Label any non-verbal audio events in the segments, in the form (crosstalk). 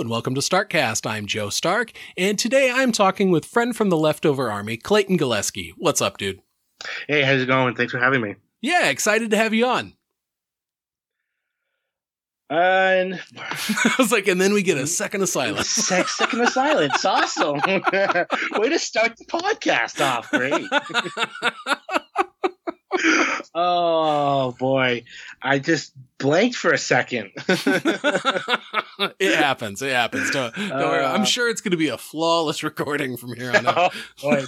Hello and welcome to Starkcast. I'm Joe Stark, and today I'm talking with friend from the leftover army, Clayton Gillespie. What's up, dude? Hey, how's it going? Thanks for having me. Yeah, excited to have you on. And (laughs) I was like, and then we get a second of silence. (laughs) sec- second of silence. Awesome. (laughs) Way to start the podcast off. Great. (laughs) oh boy. I just blanked for a second. (laughs) it happens. It happens. Don't, don't worry. I'm Uh. sure it's going to be a flawless (laughs) recording from here on out. oh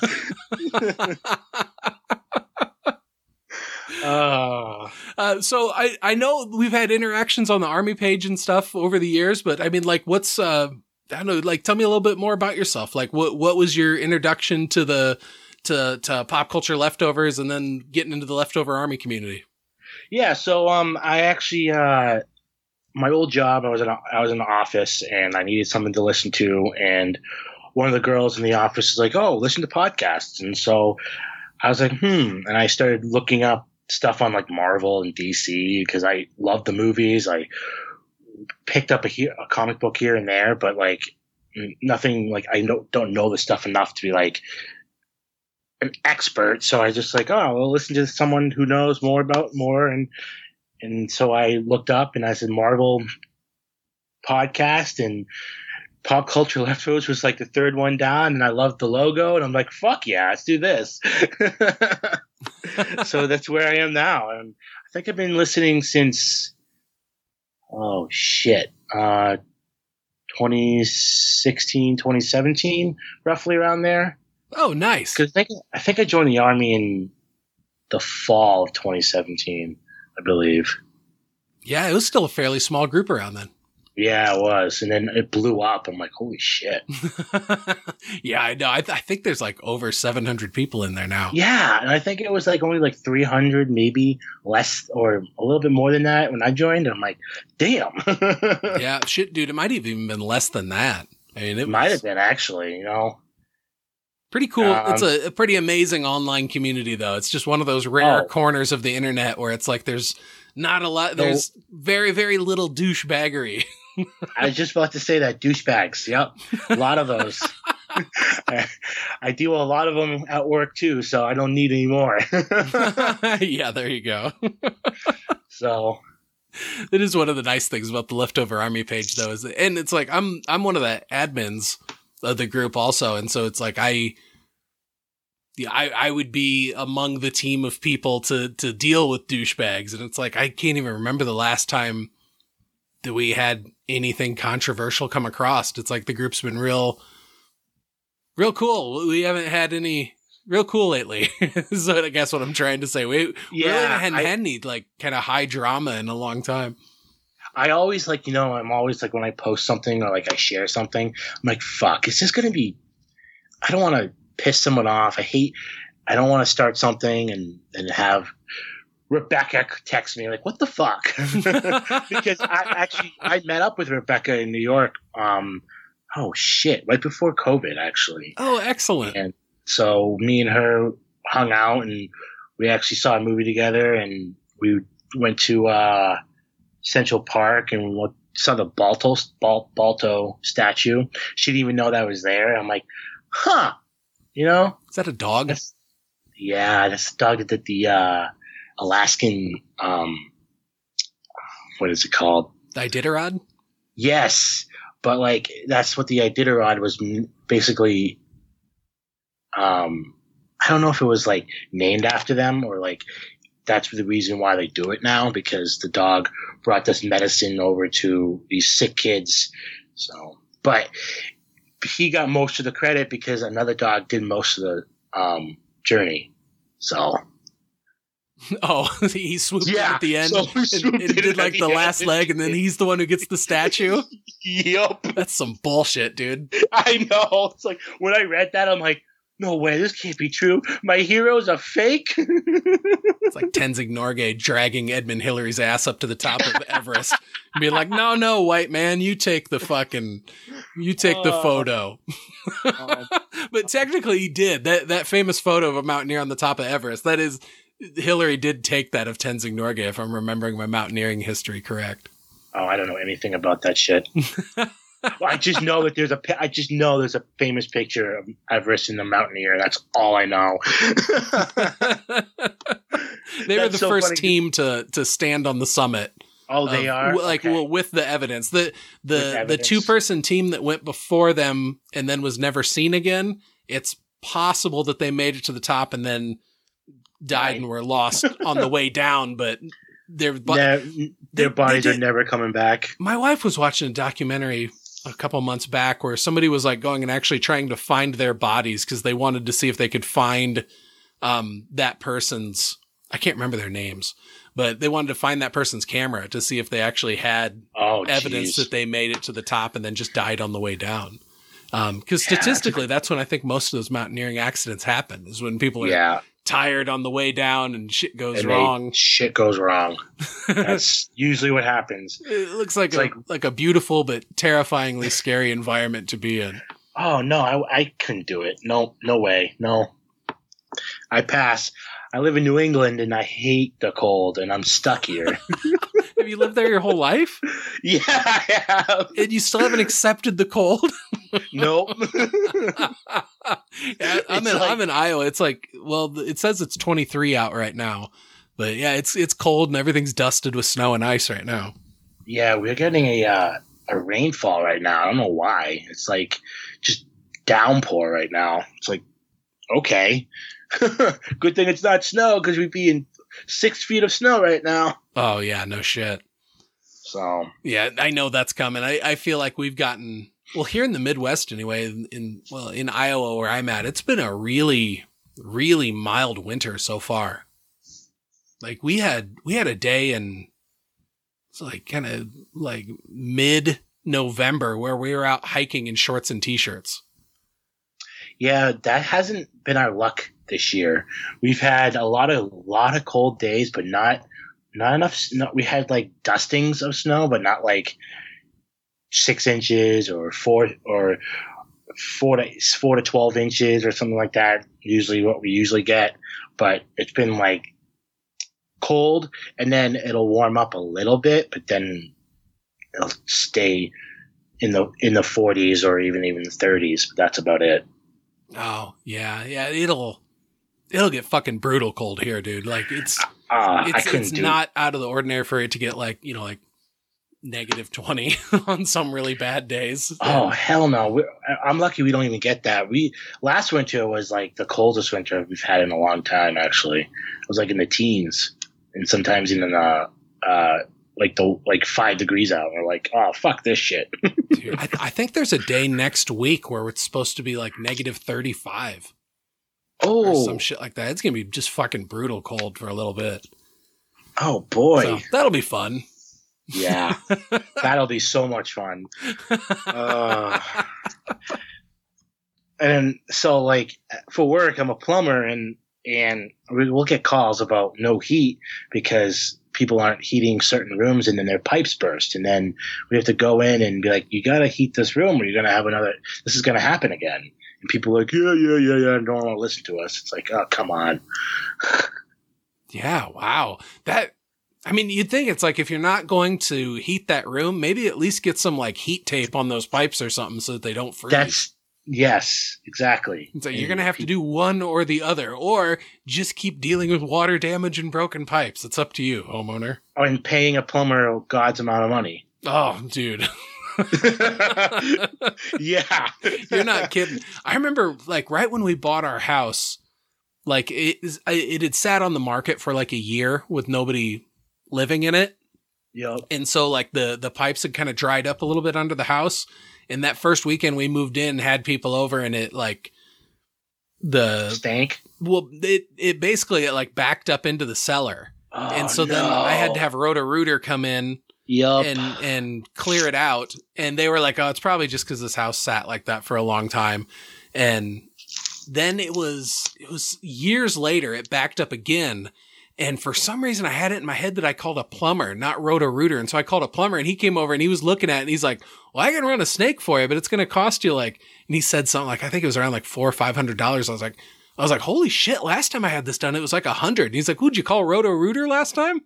oh. Uh, so I, I know we've had interactions on the army page and stuff over the years, but I mean, like, what's, uh, I don't know, like, tell me a little bit more about yourself. Like, what, what was your introduction to the, to, to pop culture leftovers and then getting into the leftover army community? Yeah, so um, I actually uh, my old job, I was in a, I was in the office and I needed something to listen to, and one of the girls in the office is like, "Oh, listen to podcasts," and so I was like, "Hmm," and I started looking up stuff on like Marvel and DC because I love the movies. I picked up a, a comic book here and there, but like nothing like I don't don't know the stuff enough to be like an expert. So I just like, oh, well, listen to someone who knows more about more, and and so I looked up and I said Marvel podcast and pop culture leftovers was like the third one down, and I loved the logo, and I'm like, fuck yeah, let's do this. (laughs) so that's where I am now, and I think I've been listening since oh shit, uh, 2016, 2017, roughly around there. Oh, nice. Because I think I think I joined the army in the fall of 2017, I believe. Yeah, it was still a fairly small group around then. Yeah, it was, and then it blew up. I'm like, holy shit! (laughs) yeah, I know. I, th- I think there's like over 700 people in there now. Yeah, and I think it was like only like 300, maybe less or a little bit more than that when I joined. And I'm like, damn. (laughs) yeah, shit, dude. It might have even been less than that. I mean, it it might was have been actually. You know, pretty cool. Um, it's a, a pretty amazing online community, though. It's just one of those rare Oh. corners of the internet where it's like there's not a lot. There's very, very little douchebaggery. (laughs) I was just about to say that douchebags. Yep, a lot of those. (laughs) (laughs) I, I deal with a lot of them at work too, so I don't need any more. yeah, there you go. so It is one of the nice things about the leftover army page, though, is that, and it's like I'm I'm one of the admins of the group also, and so it's like I. Yeah, I, I would be among the team of people to to deal with douchebags, and it's like I can't even remember the last time that we had anything controversial come across. It's like the group's been real, real cool. We haven't had any real cool lately. (laughs) so I guess what I'm trying to say, we we really yeah, hadn't I- had any like kind of high drama in a long time. I always like, you know, I'm always like when I post something or like I share something, I'm like, fuck, is this going to be, I don't want to piss someone off. I hate, I don't want to start something and, and have Rebecca text me like, what the fuck? (laughs) because I actually, I met up with Rebecca in New York. Um, oh shit, right before COVID actually. Oh, excellent. And so me and her hung out and we actually saw a movie together and we went to uh, Central Park and we saw the Balto, Balto statue. She didn't even know that was there. I'm like, huh, you know? Is that a dog? That's, yeah, that's the dog that the uh, Alaskan, um, what is it called? The Iditarod? Yes, but like that's what the Iditarod was basically. Um, I don't know if it was like named after them or like that's the reason why they do it now because the dog brought this medicine over to these sick kids. So, but he got most of the credit because another dog did most of the um, journey. So (laughs) Oh, (laughs) he swooped in Yeah, at the end so and, and did like the the last leg, and then he's the one who gets the statue. (laughs) yep. That's some bullshit, dude. I know. It's like when I read that, I'm like, no way, this can't be true. My hero's a fake. (laughs) It's like Tenzing Norgay dragging Edmund Hillary's ass up to the top of Everest (laughs) and being like, no, no, white man, you take the fucking, you take the Oh. photo. Um, (laughs) but technically he did. That, that famous photo of a mountaineer on the top of Everest, that is, Hillary did take that of Tenzing Norgay, if I'm remembering my mountaineering history correct. oh, I don't know anything about that shit. I just know that there's a. I just know there's a famous picture of Everest and the mountaineer. That's all I know. (laughs) they were the so first funny. team to to stand on the summit. oh, they of- are like Okay. well, with the evidence. The the the two person team that went before them and then was never seen again. It's possible that they made it to the top and then died Right. and were lost (laughs) on the way down. But their but their, their bodies are never coming back. my wife was watching a documentary a couple months back where somebody was like going and actually trying to find their bodies because they wanted to see if they could find um, that person's I can't remember their names, but they wanted to find that person's camera to see if they actually had Oh, evidence that they made it to the top and then just died on the way down. Because Yeah, statistically, that's when I think most of those mountaineering accidents happen is when people are yeah, tired on the way down and shit goes and they- wrong. shit goes wrong. (laughs) That's usually what happens. it looks like It's a, like, like- a beautiful but terrifyingly scary environment to be in. Oh no, I, I couldn't do it. No, no way. No, I pass. I live in New England and I hate the cold, and I'm stuck here. (laughs) (laughs) Have you lived there your whole life yeah, I have. and you still haven't accepted the cold? Nope. (laughs) yeah, I'm It's in like- I'm in Iowa. It's like well, it says it's 23 out right now, but yeah, it's it's cold and everything's dusted with snow and ice right now. yeah, we're getting a uh, a rainfall right now. I don't know why. It's like just downpour right now. It's like okay, (laughs) good thing it's not snow because we'd be in six feet of snow right now. Oh yeah, no shit. So Yeah, I know that's coming. I, I feel like we've gotten well here in the Midwest anyway. In, in well in Iowa where I'm at, it's been a really really mild winter so far. Like we had we had a day in it's like kind of like mid November where we were out hiking in shorts and t-shirts. Yeah, that hasn't been our luck this year. We've had a lot of lot of cold days, but not not enough. Snow. We had like dustings of snow, but not like six inches or four or four to four to twelve inches or something like that. Usually, what we usually get, but it's been like cold, and then it'll warm up a little bit, but then it'll stay in the in the 40s or even even the 30s. But that's about it. Oh, yeah. Yeah, it'll it'll get fucking brutal cold here, dude. Like it's ah, I it's, it's not out of the ordinary for it to get like you know like negative 20 (laughs) on some really bad days Oh hell no! we I- I'm lucky we don't even get that. We last winter was like the coldest winter we've had in a long time. Actually, it was like in the teens, and sometimes even uh, uh, like the like five degrees out. We're like, oh fuck this shit. (laughs) Dude, I, I think there's a day next week where it's supposed to be like negative 35 or Oh, some shit like that it's gonna be just fucking brutal cold for a little bit oh boy, so that'll be fun yeah, (laughs) that'll be so much fun. Uh, (laughs) and so like for work, I'm a plumber, and and we- we'll get calls about no heat because people aren't heating certain rooms, and then their pipes burst, and then we have to go in and be like, you gotta heat this room, or you're gonna have another. This is gonna happen again. And people are like, yeah, yeah, yeah, yeah, and don't want to listen to us. It's like, oh, come on. (laughs) yeah wow that i mean you'd think it's like if you're not going to heat that room maybe at least get some like heat tape on those pipes or something so that they don't freeze That's yes, exactly. So you're going to have to do one or the other, or just keep dealing with water damage and broken pipes. It's up to you, homeowner. Oh, and paying a plumber God's amount of money. Oh, dude. (laughs) yeah. You're not kidding. I remember, like, right when we bought our house, like, it, it had sat on the market for like a year with nobody living in it. Yep. And so, like, the, the pipes had kind of dried up a little bit under the house. And that first weekend we moved in, had people over, and it, like, the, Stank. well, it, it basically, it, like, backed up into the cellar. Oh, and so then. I had to have Roto Rooter come in Yup. and and clear it out. And they were like, "Oh, it's probably just because this house sat like that for a long time." And then it was it was years later. It backed up again. And for some reason, I had it in my head that I called a plumber, not Roto Rooter. And so I called a plumber, and he came over and he was looking at it, and he's like, "Well, I can run a snake for you, but it's going to cost you like." And he said something like, "I think it was around like four or five hundred dollars." I was like, "I was like, holy shit! Last time I had this done, it was like a hundred. And he's like, "Who'd you call Roto Rooter last time?"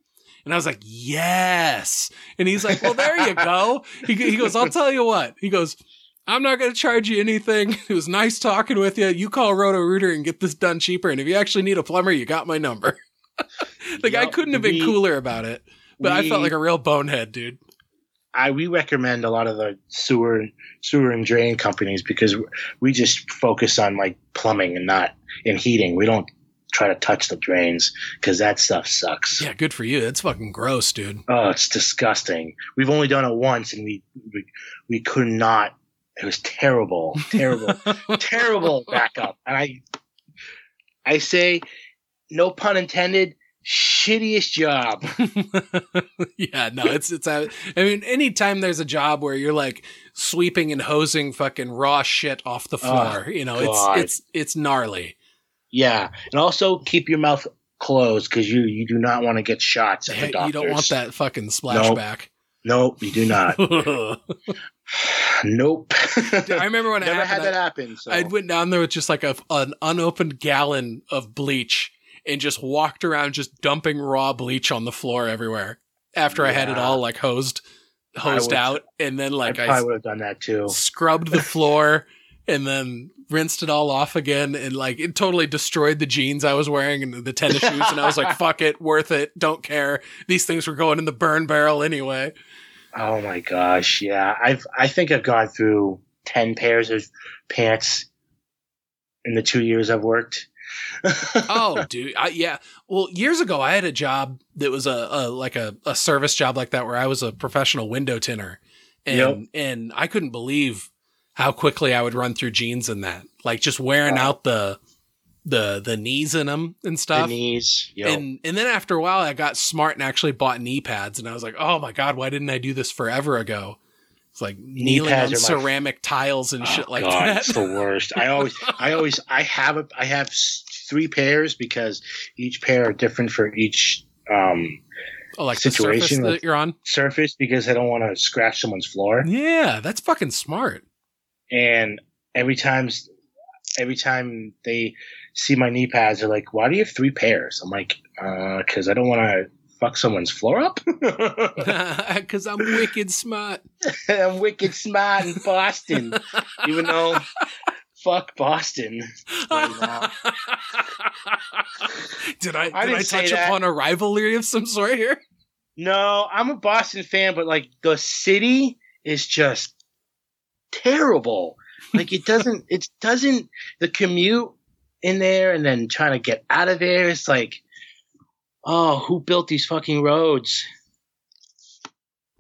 And I was like, yes. And he's like, well, there you (laughs) go. He, he goes, I'll tell you what. He goes, I'm not going to charge you anything. (laughs) It was nice talking with you. You call Roto Rooter and get this done cheaper. And if you actually need a plumber, you got my number. (laughs) guy Yep, couldn't have been we- cooler about it. But I felt like a real bonehead, dude. I we recommend a lot of the sewer sewer and drain companies because we just focus on like plumbing and not in heating. We don't try to touch the drains because that stuff sucks. Yeah, good for you. That's fucking gross, dude. Oh, it's disgusting. We've only done it once and we we, we could not. It was terrible, terrible, (laughs) terrible backup. And I I say, no pun intended, shittiest job. (laughs) yeah, no, it's it's. a- I mean, anytime there's a job where you're like sweeping and hosing fucking raw shit off the floor, you know, God. it's it's it's gnarly. Yeah, and also keep your mouth closed because you you do not want to get shots at the you don't want that fucking splashback. Nope, you do not. (laughs) Nope. I remember when (laughs) I Never happened. had that I, happen. So. I went down there with just like a an unopened gallon of bleach and just walked around just dumping raw bleach on the floor everywhere. After I had it all like hosed hosed out, and then like I, probably would have done that too. scrubbed the floor and then rinsed it all off again and like it totally destroyed the jeans I was wearing and the tennis shoes and I was like (laughs) fuck it worth it don't care these things were going in the burn barrel anyway Oh my gosh, yeah. I've I think I've gone through ten pairs of pants in the two years I've worked. Oh dude I, yeah well years ago I had a job that was a, a like a, a service job like that where I was a professional window tinner and Yep. and I couldn't believe how quickly I would run through jeans in that like just wearing Oh. out the the the knees in them and the stuff knees. Yo. And and then after a while, I got smart and actually bought knee pads, and I was like, oh my god, why didn't I do this forever ago? It's like kneeling on ceramic tiles and Oh, shit like God, that. It's the worst. I always, I always, I have a, I have three pairs because each pair are different for each um, oh, like situation that you're on. surface because I don't want to scratch someone's floor. Yeah, that's fucking smart. And every time, every time they see my knee pads, they're like, "Why do you have three pairs?" I'm like, "Because I don't want to fuck someone's floor up." (laughs) (laughs) (laughs) Because I'm wicked smart. I'm wicked smart in Boston, even though fuck Boston. (laughs) did I I did I, touch upon a rivalry of some sort here? No, I'm a Boston fan, but like the city is just terrible. Like it doesn't, (laughs) it doesn't, the commute in there and then trying to get out of there. It's like, oh, who built these fucking roads?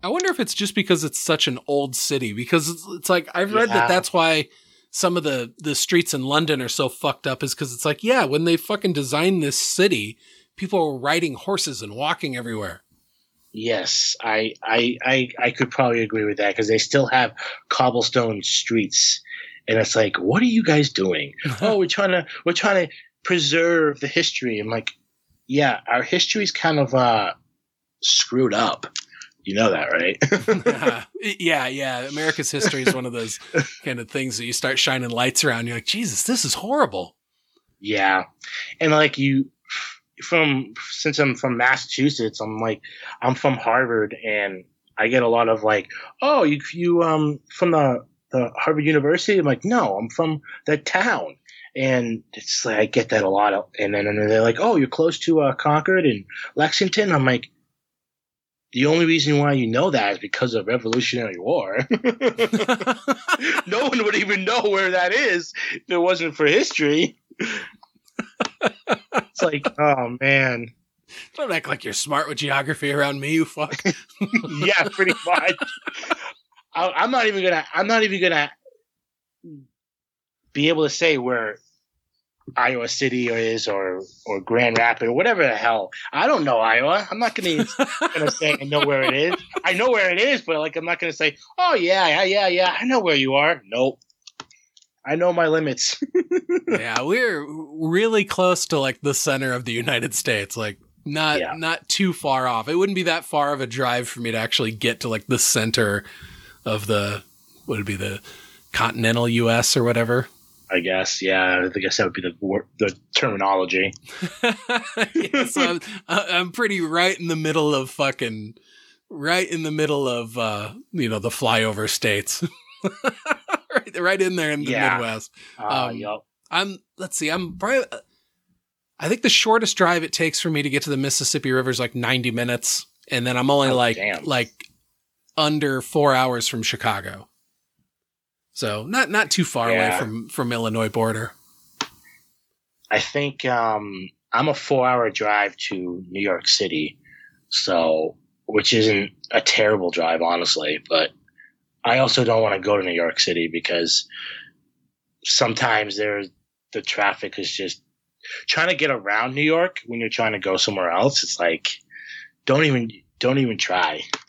I wonder if it's just because it's such an old city. Because it's, it's like I've read Yeah. that that's why some of the the streets in London are so fucked up. Is because it's like yeah, when they fucking designed this city, people were riding horses and walking everywhere. Yes, I, I, I, I could probably agree with that because they still have cobblestone streets, and it's like, what are you guys doing? (laughs) oh, we're trying to we're trying to preserve the history. I'm like, yeah, our history's kind of uh screwed up. You know that, right? (laughs) (laughs) yeah, yeah. America's history is one of those kind of things that you start shining lights around. You're like, Jesus, this is horrible. yeah, and like you from since I'm from Massachusetts, I'm like I'm from Harvard, and I get a lot of like, oh, you you um from the the Harvard University? I'm like, no, I'm from the town. And it's like I get that a lot, of, and then and they're like, "Oh, you're close to uh, Concord and Lexington." I'm like, the only reason why you know that is because of Revolutionary War. (laughs) no one would even know where that is if it wasn't for history. it's like, oh man, Don't act like you're smart with geography around me, you fuck. (laughs) yeah, pretty much. I, I'm not even gonna. I'm not even gonna be able to say where Iowa City is or or Grand Rapids or whatever the hell. I don't know Iowa. I'm not gonna (laughs) gonna say I know where it is. I know where it is, but like I'm not gonna say, oh yeah, yeah, yeah, yeah. I know where you are. Nope. I know my limits. (laughs) yeah, we're really close to like the center of the United States. Like not Yeah. not too far off. It wouldn't be that far of a drive for me to actually get to like the center of the would it be the continental US or whatever. I guess. Yeah, I guess that would be the the terminology. (laughs) I'm, I'm pretty right in the middle of fucking right in the middle of uh you know the flyover states (laughs) right, right in there in the Yeah. midwest Uh, Um, yup. i'm let's see i'm probably i think the shortest drive it takes for me to get to the mississippi river is like 90 minutes and then i'm only Oh, like damn. like under four hours from chicago so not not too far away from from illinois border I think um, I'm a four hour drive to New York City, so which isn't a terrible drive, honestly. But I also don't want to go to New York City because sometimes there's the traffic is just trying to get around New York when you're trying to go somewhere else. It's like don't even don't even try. (laughs)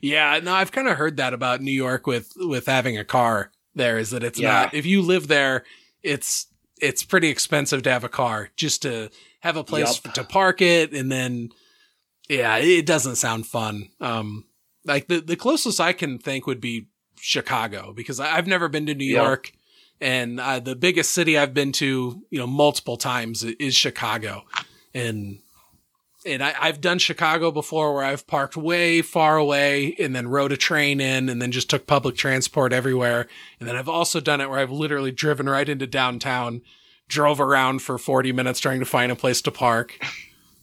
yeah, no, I've kind of heard that about New York with with having a car. There is that it's Yeah. not if you live there, it's it's pretty expensive to have a car just to have a place Yup. to park it, and then yeah, it doesn't sound fun. Um, like the the closest I can think would be Chicago because I've never been to New Yeah. York, and uh, the biggest city I've been to, you know, multiple times is Chicago, and and I, I've done Chicago before where I've parked way far away and then rode a train in and then just took public transport everywhere. And then I've also done it where I've literally driven right into downtown, drove around for 40 minutes trying to find a place to park.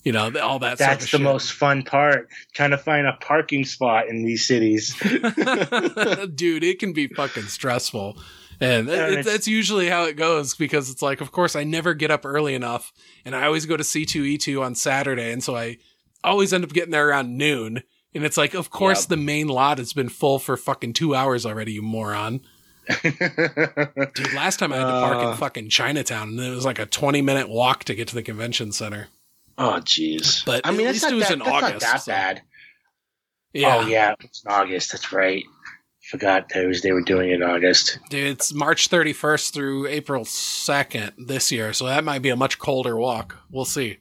You know, all that sort That's of the shit. most fun part, trying to find a parking spot in these cities. (laughs) (laughs) Dude, it can be fucking stressful. And Yeah, it, that's usually how it goes because it's like, of course, I never get up early enough and I always go to C2E2 on Saturday. And so I always end up getting there around noon. And it's like, of course, Yep. the main lot has been full for fucking two hours already, you moron. (laughs) Dude, last time I had to park Uh. in fucking Chinatown and it was like a 20 minute walk to get to the convention center. oh, jeez. But I mean, at least it was that, in August, Not that so- bad. Yeah. Oh yeah, it's in August. That's right. Forgot that was they were doing it in August. Dude, it's March 31st through April 2nd this year. So that might be a much colder walk. We'll see.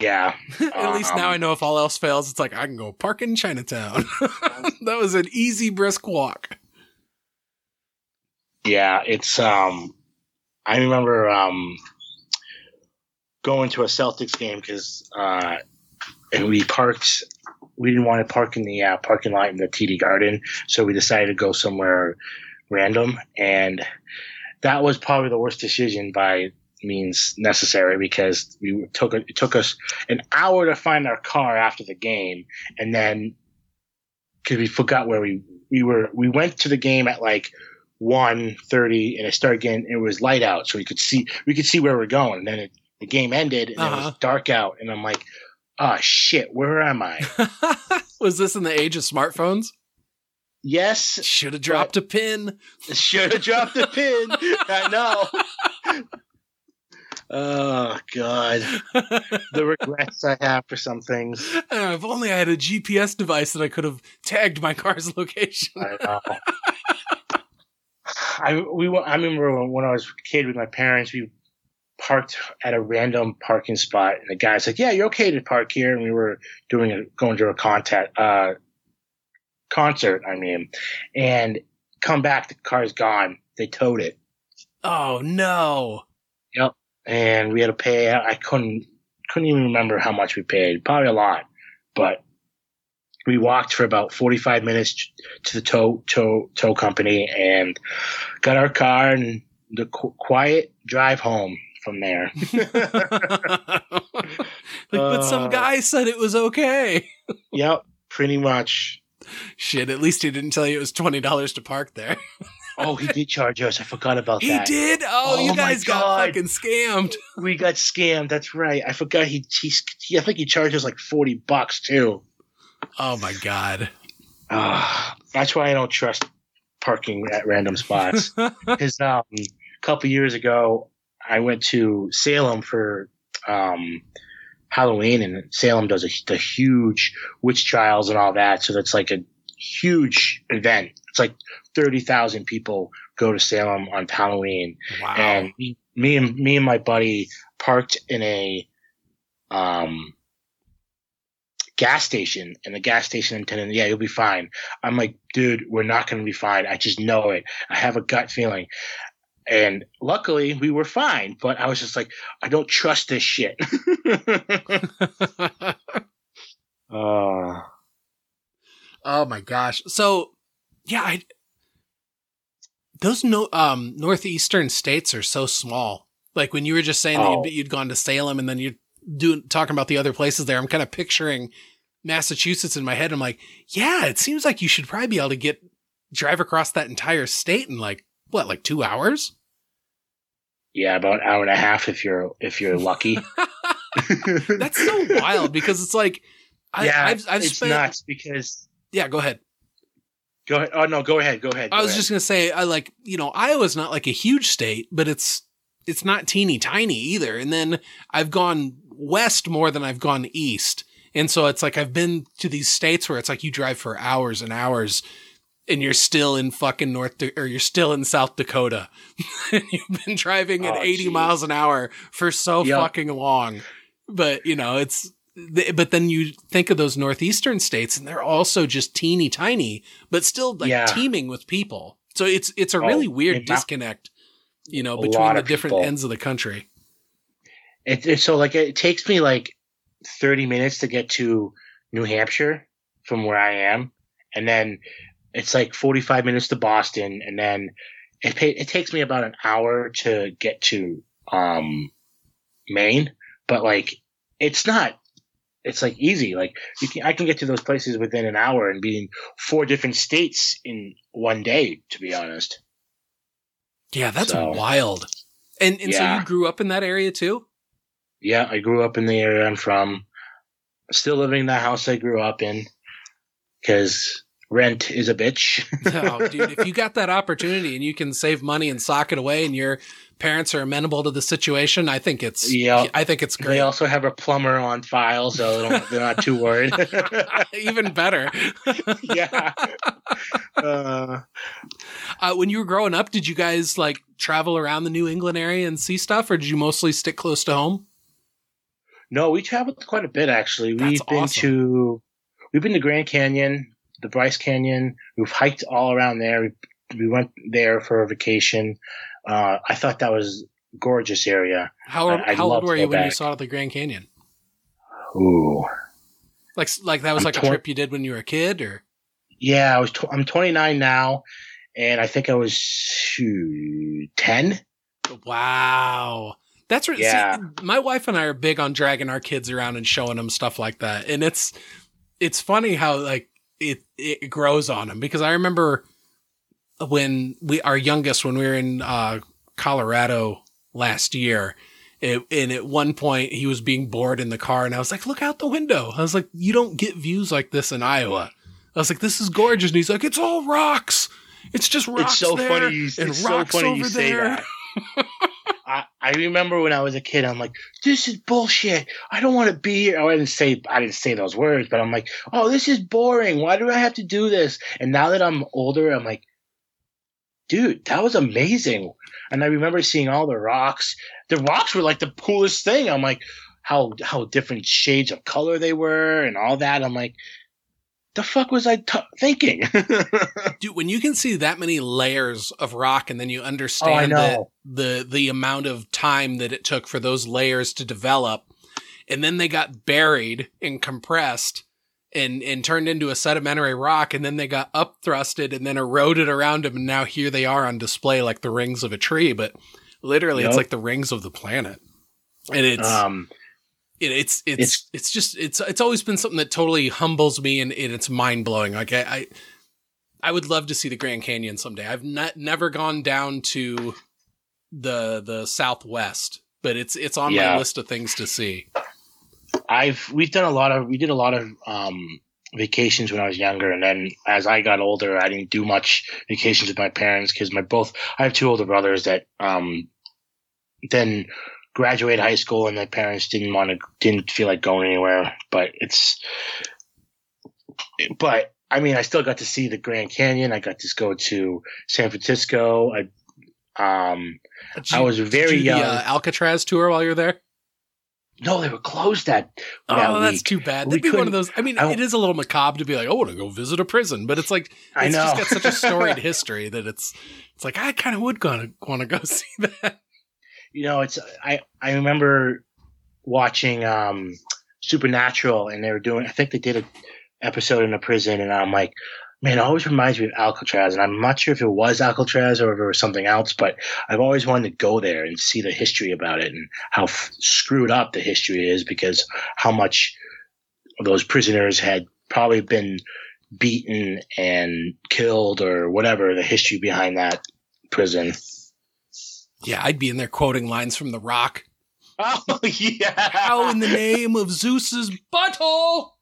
Yeah. (laughs) At least now Um, I know if all else fails, it's like I can go park in Chinatown. (laughs) (laughs) that was an easy, brisk walk. Yeah, it's um I remember um going to a Celtics game cuz uh and we parked we didn't want to park in the uh, parking lot in the TD Garden, so we decided to go somewhere random and that was probably the worst decision by means necessary because we took it took us an hour to find our car after the game and then because we forgot where we we were we went to the game at like 1.30 and it started getting it was light out so we could see we could see where we're going and then it, the game ended and it Uh-huh. was dark out and i'm like oh shit where am i (laughs) was this in the age of smartphones? yes Should have dropped a pin. should have dropped a pin (laughs) i know oh god the regrets i have for some things Uh, if only I had a GPS device that I could have tagged my car's (laughs) location. I know. I we I remember when, when I was a kid with my parents, we parked at a random parking spot, and the guy's like, "Yeah, you're okay to park here." And we were doing a going to a contact uh, concert. I mean, and come back, the car's gone. They towed it, Oh no. Yep. And we had to pay. I couldn't couldn't even remember how much we paid. Probably a lot, but we walked for about 45 minutes to the tow tow tow company and got our car and the qu- quiet drive home from there. (laughs) like, but some Uh. guy said it was okay. yep, pretty much. Shit, at least he didn't tell you it was twenty dollars to park there. Oh, he did charge us. I forgot about He that. He did. Oh, Oh you guys got fucking scammed. We got scammed. That's right. I forgot he, he, he I think he charged us like 40 bucks too. Oh my god. Ah, that's why I don't trust parking at random spots. (laughs) Because um, a couple years ago, I went to Salem for um, Halloween, and Salem does a, the huge witch trials and all that. So that's like a huge event. It's like thirty thousand people go to Salem on Halloween, wow. and me, me and me and my buddy parked in a um gas station, and the gas station attendant, yeah, you'll be fine. I'm like, dude, we're not going to be fine. I just know it. I have a gut feeling. And luckily, we were fine. But I was just like, I don't trust this shit. (laughs) uh, oh my gosh. So, yeah, I, those no um northeastern states are so small. Like when you were just saying Oh. that you'd, you'd gone to Salem and then you're doing talking about the other places there, I'm kind of picturing Massachusetts in my head. I'm like, yeah, it seems like you should probably be able to get drive across that entire state in like what, like two hours? yeah, about an hour and a half if you're if you're lucky. (laughs) (laughs) That's so wild because it's like, I, yeah, I've, I've it's spent. nuts because Yeah, go ahead. go ahead. Oh no, go ahead. Go ahead. I was ahead. just gonna say, I like, you know, Iowa's not like a huge state, but it's it's not teeny tiny either. And then I've gone west more than I've gone east, and so it's like I've been to these states where it's like you drive for hours and hours, and you're still in fucking North Da- or you're still in South Dakota, (laughs) you've been driving at Oh, 80 geez. miles an hour for so Yep. fucking long. But you know, it's. But then you think of those northeastern states, and they're also just teeny tiny, but still like Yeah. teeming with people. So it's it's a Oh, really weird disconnect, you know, between the different people. ends of the country. It, it, so like it takes me like 30 minutes to get to New Hampshire from where I am, and then it's like 45 minutes to Boston, and then it pay, it takes me about an hour to get to um Maine, but like it's not. It's like easy. Like you can, I can get to those places within an hour and be in four different states in one day. To be honest, Yeah, that's So- wild. And and so you grew up in that area too? yeah, I grew up in the area I'm from. Still living in the house I grew up in because rent is a bitch. (laughs) oh, dude, if you got that opportunity and you can save money and sock it away and your parents are amenable to the situation, I think it's Yeah. I think it's they also have a plumber on file, so they don't, they're not too worried. (laughs) Even better. (laughs) yeah. Uh, Uh, when you were growing up, did you guys like travel around the New England area and see stuff, or did you mostly stick close to home? no, we traveled quite a bit actually. That's We've been awesome. to we've been to Grand Canyon, the Bryce Canyon. We've hiked all around there. We, we went there for a vacation. Uh, I thought that was a gorgeous area. How I- how old were you when you saw the Grand Canyon? Ooh. Like like that was I'm like a trip you did when you were a kid, or Yeah, I was. Tw- I'm 29 now, and I think I was shoot, 10. wow. That's right. Yeah. See, my wife and I are big on dragging our kids around and showing them stuff like that, and it's it's funny how like it it grows on them because I remember when we our youngest when we were in uh, Colorado last year. It, and at one point he was being bored in the car and I was like, look out the window. I was like, you don't get views like this in Iowa. I was like, this is gorgeous. And he's like, it's all rocks. It's just rocks. It's so there funny. You, and it's so rocks funny over you say there. (laughs) I, I remember when I was a kid, I'm like, this is bullshit. I don't want to be here. Oh, I didn't say I didn't say those words, but I'm like, oh, this is boring. Why do I have to do this? And now that I'm older, I'm like, dude, that was amazing. And I remember seeing all the rocks. The rocks were like the coolest thing. I'm like, how how different shades of color they were and all that. I'm like, the fuck was I t- thinking? (laughs) Dude, when you can see that many layers of rock and then you oh, understand the, the the amount of time that it took for those layers to develop and then they got buried and compressed and and turned into a sedimentary rock and then they got upthrusted and then eroded around them and now here they are on display like the rings of a tree but literally it's like the rings of the planet. And it's Um, it, it's it's It's- it's just it's it's always been something that totally humbles me and, and it's mind blowing. Like I, I I would love to see the Grand Canyon someday. I've not never gone down to the the Southwest, but it's it's on my list of things to see. I've we've done a lot of we did a lot of um, vacations when I was younger, and then as I got older, I didn't do much vacations with my parents because my both I have two older brothers that um, then graduated high school, and their parents didn't want to didn't feel like going anywhere. But it's but I mean, I still got to see the Grand Canyon. I got to go to San Francisco. I um Did I was did very you young. The, uh, Alcatraz tour while you're there. No, they were closed that. Oh, that that's week. too bad. We That'd be one of those. I mean, I- it is a little macabre to be like, "Oh, I want to go visit a prison," but it's like I it's know. just got such a storied (laughs) history that it's it's like I kind of would gonna want to go (laughs) see that. You know, it's I I remember watching um Supernatural, and they were doing. I think they did a episode in a prison, and I'm like, man, it always reminds me of Alcatraz, and I'm not sure if it was Alcatraz or if it was something else, but I've always wanted to go there and see the history about it and how f- screwed up the history is because how much those prisoners had probably been beaten and killed or whatever the history behind that prison. Yeah, I'd be in there quoting lines from The Rock. (laughs) Oh yeah! How in the name of Zeus's butthole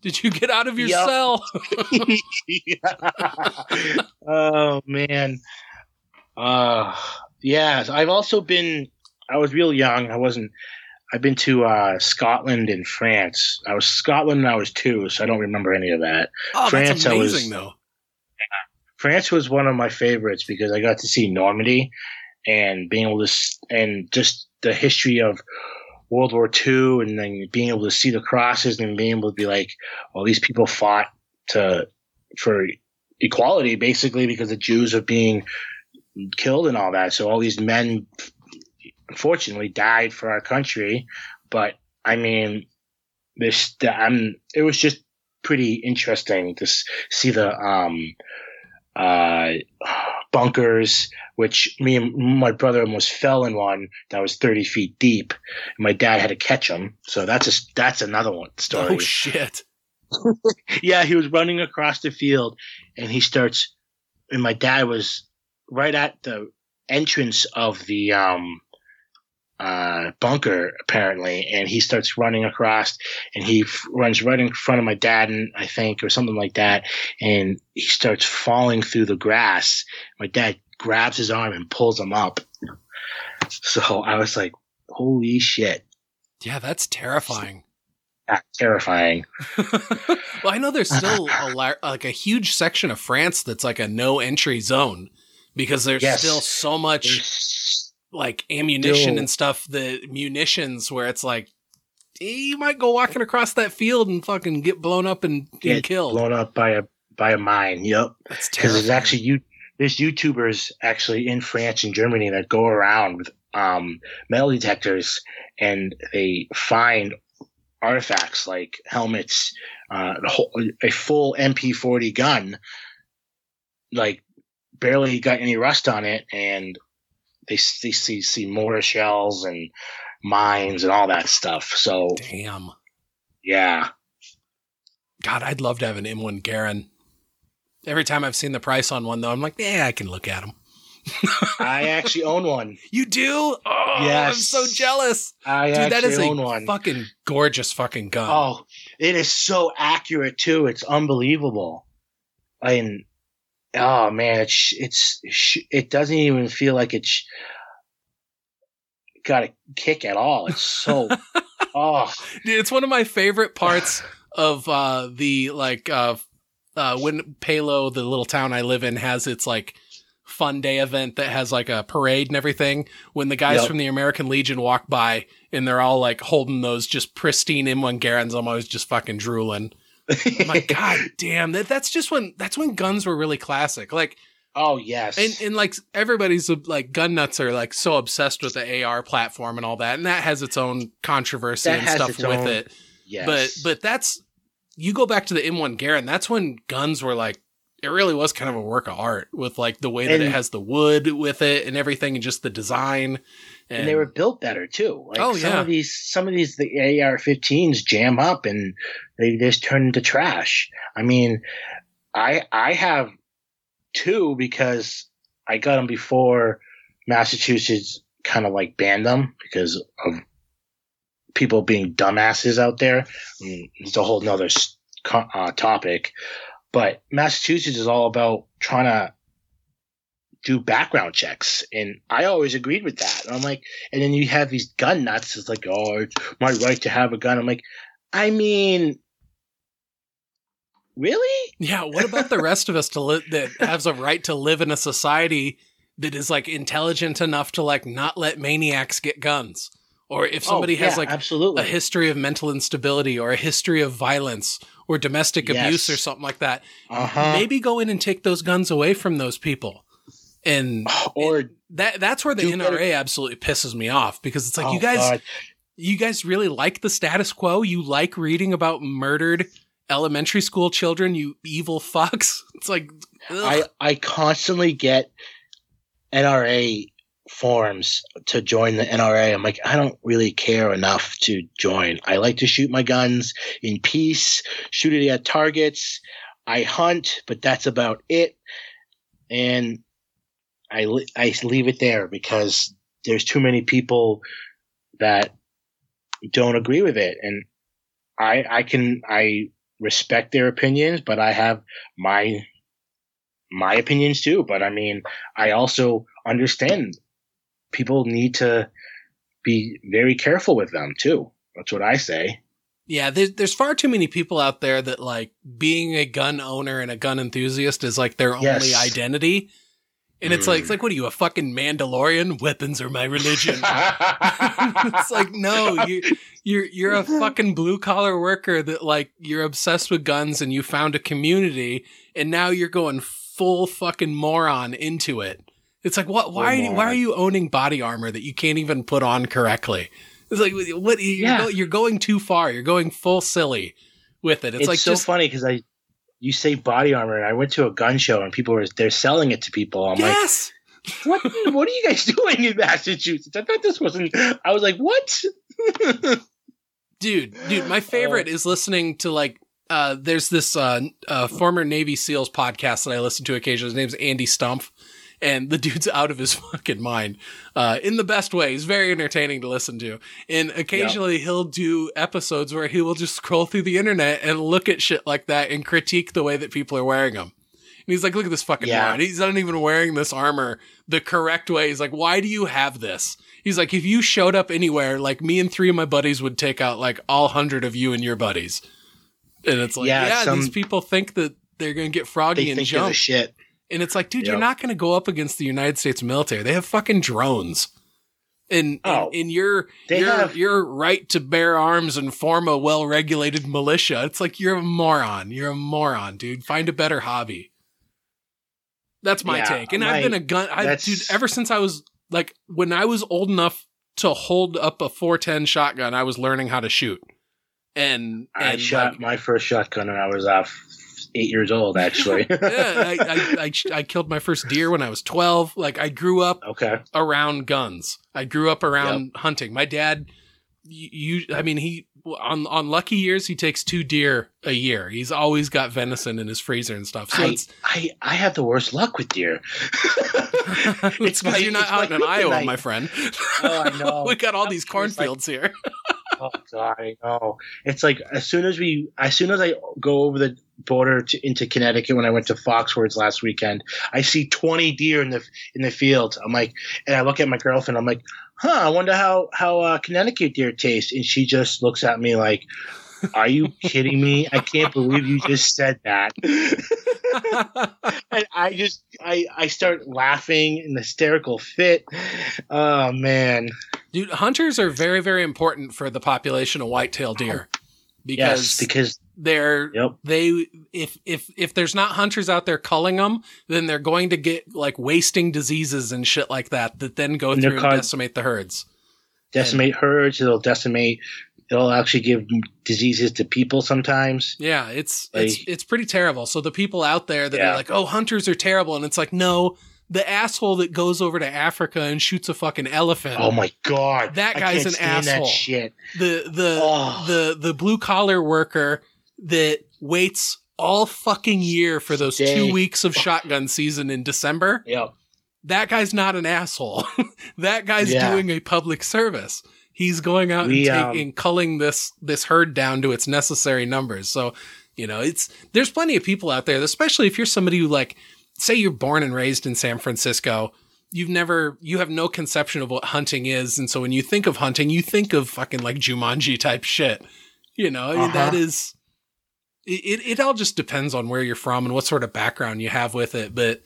did you get out of your Yup. cell? (laughs) (laughs) oh man. Uh yeah, I've also been I was real young. I wasn't I've been to uh Scotland and France. I was Scotland when I was 2, so I don't remember any of that. Oh, France, that's I was- though. France was one of my favorites because I got to see Normandy and being able to and just the history of World War II and then being able to see the crosses and being able to be like, well, these people fought to for equality basically because the Jews are being killed and all that. So all these men unfortunately died for our country, but I mean, this I'm it was just pretty interesting to see the um uh bunkers which me and my brother almost fell in one that was 30 feet deep. And my dad had to catch him so that's a that's another one story. Oh shit! (laughs) yeah, he was running across the field and he starts and my dad was right at the entrance of the um uh bunker apparently and he starts running across and he f- runs right in front of my dad and I think or something like that and he starts falling through the grass my dad grabs his arm and pulls him up so I was like holy shit Yeah, that's terrifying. that's terrifying (laughs) well, I know there's still a (laughs) lar- like a huge section of France that's like a no entry zone because there's Yes. still so much There's- like ammunition Still- and stuff. The munitions where it's like you might go walking across that field and fucking get blown up and, and killed. blown up by a by a mine yep because there's actually you there's YouTubers actually in France and Germany that go around with um, metal detectors and they find artifacts like helmets, uh, the whole, a full MP40 gun, like barely got any rust on it, and they see see, see mortar shells and mines and all that stuff. So Damn. yeah, God, I'd love to have an M1 Garand. Every time I've seen the price on one, though, I'm like, yeah, I can look at them. (laughs) I actually own one. You do? Oh, I'm so jealous. I Dude, that actually is own a one. fucking gorgeous fucking gun. Oh, it is so accurate too. It's unbelievable. I And oh man, it's it's it doesn't even feel like it's got a kick at all. It's so (laughs) oh Dude, it's one of my favorite parts of uh, the like uh, uh, when Palo, the little town I live in, has its like fun day event that has like a parade and everything. When the guys Yep. from the American Legion walk by and they're all like holding those just pristine M1 Garands, I'm always just fucking drooling. Like, (laughs) God damn, that that's just when that's when guns were really classic. Like oh yes. and and like everybody's like gun nuts are like so obsessed with the AR platform and all that, and that has its own controversy That and stuff with own- it. yes. But but that's you go back to the M1 Garand. That's when guns were like it really was kind of a work of art with like the way that it has the wood with it and everything and just the design. and they were built better too. Like Oh, some yeah. of these some of these the AR-15s jam up and they just turn into trash. I mean, I I have two because I got them before Massachusetts kind of like banned them because of people being dumbasses out there. I mean, it's a whole nother uh, topic, but Massachusetts is all about trying to do background checks, and I always agreed with that. And I'm like, and then you have these gun nuts. It's like, oh, it's my right to have a gun. I'm like, I mean, really? Yeah, what about the rest of us to live that has a right to live in a society that is like intelligent enough to like not let maniacs get guns? or if somebody Oh, has like absolutely a history of mental instability or a history of violence or domestic Yes. abuse or something like that, uh-huh maybe go in and take those guns away from those people. And (sighs) or that that's where the Do better- NRA absolutely pisses me off because it's like oh, you guys God. you guys really like the status quo. You like reading about murdered elementary school children, you evil fucks. (laughs) It's like I, ugh. I constantly get NRA forms to join the NRA. I'm like, I don't really care enough to join. I like to shoot my guns in peace, shoot it at targets. I hunt, but that's about it. And I, I leave it there because there's too many people that don't agree with it. And I, I can, I respect their opinions, but I have my my opinions too. But I mean, I also understand people need to be very careful with them too. That's what I say. yeah, there's there's far too many people out there that like being a gun owner and a gun enthusiast is like their only identity. And it's like Mm. it's like what are you a fucking Mandalorian? (laughs) Weapons are my religion. (laughs) it's like no, you you're you're a fucking blue collar worker that like you're obsessed with guns and you found a community and now you're going full fucking moron into it. It's like what why are you, why are you owning body armor that you can't even put on correctly? It's like what you're, Yeah. go, you're going too far. You're going full silly with it. It's, It's, like so just funny because I, you say body armor, and I went to a gun show and people were they're selling it to people. I'm yes. like, what? what are you guys (laughs) doing in Massachusetts? I thought this wasn't. I was like, what? (laughs) dude dude my favorite is listening to like uh there's this uh, uh former navy seals podcast that i listen to occasionally his name's andy stumpf and the dude's (laughs) out of his fucking mind uh in the best way he's very entertaining to listen to and occasionally he'll do episodes where he will just scroll through the internet and look at shit like that and critique the way that people are wearing them and he's like, look at this fucking Yeah. He's not even wearing this armor the correct way. He's like, why do you have this? He's like, if you showed up anywhere, like me and three of my buddies would take out like all hundred of you and your buddies. And it's like, yeah, Yeah, some- these people think that they're going to get froggy and jump. shit. And it's like, dude, Yep. you're not going to go up against the United States military. They have fucking drones. And, Oh, and, and your your have- your right to bear arms and form a well regulated militia. It's like you're a moron. You're a moron, dude. Find a better hobby. That's my Yeah, take. And my- I've been a gun I dude ever since I was like when I was old enough to hold up a 410 shotgun, I was learning how to shoot. And, I shot like, my first shotgun when I was uh, eight years old. Actually. (laughs) yeah, I, I, I, I killed my first deer when I was 12. Like I grew up okay. around guns. I grew up around hunting. My dad, you, I mean, he on on lucky years he takes two deer a year. He's always got venison in his freezer and stuff. So I, it's I I have the worst luck with deer. (laughs) (laughs) it's because you're not out in Iowa, kryptonite. my friend. Oh, I know. we got all these It's like- cornfields here. Oh God, I know. It's like as soon as we, as soon as I go over the border to, into Connecticut when I went to Foxwoods last weekend, I see twenty deer in the in the field. I'm like, and I look at my girlfriend. I'm like, huh? I wonder how how uh, Connecticut deer taste. And she just looks at me like, Are you kidding me? I can't believe you just said that. (laughs) and I just I I start laughing in hysterical fit. Oh man. Dude, hunters are very, very important for the population of whitetail deer because Yes, because they're yep. they if if if there's not hunters out there culling them, then they're going to get like wasting diseases and shit like that that then go And through and decimate the herds. decimate herds. It'll decimate. It'll actually give diseases to people sometimes. Yeah, it's it's Like- it's pretty terrible. So the people out there that Yeah. are like, "Oh, hunters are terrible," and it's like, no, the asshole that goes over to Africa and shoots a fucking elephant. Oh my god, That guy's an asshole. Shit. the the Oh. the the blue collar worker that waits all fucking year for those two weeks of shotgun season in December. Yep. That guy's not an asshole. (laughs) that guy's Yeah. doing a public service. He's going out We, and, um, taking culling this this herd down to its necessary numbers. So you know, it's there's plenty of people out there, especially if you're somebody who like, say you're born and raised in San Francisco. You've never, you have no conception of what hunting is, and so when you think of hunting, you think of fucking like Jumanji type shit. You know, Uh-huh. that is, it, it, it all just depends on where you're from and what sort of background you have with it. But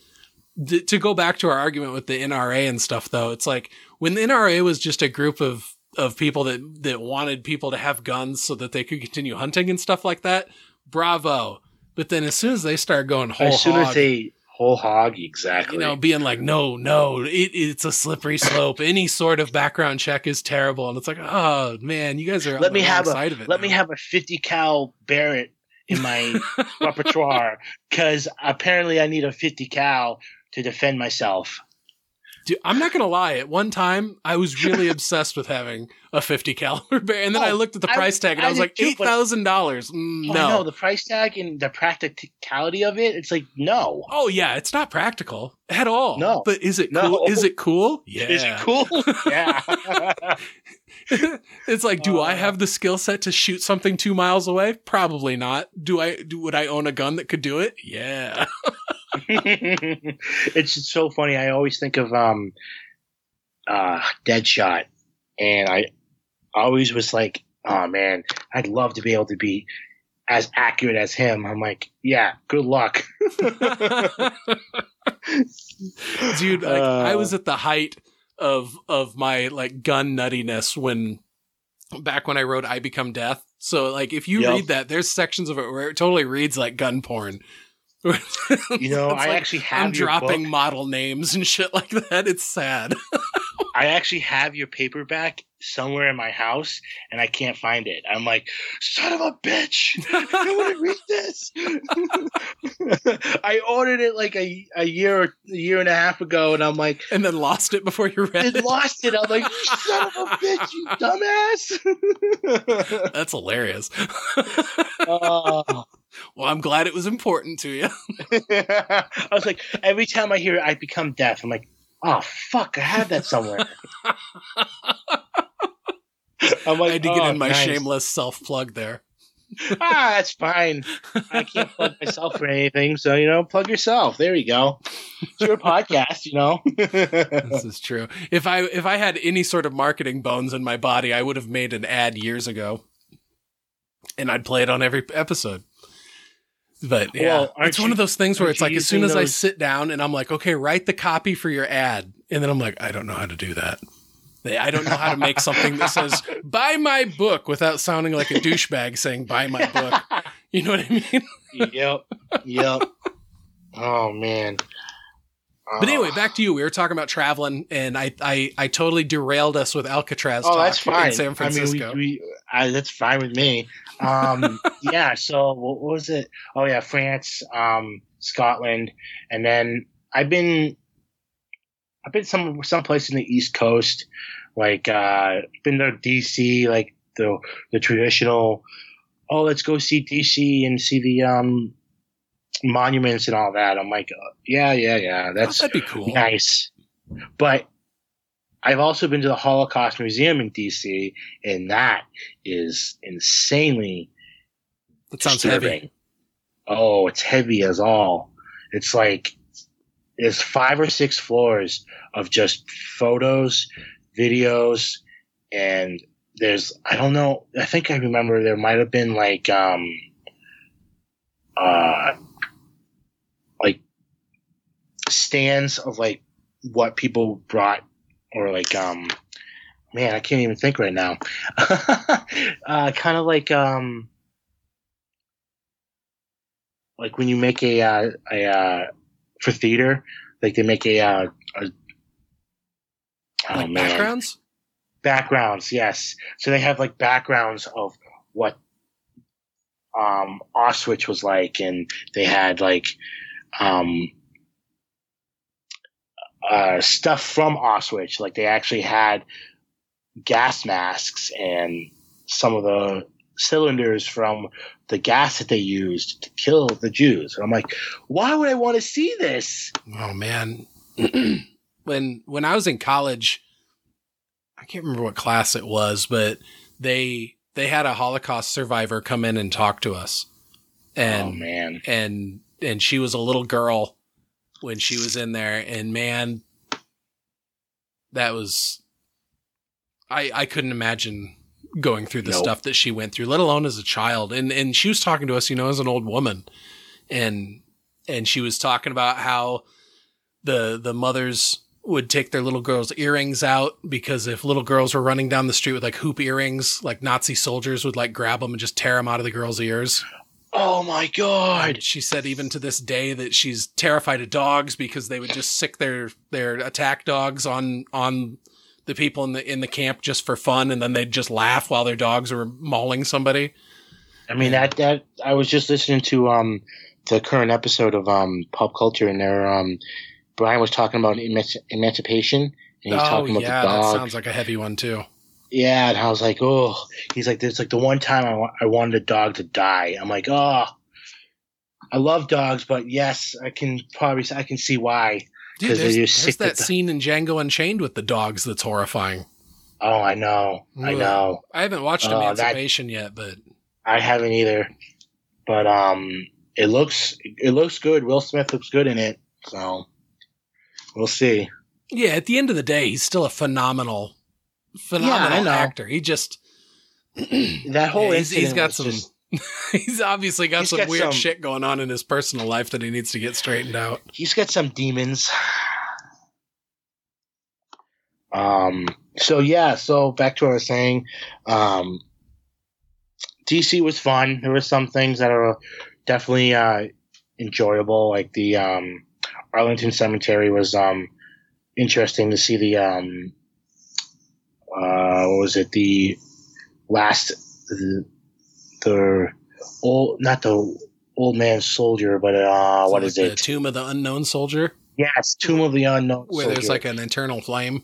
th- to go back to our argument with the NRA and stuff, though, it's like when the NRA was just a group of of people that that wanted people to have guns so that they could continue hunting and stuff like that. Bravo. But then as soon as they start going whole hog as soon hog, as they whole hog, exactly. you know, being like, no, no, it, it's a slippery slope. Any sort of background check is terrible, and it's like, oh man, you guys are let me have a side of it. let me have a 50 cal Barrett in my (laughs) repertoire because apparently I need a 50 cal to defend myself. Dude, I'm not gonna lie. At one time, I was really (laughs) obsessed with having a 50 caliber bear, and then I Oh, looked at the I- price tag and I, I was like, eight thousand dollars. Mm, Oh, I no. the price tag and the practicality of it. It's like no. Oh yeah, it's not practical at all. No. but is it No. cool? Is it cool? Yeah. (laughs) Is it cool? (laughs) yeah. it's like, do I Uh. have the skill set to shoot something two miles away? Probably not. Do I? Do would I own a gun that could do it? Yeah. (laughs) it's just so funny. I always think of um, uh, Deadshot, and I always was like, oh man, I'd love to be able to be as accurate as him. I'm like, yeah, good luck. (laughs) dude like, i Uh. was at the height of of my like gun nuttiness when back when i wrote i become death so like if you Yep. read that there's sections of it where it totally reads like gun porn You know, (laughs) I like, actually have i'm dropping book. model names and shit like that it's sad (laughs) I actually have your paperback somewhere in my house, and I can't find it. I'm like, son of a bitch! I want to read this. (laughs) I ordered it like a, a year or a year and a half ago, and I'm like, and then lost it before you read I it lost it. I'm like, son of a bitch, you dumbass. that's hilarious Oh. Well i'm glad it was important to you (laughs) (laughs) I was like, every time I hear it, I become deaf. I'm like, oh fuck, I have that somewhere. (laughs) I'm like, i had to get "Oh, in my nice." shameless self-plug there ah, that's fine. I can't plug myself for anything, so you know, plug yourself. There you go. It's your podcast, you know. this is true. If I if I had any sort of marketing bones in my body, I would have made an ad years ago, and I'd play it on every episode. But yeah, Well, aren't it's one you- of those things where it's like as soon using as I sit down and I'm like, okay, write the copy for your ad, and then I'm like, I don't know how to do that. I don't know how to make something that says "buy my book" without sounding like a douchebag saying "buy my book." You know what I mean? yep. Yep. Oh man. But anyway, Oh. back to you. We were talking about traveling, and I I, I totally derailed us with Alcatraz. Oh, talk that's fine. in San Francisco. I mean, we, we, I, that's fine with me. Um, yeah. So what was it? Oh yeah, France, um, Scotland, and then I've been, I've been some someplace in the East Coast, like uh, been to DC, like the the traditional. Oh, let's go see DC and see the um monuments and all that. I'm like, uh, yeah, yeah, yeah. That's Oh, that'd be cool. nice. But I've also been to the Holocaust Museum in DC, and that is insanely That sounds heavy. Oh, it's heavy as all. It's like there's five or six floors of just photos, videos, and there's I don't know. I think I remember there might have been like um uh like stands of like what people brought or like um man I can't even think right now. (laughs) uh, kind of like um like when you make a uh, a uh, for theater, like they make a uh, a oh like man backgrounds. backgrounds. Yes, so they have like backgrounds of what um Auschwitz was like, and they had like um uh stuff from Auschwitz. Like they actually had gas masks and some of the cylinders from the gas that they used to kill the Jews. And I'm like, why would I want to see this? Oh man, (clears throat) when when I was in college, I can't remember what class it was, but they they had a Holocaust survivor come in and talk to us, and oh man. and and she was a little girl when she was in there, and man, that was I I couldn't imagine going through the Nope. stuff that she went through, let alone as a child. And and she was talking to us, you know, as an old woman, and and she was talking about how the the mothers would take their little girls' earrings out because if little girls were running down the street with like hoop earrings, like Nazi soldiers would like grab them and just tear them out of the girls' ears. Oh my god! She said even to this day that she's terrified of dogs because they would just sic their their attack dogs on on the people in the in the camp just for fun, and then they'd just laugh while their dogs were mauling somebody. I mean that that I was just listening to um the current episode of um pop culture, and there um Brian was talking about emanci- emancipation, and he's oh talking about yeah, the that sounds like a heavy one too. Yeah, and I was like, oh, he's like, it's like the one time I, wa- I wanted a dog to die. I'm like, oh, I love dogs, but yes, I can probably I can see why. Dude, there's, there's sick that the- scene in Django Unchained with the dogs that's horrifying. Oh, I know, I know. I haven't watched Oh, that- yet, but I haven't either, but um, it looks it looks good. Will Smith looks good in it, so we'll see. yeah, at the end of the day, he's still a phenomenal, phenomenal know. actor. He just (clears throat) That whole Yeah, he's- he's got some- just- (laughs) he's obviously got He's some got weird some- shit going on in his personal life that he needs to get straightened out. he's got some demons. Um. So yeah. So back to what I was saying. Um. DC was fun. There were some things that are definitely uh, enjoyable, like the um, Arlington Cemetery was um, interesting to see the um, uh, what was it the last the, the old not the old man soldier, but uh, what So, is like it? Tomb of the Unknown Soldier, Yes, Tomb of the Unknown. Soldier. Where there's like an internal flame.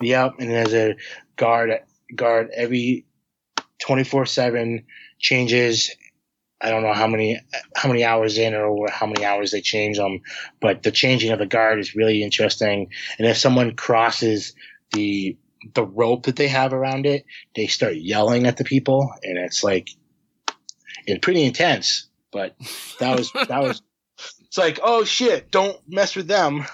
Yep, and there's a guard guard every twenty four seven changes. I don't know how many how many hours in or how many hours they change them, but the changing of the guard is really interesting. And if someone crosses the the rope that they have around it, they start yelling at the people, and it's like it's pretty intense. But that was (laughs) that was. It's like, oh shit! Don't mess with them.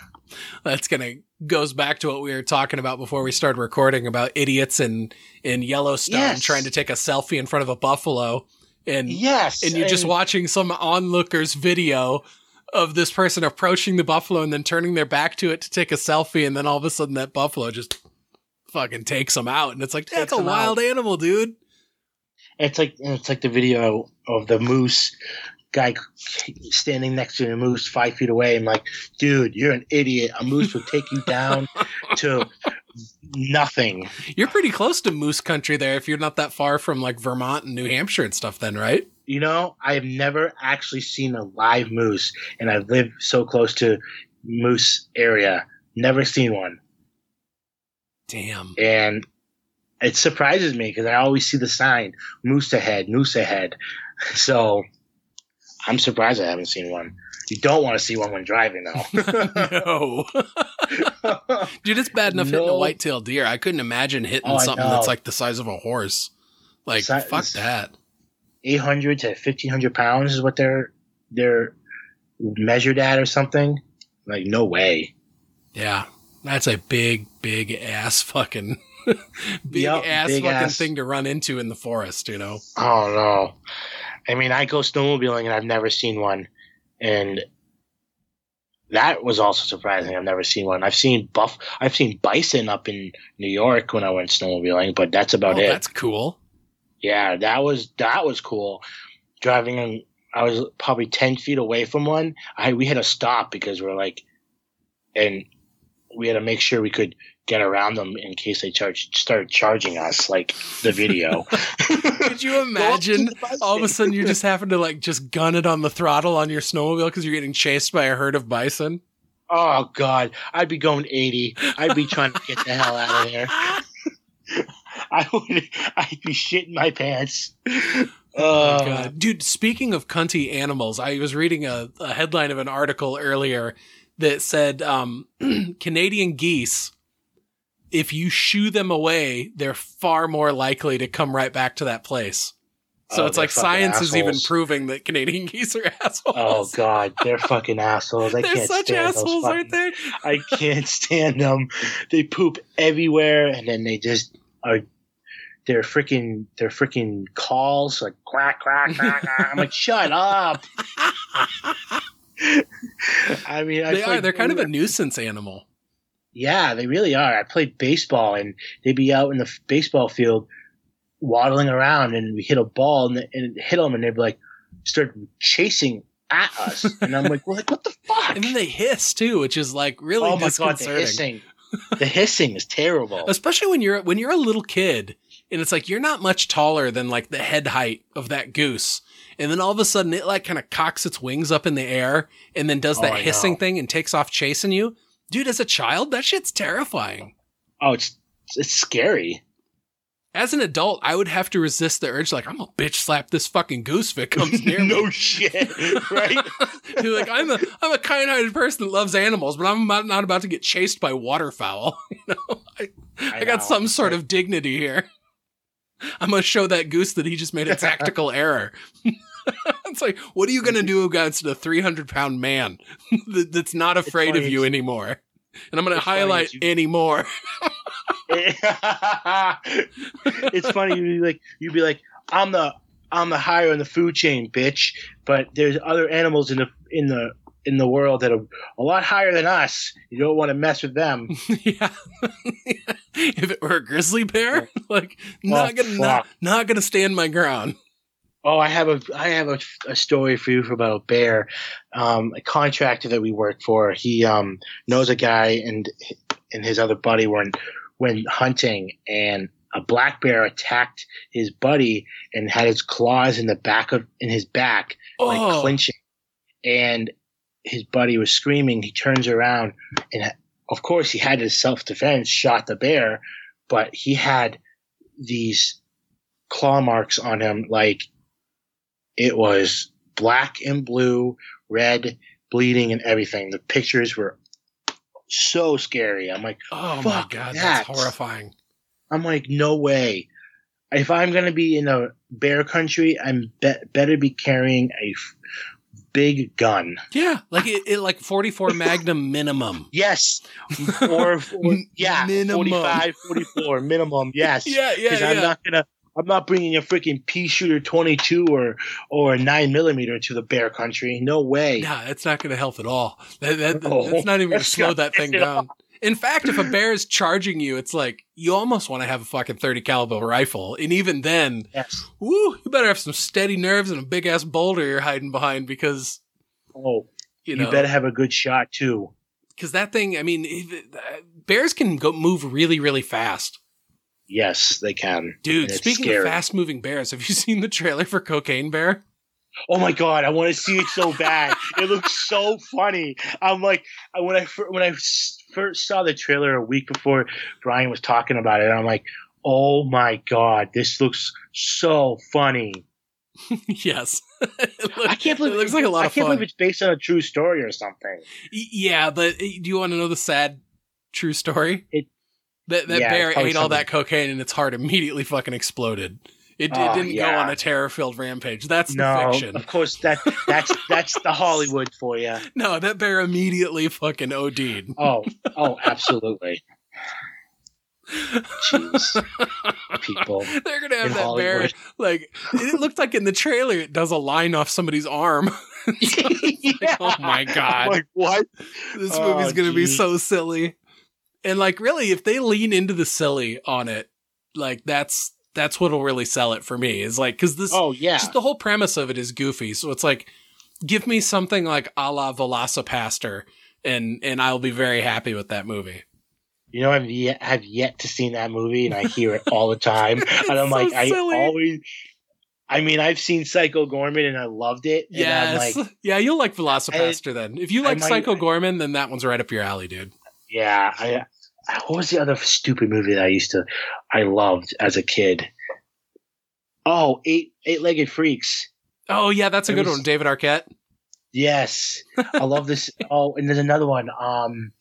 That's gonna goes back to what we were talking about before we started recording about idiots in in Yellowstone Yes. trying to take a selfie in front of a buffalo, and Yes, and you're just watching some onlooker's video of this person approaching the buffalo and then turning their back to it to take a selfie, and then all of a sudden that buffalo just fucking takes them out, and it's like that's a a wild animal, dude. It's like it's like the video of the moose guy standing next to the moose five feet away. I'm like, dude, you're an idiot. A moose will take you down (laughs) to nothing. You're pretty close to moose country there if you're not that far from like Vermont and New Hampshire and stuff, then, right? You know, I have never actually seen a live moose, and I live so close to moose area. Never seen one, Damn. and it surprises me because I always see the sign "moose ahead, moose ahead." (laughs) So I'm surprised I haven't seen one. You don't want to see one when driving, though. (laughs) (laughs) no. Dude, it's bad enough hitting a No. white-tailed deer. I couldn't imagine hitting Oh, something that's like the size of a horse. Like, Si- fuck that. 800 to 1500 pounds is what they're they're measured at or something like no way Yeah. That's a big, big ass fucking (laughs) big Yup, ass big fucking ass. thing to run into in the forest, you know? oh no. I mean i go snowmobiling and i've never seen one. And that was also surprising. I've never seen one. I've seen buff i've seen bison up in new york when i went snowmobiling but that's about oh, it. that's cool. yeah that was that was cool. Driving in i was probably 10 feet away from one. I we had to stop because we're like and we had to make sure we could get around them in case they charge started charging us like the video. (laughs) Could you imagine all of a sudden you just happen to like just gun it on the throttle on your snowmobile because you're getting chased by a herd of bison? oh god. I'd be going 80 i'd be trying to get the hell out of there. (laughs) I would i'd be shitting my pants. Oh, God. Dude, speaking of cunty animals, I was reading a, a headline of an article earlier that said um, (clears throat) Canadian geese, if you shoo them away, they're far more likely to come right back to that place. So Oh, it's like science is even proving that Canadian (laughs) geese are assholes. oh god they're fucking assholes i they're can't such stand assholes, fucking- aren't they? I can't stand them. They poop everywhere, and then they just are. They're freaking. They're freaking calls like quack quack quack. quack. I'm like, shut up. (laughs) I mean, I they are. like They're kind of a nuisance animal. Yeah, they really are. I played baseball, and they'd be out in the f- baseball field waddling around, and we hit a ball and, and hit them, and they'd be like start chasing at us, and I'm like, well, (laughs) like what the fuck? And then they hiss too, which is like really oh my god, the hissing! the hissing is terrible. (laughs) Especially when you're when you're a little kid and it's like you're not much taller than like the head height of that goose. And then all of a sudden it like kind of cocks its wings up in the air and then does Oh, that I hissing know. thing and takes off chasing you. Dude, as a child, that shit's terrifying. Oh, it's it's scary. As an adult, I would have to resist the urge, like, I'm gonna bitch slap this fucking goose if it (laughs) comes near me. no shit, right? (laughs) You're like, I'm a I'm a kind hearted person that loves animals, but I'm not, not about to get chased by waterfowl. (laughs) You know, I, I, got know. some sort of dignity here. I'm gonna show that goose that he just made a tactical error. (laughs) it's like, what are you gonna do against a 300 pound man (laughs) that, that's not afraid of you anymore? And I'm gonna highlight it's- anymore. (laughs) it's funny you'd be like you'd be like I'm the I'm the higher in the food chain, bitch. But there's other animals in the in the in the world that are a lot higher than us. You don't want to mess with them. yeah. if it were a grizzly bear, like oh, not gonna not, not gonna stand my ground. Oh, I have a I have a, a story for you about a bear. Um, a contractor that we work for, he um, knows a guy and and his other buddy went went hunting and a black bear attacked his buddy and had his claws in the back of in his back like Oh, clinching. And his buddy was screaming. He turns around and of course he had his self-defense shot the bear but he had these claw marks on him like it was black and blue red bleeding and everything the pictures were so scary i'm like oh my god, that. that's horrifying. i'm like no way if i'm going to be in a bear country i'm be- better be carrying a f- big gun Yeah, like it, it like 44 (laughs) Magnum minimum. Yes. (laughs) Or, or yeah, minimum. 45, 44 minimum. (laughs) Yes. Yeah, yeah, Because I'm not gonna. I'm not bringing a freaking pea shooter 22 or or a nine millimeter to the bear country. No way. Yeah, it's not going to help at all. That, that, No. that's not even going (laughs) to slow that thing down. In fact, if a bear is charging you, it's like you almost want to have a fucking 30 caliber rifle. And even then, Yes. woo, you better have some steady nerves and a big ass boulder you're hiding behind because, Oh, you you, better have a good shot too. because that thing, I mean, uh, bears can go move really, really fast. Yes, they can. Dude, it's speaking scary. of fast moving bears, have you (laughs) seen the trailer for Cocaine Bear? Oh my god, I want to see it so bad. it looks so funny. I'm like, when I- when I fir- when I s- first saw the trailer a week before Brian was talking about it, I'm like, oh my god, this looks so funny. (laughs) yes. (laughs) It look- I can't believe it looks like a lot I of can't fun. believe it's based on a true story or something. Yeah, but uh, do you want to know the sad true story? It- that that Yeah, bear it's probably ate all that cocaine and its heart immediately fucking exploded. It, it Oh, didn't go on a terror filled rampage. That's the fiction. of course that that's that's the Hollywood for you. (laughs) No, that bear immediately fucking OD'd. Oh, oh, absolutely. Jeez, people. (laughs) They're gonna have In that bear like it looked like in the trailer it does a line off somebody's arm. (laughs) yeah. oh my God. Like what? this Oh, movie's gonna be so silly. And like really, if they lean into the silly on it, like that's that's what'll really sell it for me. Is like because this Oh yeah. just the whole premise of it is goofy. So it's like give me something like a la Velocipastor and and I'll be very happy with that movie. You know, I've yet have yet to see that movie, and I hear it all the time, (laughs) and I'm so like, I always. I mean, I've seen Psycho Goreman, and I loved it. Yes. like, (laughs) yeah, you'll like Velocipastor then. If you like might- Psycho Goreman, then that one's right up your alley, dude. yeah. I, what was the other stupid movie that I used to, I loved as a kid? Oh, eight eight legged freaks. Oh yeah, that's a It good was- one. David Arquette. Yes, I love this. (laughs) Oh, and there's another one. Um,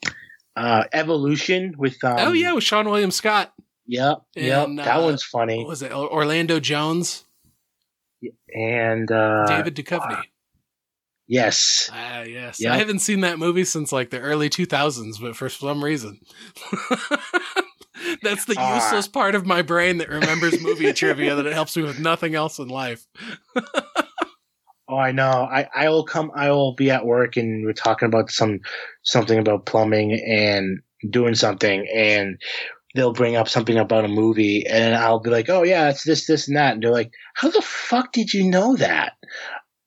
uh, Evolution with. Um, oh yeah, with Seann William Scott. Yep. Yep. That uh, one's funny. What was it? Orlando Jones, And uh, David Duchovny. Yes. Ah, yes. Yeah. I haven't seen that movie since like the early 2000s, but for some reason. (laughs) That's the Ah. useless part of my brain that remembers movie (laughs) trivia that it helps me with nothing else in life. Oh, I know. I I will come. I will be at work, and we're talking about some something about plumbing, and doing something and they'll bring up something about a movie and I'll be like, oh yeah, it's this, this, and that. And they're like, how the fuck did you know that?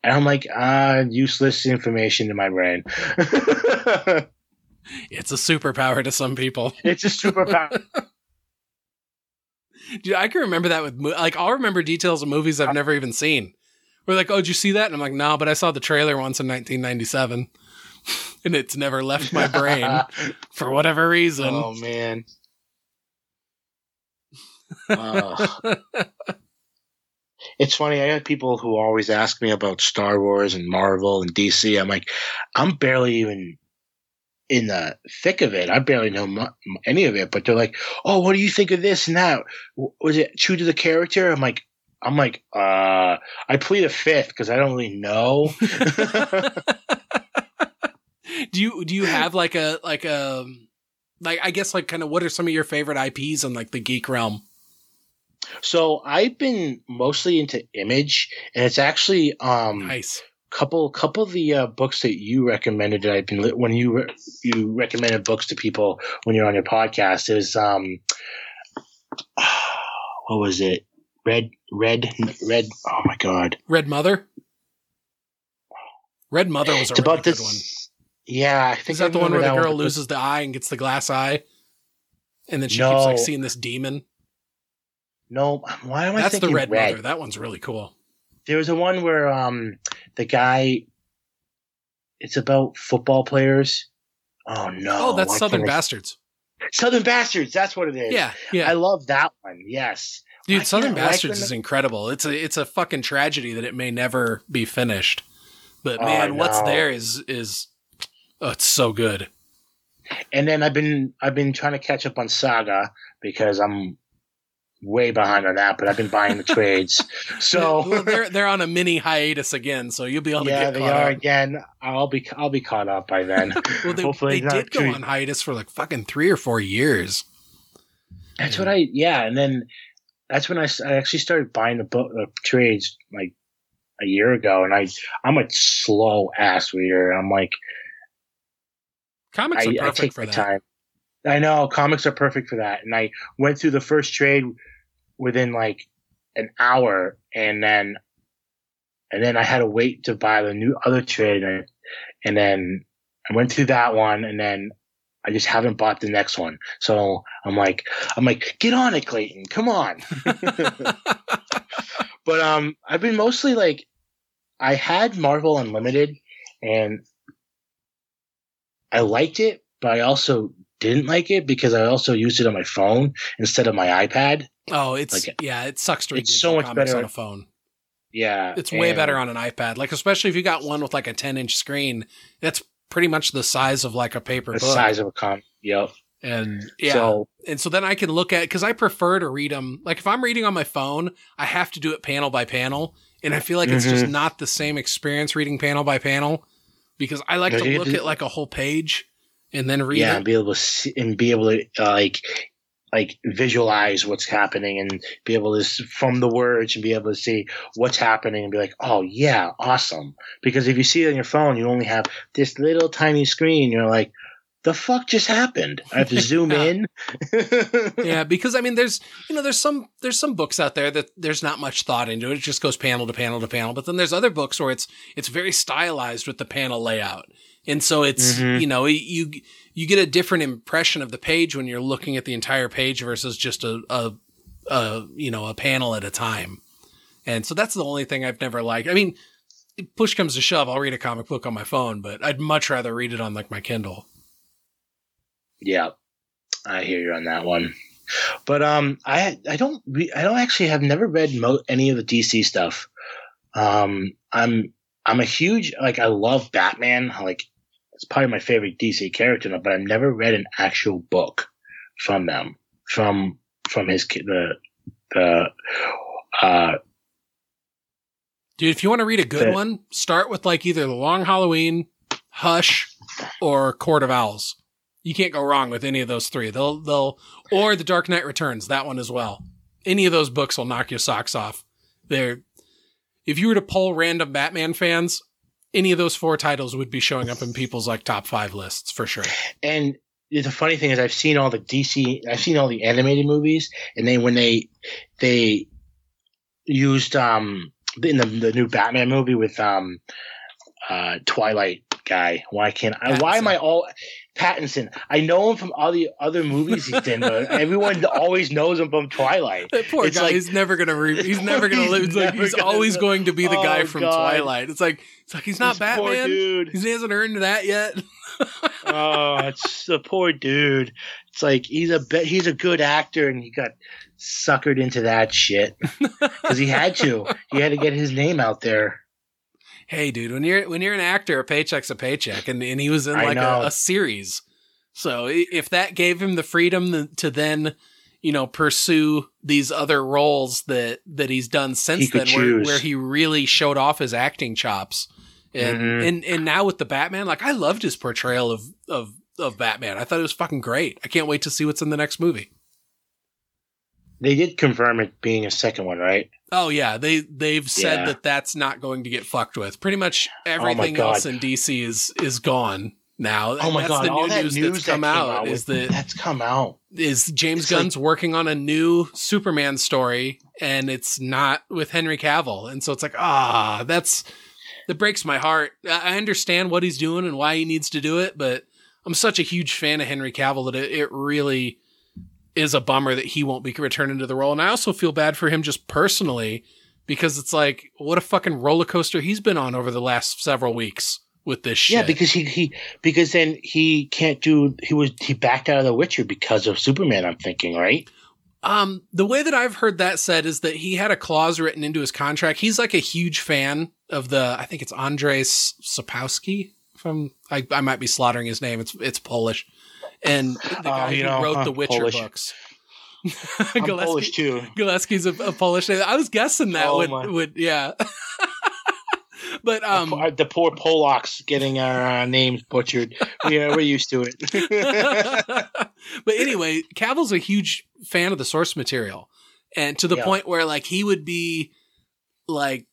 And I'm like, ah, useless information in my brain. (laughs) it's a superpower to some people. It's a superpower. (laughs) Dude, I can remember that with like I'll remember details of movies I've never even seen. We're like, oh, did you see that? And I'm like, no, but I saw the trailer once in 1997, (laughs) and it's never left my brain for whatever reason. Oh man. Uh, it's funny. I have people who always ask me about Star Wars and Marvel and DC. I'm like, I'm barely even in the thick of it. I barely know any of it, but they're like, "Oh, what do you think of this and that? Was it true to the character?" I'm like, I'm like, uh, I plead a fifth because I don't really know. (laughs) do you do you have like a like a like I guess like kind of what are some of your favorite IPs in like the geek realm? So I've been mostly into image, and it's actually um nice. couple couple of the uh, books that you recommended that I've been when you re- you recommended books to people when you're on your podcast is um (sighs) what was it? Red red red oh my god. Red mother? Red mother was a it's really good this, one. Yeah I think is that I the one where the girl one. loses the eye and gets the glass eye? And then she no. keeps like seeing this demon no (laughs) why am I thinking? that's the red, red mother that one's really cool there was a one where um the guy it's about football players. Oh no. Oh, that's Southern Bastards. Southern Bastards, that's what it is. Yeah, yeah. I love that one. Yes. Dude, Southern Bastards is incredible. It's a it's a fucking tragedy that it may never be finished. But oh, man, what's there is is oh, it's so good. And then I've been I've been trying to catch up on Saga because I'm way behind on that, but I've been buying the trades. (laughs) So well, they're they're on a mini hiatus again, so you'll be able yeah, to get they are up. again. I'll be I'll be caught up by then. (laughs) well, they, Hopefully they did go on hiatus for like fucking three or four years. That's yeah. what I yeah, and then that's when I, I actually started buying the book the trades like a year ago, and I I'm a slow ass reader. I'm like comics I, are perfect for that. Time. I know comics are perfect for that, and I went through the first trade within like an hour, and then and then I had to wait to buy the new other trade, and, then I went through that one, and then I just haven't bought the next one. So I'm like, I'm like, get on it, Clayton, come on. (laughs) but um, I've been mostly like, I had Marvel Unlimited, and I liked it, but I also didn't like it because I also used it on my phone instead of my iPad. Oh, it's like, yeah, it sucks to read it's so much better on a phone. Yeah, it's way better on an iPad. Like especially if you got one with like a 10 inch screen, that's pretty much the size of like a paper the book. size of a com. Yep. And yeah, so, and so then I can look at because I prefer to read them. Like if I'm reading on my phone, I have to do it panel by panel, and I feel like mm-hmm. it's just mm-hmm. not the same experience reading panel by panel because I like to look at like a whole page and then read yeah, it. and be able to see, and be able to uh, like like visualize what's happening and be able to from the words and be able to see what's happening and be like oh yeah awesome. Because if you see it on your phone you only have this little tiny screen you're like the fuck just happened? I have to (laughs) zoom in. (laughs) Yeah because i mean there's you know there's some there's some books out there that there's not much thought into it. It just goes panel to panel to panel. But then there's other books where it's it's very stylized with the panel layout and so it's mm-hmm. you know you you get a different impression of the page when you're looking at the entire page versus just a, a, a you know, a panel at a time. And so that's the only thing I've never liked. I mean, push comes to shove, I'll read a comic book on my phone, but I'd much rather read it on like my Kindle. Yeah, I hear you on that one. But um, I I don't I don't actually have never read mo- any of the DC stuff. Um, I'm I'm a huge like I love Batman. Like it's probably my favorite DC character, but I've never read an actual book from them from from his the the uh dude if you want to read a good the, one start with like either the long halloween hush or court of owls. You can't go wrong with any of those three. They'll they'll or the dark knight returns that one as well. Any of those books will knock your socks off. They're if you were to poll random batman fans any of those four titles would be showing up in people's like top five lists for sure. And the funny thing is I've seen all the DC, I've seen all the animated movies, and then when they they used um in the the new Batman movie with um uh Twilight guy. Why can't I? Why am I all Pattinson? I know him from all the other movies he's in. But (laughs) everyone always knows him from Twilight. That poor It's guy. like- he's never gonna. Re- he's (laughs) never gonna He's live. It's like he's always live. going to be the guy Oh, from God. Twilight. It's like it's like he's not This Batman. dude. He hasn't earned that yet. (laughs) oh, it's the poor dude. It's like he's a be- he's a good actor, and he got suckered into that shit because he had to. He had to get his name out there. Hey, dude, when you're when you're an actor, a paycheck's a paycheck, and and he was in like a, a series. So if that gave him the freedom to then, you know, pursue these other roles that that he's done since He then, where, where he really showed off his acting chops, and Mhm. and and now with the Batman, like I loved his portrayal of of of Batman. I thought it was fucking great. I can't wait to see what's in the next movie. They did confirm it being a second one, right? Oh yeah, they they've said Yeah. that that's not going to get fucked with. Pretty much everything God. else in DC is is gone now. Oh my that's god! the new all that news, news that's come came out, out is that that's come out. is James It's like- Gunn's working on a new Superman story, and it's not with Henry Cavill, and so it's like ah, that's that breaks my heart. I I understand what he's doing and why he needs to do it, but I'm such a huge fan of Henry Cavill that it, it really is a bummer that he won't be returning to the role. And I also feel bad for him just personally because it's like what a fucking roller coaster he's been on over the last several weeks with this shit. Yeah, because he, he because then he can't do he was he backed out of The Witcher because of Superman. I'm thinking, right? Um, the way that I've heard that said is that he had a clause written into his contract. He's like a huge fan of the, I think it's Andrzej Sapowski from, I, I might be slaughtering his name. It's, it's Polish. And (laughs) the guy Oh, you who know, wrote huh, the Witcher Polish. books. I'm (laughs) Gillespie- Polish too. Gillespie's a, a Polish name. I was guessing that Oh, would, my. would, yeah. (laughs) but, The um, po- the poor Polacks getting our uh, names butchered. Yeah, we're used to it. but anyway, Cavill's a huge fan of the source material, and to the Yeah. point where like he would be like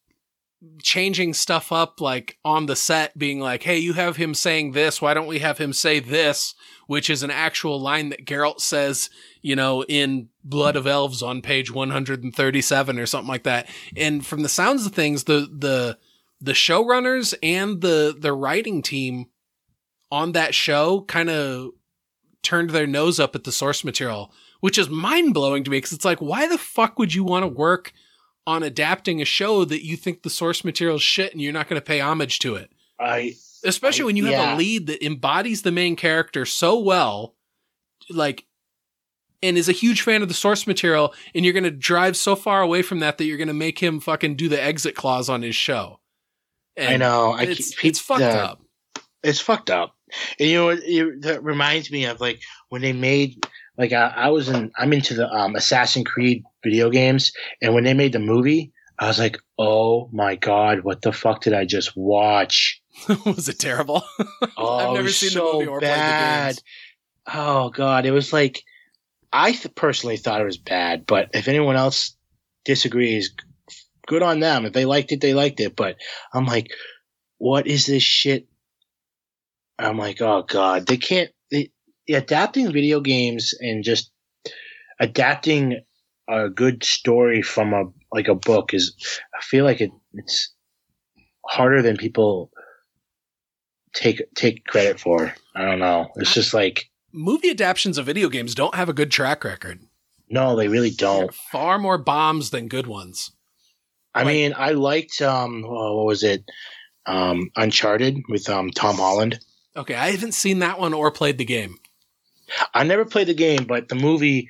changing stuff up like on the set being like hey you have him saying this why don't we have him say this which is an actual line that Geralt says you know in blood of elves on page 137 or something like that and from the sounds of things the the the showrunners and the the writing team on that show kind of turned their nose up at the source material, which is mind blowing to me because it's like, why the fuck would you want to work on adapting a show that you think the source material shit and you're not going to pay homage to it? I Especially I- when you have yeah. a lead that embodies the main character so well, like, and is a huge fan of the source material, and you're going to drive so far away from that that you're going to make him fucking do the exit clause on his show. I know. I It's, keep- it's fucked uh, up. It's fucked up. And you know, what, it, that reminds me of like when they made like I, I was in I'm into the um, Assassin's Creed video games, and when they made the movie, I was like, oh my god, what the fuck did I just watch? (laughs) was it terrible? (laughs) Oh, I've it never was seen the so movie or played the bad. games. Oh god, it was like I th- personally thought it was bad, but if anyone else disagrees, good on them. If they liked it, they liked it. But I'm like, what is this shit? I'm like, oh god, they can't. They, adapting video games and just adapting a good story from a like a book is. I feel like it, it's harder than people take take credit for. I don't know. It's just like movie adaptations of video games don't have a good track record. no, they really don't. Far more bombs than good ones. I Like- mean, I liked um, oh, what was it? Um, Uncharted with um Tom Holland. Okay, I haven't seen that one or played the game. I never played the game, but the movie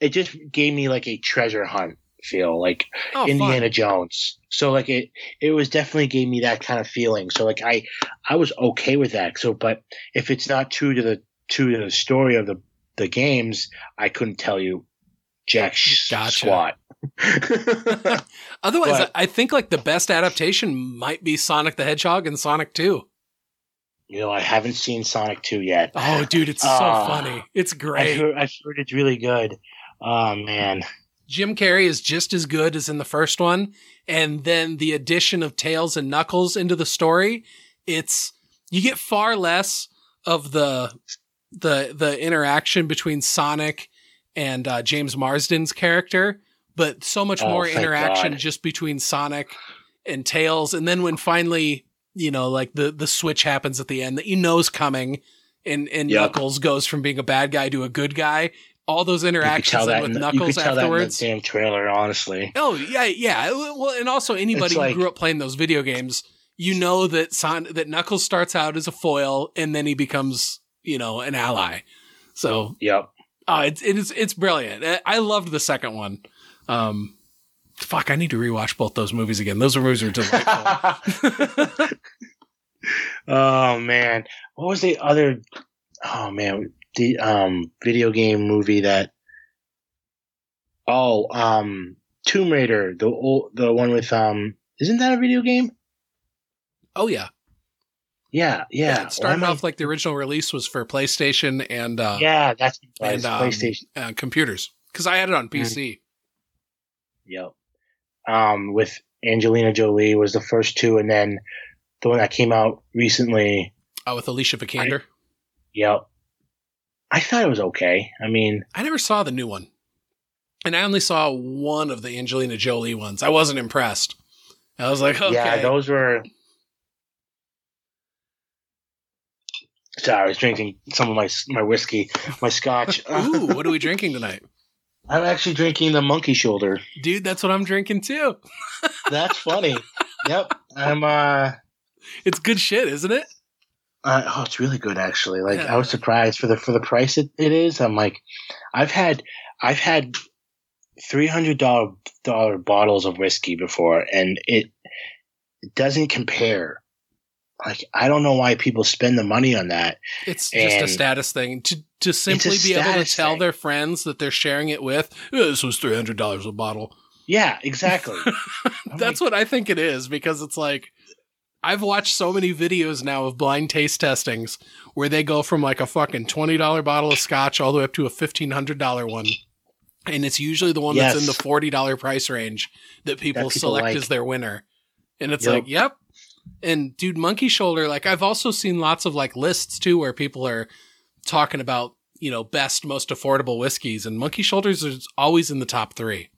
it just gave me like a treasure hunt feel, like Oh, Indiana fun. Jones. So like it it was definitely gave me that kind of feeling. So like I I was okay with that. So but if it's not true to the to the story of the the games, I couldn't tell you jack Gotcha. squat. (laughs) (laughs) Otherwise, But- I I think like the best adaptation might be Sonic the Hedgehog and Sonic 2. you know, I haven't seen Sonic 2 yet. Oh, dude, it's so Ah. funny. It's I've great. heard, I've heard it's really good. Oh man. Jim Carrey is just as good as in the first one, and then the addition of Tails and Knuckles into the story, it's you get far less of the the the interaction between Sonic and uh, James Marsden's character, but so much Oh, more interaction God. just between Sonic and Tails. And then when finally, you know, like the the switch happens at the end that you know's coming, and and Yep. Knuckles goes from being a bad guy to a good guy. All those interactions with the, Knuckles afterwards. that in the damn trailer. Honestly, Oh yeah, yeah. Well, and also anybody like- who grew up playing those video games, you know that Son- that Knuckles starts out as a foil and then he becomes, you know, an ally. So, yep. uh, it's it is it's brilliant. I- I loved the second one. Um, fuck, I need to rewatch both those movies again. Those movies are delightful. (laughs) oh man, what was the other? Oh man, the um video game movie that. Oh, um, Tomb Raider, the old, the one with um, isn't that a video game? oh yeah, Yeah, yeah. It started am I- off like the original release was for PlayStation and uh, yeah, that's and um, PlayStation. uh, computers because I had it on Mm. PC. Yep. Um, with Angelina Jolie was the first two, and then the one that came out recently. Uh, with Alicia Vikander. Yep. I thought it was okay. I mean, I never saw the new one. And I only saw one of the Angelina Jolie ones. I wasn't impressed. I was like, okay. yeah, those were. Sorry, I was drinking some of my my whiskey, my scotch. (laughs) Ooh, what are we drinking tonight? (laughs) I'm actually drinking the monkey shoulder. Dude, that's what I'm drinking too. (laughs) That's funny. yep, I'm. uh It's good shit, isn't it? Uh, oh, it's really good actually. Like Yeah. I was surprised for the for the price it, it is. I'm like, I've had I've had three hundred dollar dollar bottles of whiskey before, and it, it doesn't compare. Like I don't know why people spend the money on that. It's just a status thing. To to simply be able to tell thing. their friends that they're sharing it with, "Yeah, this was three hundred dollars a bottle. Yeah, exactly. (laughs) That's what I think it is because it's like I've watched so many videos now of blind taste testings where they go from like a fucking twenty dollar bottle of scotch all the way up to a fifteen hundred dollar one. And it's usually the one that's in the forty dollar price range that people, That people select like. as their winner. And it's Yep. like, yep. And dude, monkey shoulder, like I've also seen lots of like lists too where people are talking about, you know, best, most affordable whiskeys, and monkey shoulders is always in the top three.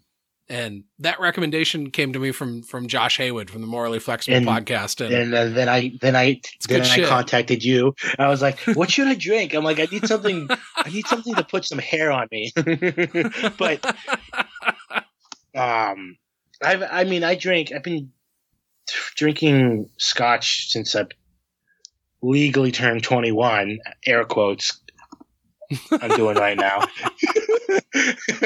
And that recommendation came to me from from Josh Haywood from the Morally Flexible And- podcast. And and uh, then I then I then I shit. contacted you. I was like, "What (laughs) should I drink?" I'm like, "I need something. I need something to put some hair on me." (laughs) but um, I've I mean, I drink. I've been drinking scotch since I've legally turned 21. Air quotes. I'm doing right now. (laughs)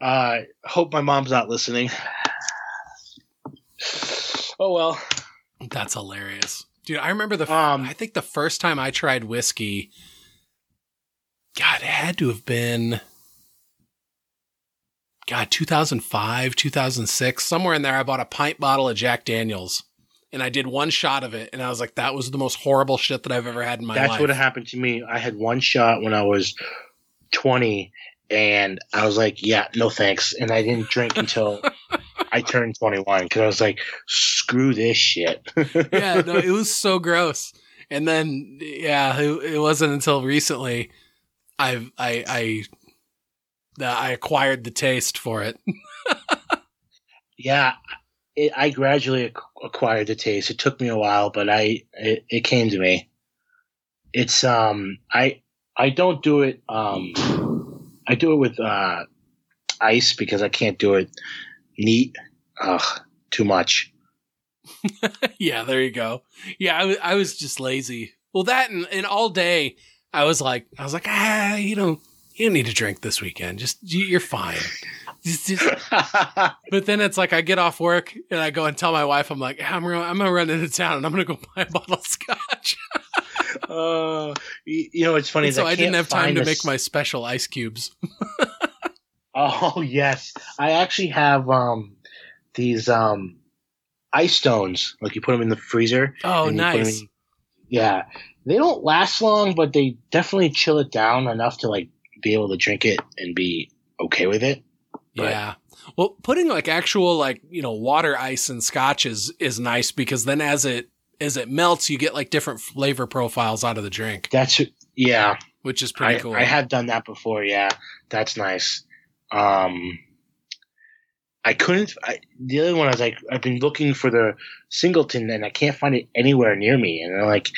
uh, hope my mom's not listening. Oh well. that's hilarious, dude. I remember the. Um, I think the first time I tried whiskey, God, it had to have been. God, 2005, 2006, somewhere in there, I bought a pint bottle of Jack Daniels and I did one shot of it. And I was like, that was the most horrible shit that I've ever had in my That's life. That's what happened to me. I had one shot when I was 20, and I was like, yeah, no thanks. And I didn't drink until (laughs) I turned 21 because I was like, screw this shit. yeah, no, it (laughs) was so gross. And then, yeah, it, it wasn't until recently I I I that I acquired the taste for it. (laughs) yeah, it, I gradually ac- acquired the taste. It took me a while, but I it, it came to me. It's um I I don't do it um I do it with uh ice because I can't do it neat. Ugh, too much. (laughs) yeah, there you go. Yeah, I, was just lazy. Well, that and, and all day I was like, I was like, ah, you don't, you don't need to drink this weekend. Just you- you're fine. Just- just- (laughs) But then it's like I get off work and I go and tell my wife, I'm like, I'm gonna, I'm gonna run into town and I'm gonna go (laughs) buy a bottle of scotch. (laughs) uh, you, you know, it's funny. And so is I didn't have time to this- make my special ice cubes. (laughs) Oh yes, I actually have um these um ice stones. Like you put them in the freezer. Oh, and you put 'em nice. in- yeah, they don't last long, but they definitely chill it down enough to like be able to drink it and be okay with it. But- Yeah. Well, putting like actual like, you know, water ice and scotch is is nice because then as it as it melts, you get like different flavor profiles out of the drink. That's yeah, which is pretty I, cool. I have done that before. Yeah, that's nice. Um, I couldn't. I, the other one I was like, I've been looking for the singleton and I can't find it anywhere near me. And like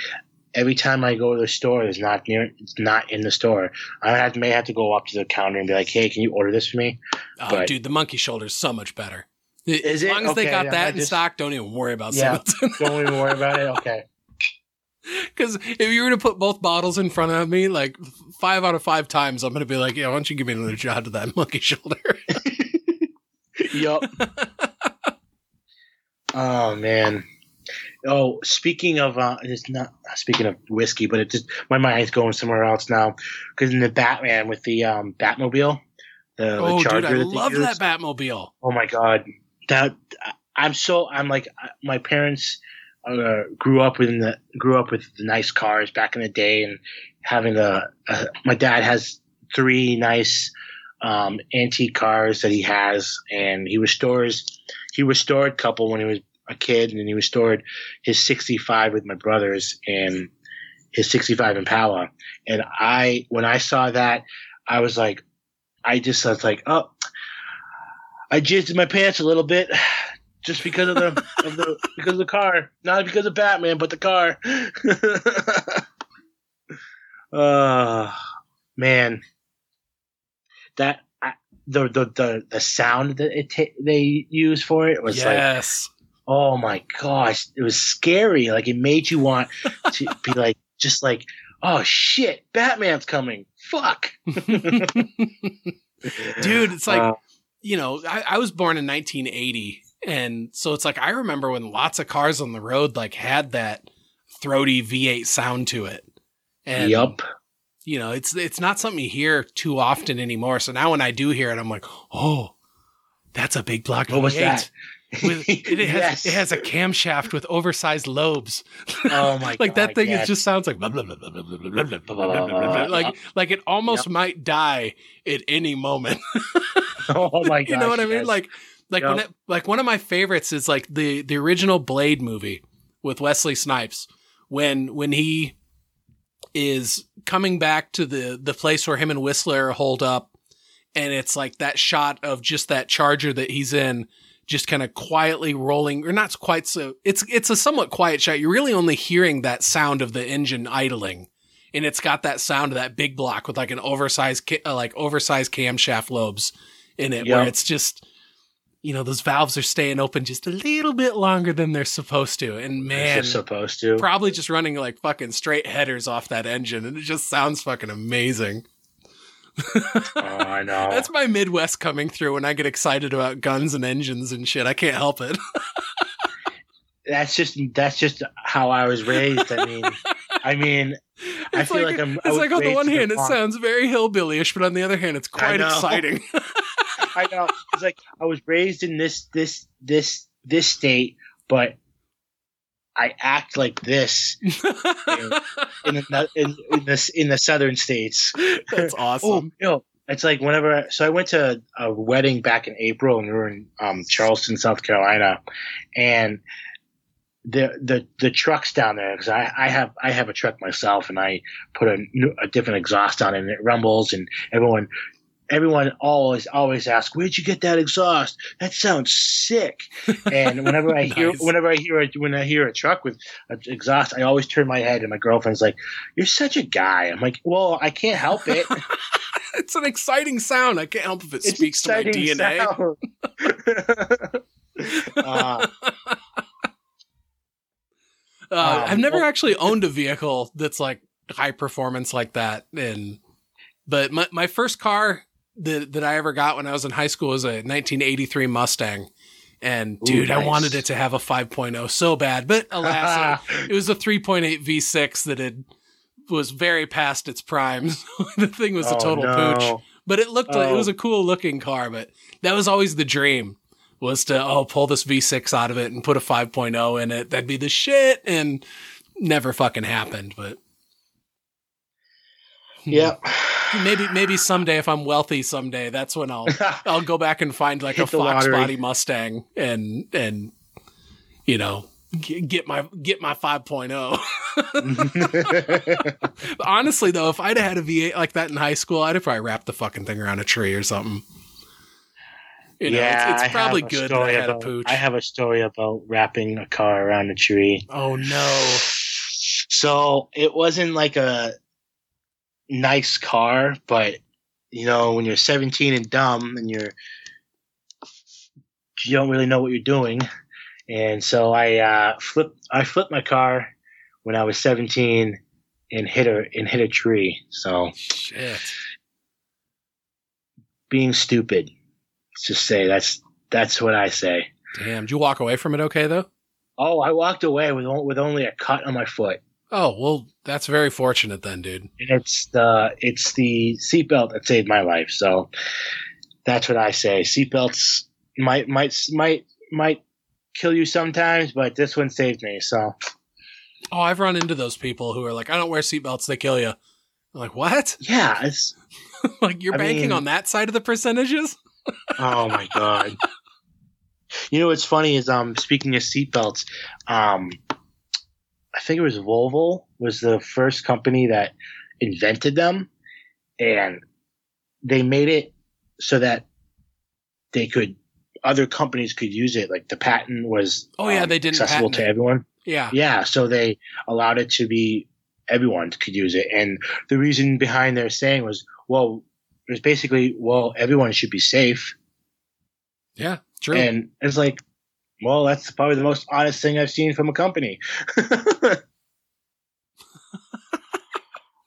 every time I go to the store, it's not near. It's not in the store. I have, may have to go up to the counter and be like, Hey, can you order this for me? oh, but- dude, the monkey shoulder is so much better. Is as it? long as they got I that in just- stock, don't even worry about Yeah. Singleton. Don't even worry about it. (laughs) Okay. Because if you were to put both bottles in front of me, like five out of five times, I'm gonna be like, "Yeah, why don't you give me another shot of that (laughs) monkey shoulder?" (laughs) Yup. oh man. Oh, speaking of, uh, it's not speaking of whiskey, but it just my mind's going somewhere else now. Because in the Batman with the um, Batmobile, the, oh, the dude, I love that Batmobile. Oh my god, that I'm so I'm like my parents uh, grew up in the grew up with the nice cars back in the day, and having the a my dad has three nice um, antique cars that he has, and he restores he restored a couple when he was a kid, and then he restored his 65 with my brothers and his 65 Impala, and I when I saw that I was like I just was like oh I jizzed in my pants a little bit (sighs) just because of the of the (laughs) because of the car, not because of Batman, but the car. (laughs) uh man, that I, the, the the the sound that it ta- they use for it was like, yes. oh my gosh, it was scary. Like it made you want to be (laughs) like, just like, oh shit, Batman's coming. Fuck, Dude, it's like, Uh, you know, I, I was born in 1980. And so it's like, I remember when lots of cars on the road like had that throaty V8 sound to it. And, yup. you know, it's, it's not something you hear too often anymore. So now when I do hear it, I'm like, oh, that's a big block What was V8. that? With, it, has, Yes. it has a camshaft with oversized lobes. Oh my God. like that thing, yes. it just sounds like blah, blah, blah, blah, blah, blah, blah, blah, blah, blah, blah, blah. like like it almost might die at any moment. (laughs) oh my god, you know what I mean? Like like when Yep. it, like one of my favorites is like the the original Blade movie with Wesley Snipes when when he is coming back to the the place where him and Whistler hold up and it's like that shot of just that charger that he's in just kind of quietly rolling or not quite so it's it's a somewhat quiet shot you're really only hearing that sound of the engine idling and it's got that sound of that big block with like an oversized ca- uh, like oversized camshaft lobes in it where it's just you know those valves are staying open just a little bit longer than they're supposed to. And man supposed to. probably just running like fucking straight headers off that engine and it just sounds fucking amazing. Oh, I (laughs) know. that's my midwest coming through when i get excited about guns and engines and shit. I can't help it. (laughs) That's just that's just how I was raised. I mean, I mean, I it's feel like, like I'm- it's like on the one hand it sounds very hillbillyish but on the other hand it's quite exciting (laughs) I know. It's like I was raised in this this this this state, but I act like this (laughs) in the in, in the in the southern states. that's (laughs) Oh, awesome no. It's like whenever, so I went to a wedding back in April and we were in um, Charleston, South Carolina, and the the the trucks down there because I, I have I have a truck myself and I put a, a different exhaust on it and it rumbles and everyone everyone always always asks where'd you get that exhaust? That sounds sick. And whenever I (laughs) hear Nice. whenever I hear a, when I hear a truck with an exhaust I always turn my head and my girlfriend's like you're such a guy. I'm like well I can't help it. (laughs) It's an exciting sound. I can't help if it It's speaks to my dna (laughs) uh, Uh, Um, I've never well- actually owned a vehicle that's like high performance like that. And, but my, my first car that, that I ever got when I was in high school was a 1983 Mustang. And Ooh, dude, I wanted it to have a 5.0 so bad, but (laughs) alas, it, was a 3.8 V6 that had was very past its prime. (laughs) the thing was a Oh, total no. pooch, but it looked like it Oh. was a cool looking car. But that was always the dream was to oh pull this V6 out of it and put a 5.0 in it. That'd be the shit, and never fucking happened. But Hmm. Yep. maybe maybe someday if I'm wealthy someday, that's when I'll (laughs) I'll go back and find like a Hit the Fox lottery. body Mustang and and you know Get, get my get my 5.0. (laughs) Honestly, though, if I'd have had a V8 like that in high school, I'd have probably wrapped the fucking thing around a tree or something. You know, yeah, it's, it's probably have good that I story had about, a pooch. I have a story about wrapping a car around a tree. oh no! So it wasn't like a nice car, but you know, when you're 17 and dumb and you're you don't really know what you're doing, and so I uh, flipped I flipped my car when I was 17 and hit a and hit a tree. So Shit. being stupid, let's just say that's that's what I say. Damn. Did you walk away from it okay though? Oh, I walked away with with only a cut on my foot. Oh well, that's very fortunate then, dude. and it's the it's the seatbelt that saved my life. So that's what I say. Seatbelts might might might might kill you sometimes, but this one saved me. So Oh, I've run into those people who are like, I don't wear seatbelts, they kill you. I'm like, what? yeah, (laughs) it's like you're I banking mean- on that side of the percentages? (laughs) oh my god. You know what's funny is um speaking of seatbelts, um I think it was Volvo was the first company that invented them and they made it so that they could other companies could use it like the patent was Oh, yeah, um, they didn't accessible to it. everyone Yeah. yeah so they allowed it to be everyone could use it and the reason behind their saying was well it was basically well everyone should be safe Yeah. True. and it's like, well, that's probably the most honest thing I've seen from a company. (laughs)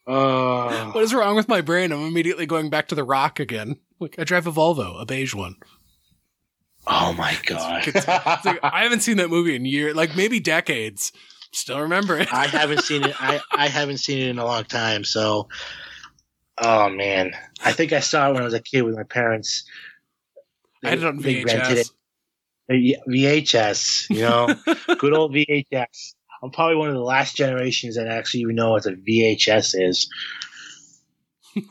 uh, what is wrong with my brain? I'm immediately going back to the rock again. Like I drive a Volvo, a beige one. oh my god! It's like, I haven't seen that movie in years, like maybe decades. Still remember it. I haven't seen it. I, I haven't seen it in a long time. So, oh man, I think I saw it when I was a kid with my parents. I had it on They rented it. Uh, VHS, you know, (laughs) good old VHS. I'm probably one of the last generations that actually even know what a VHS is. (laughs)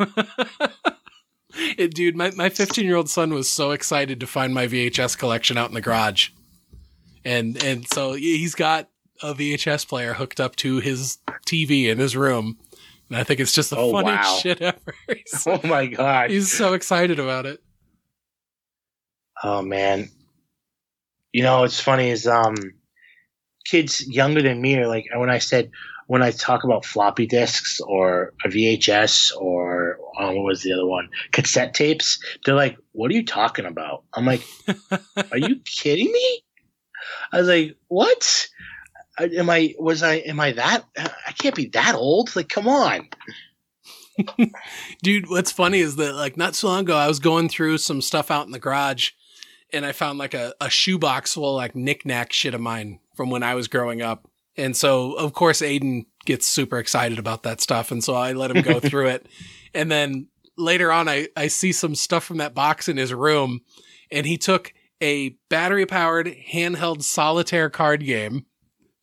It- dude, my, my 15 year old son was so excited to find my VHS collection out in the garage. And, and so he's got a VHS player hooked up to his TV in his room. And I think it's just the Oh, funniest wow. shit ever. (laughs) Oh my god! he's so excited about it. Oh man. You know what's funny is um kids younger than me are like when I said when I talk about floppy disks or a VHS or um, what was the other one? Cassette tapes, they're like, What are you talking about? I'm like, (laughs) Are you kidding me? I was like, What? Am I was I am I that I can't be that old? Like, come on. (laughs) Dude, what's funny is that like not so long ago I was going through some stuff out in the garage and I found like a, a shoebox full of like knickknack shit of mine from when I was growing up. And so of course Aiden gets super excited about that stuff. And so I let him go (laughs) through it. And then later on I, I see some stuff from that box in his room and he took a battery powered handheld solitaire card game.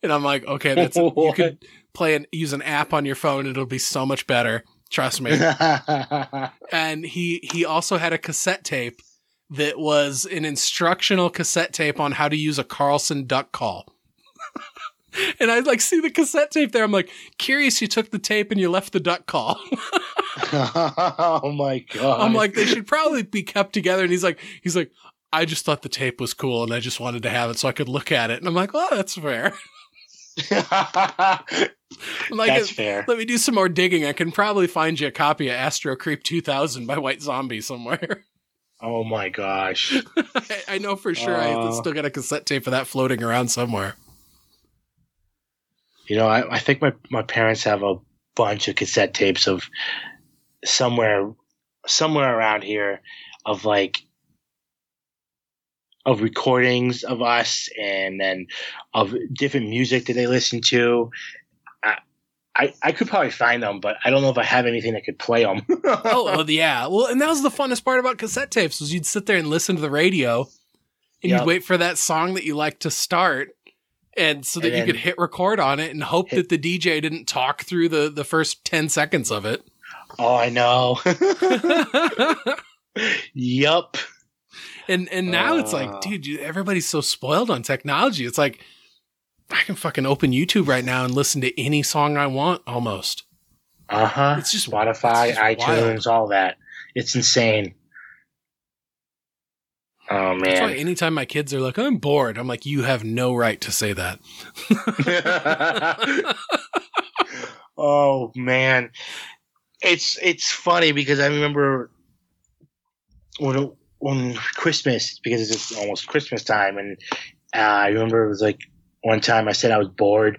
And I'm like, okay, that's you (laughs) could play and use an app on your phone. It'll be so much better. Trust me (laughs) and he he also had a cassette tape that was an instructional cassette tape on how to use a Carlson duck call. (laughs) and I like see the cassette tape there. I'm like, curious you took the tape and you left the duck call. (laughs) (laughs) oh my god. I'm like, they should probably be kept together. And he's like, he's like, I just thought the tape was cool and I just wanted to have it so I could look at it. And I'm like, well, that's fair. I'm like, That's fair. let me do some more digging. I can probably find you a copy of Astro Creep 2000 by White Zombie somewhere. Oh my gosh. I, (laughs) I know for sure I Uh. still got a cassette tape of that floating around somewhere. You know, I, I think my, my parents have a bunch of cassette tapes of somewhere somewhere around here of like of recordings of us and then of different music that they listen to. I, I, I could probably find them, but I don't know if I have anything that could play them. (laughs) oh, well, yeah. Well, and that was the funnest part about cassette tapes was you'd sit there and listen to the radio, and Yep. you'd wait for that song that you like to start, and so that And you could hit record on it and hope hit- that the DJ didn't talk through the the first ten seconds of it. oh, I know. (laughs) yup. and and now it's Uh. like, dude, you, everybody's so spoiled on technology. It's like I can fucking open YouTube right now and listen to any song I want almost. Uh huh. It's just Spotify, it's just iTunes, wild. all that. It's insane. Oh That's why man. anytime my kids are like, I'm bored, I'm like, you have no right to say that. (laughs) oh man. It's it's funny because I remember when when Christmas because it's almost Christmas time and uh, I remember it was like one time I said I was bored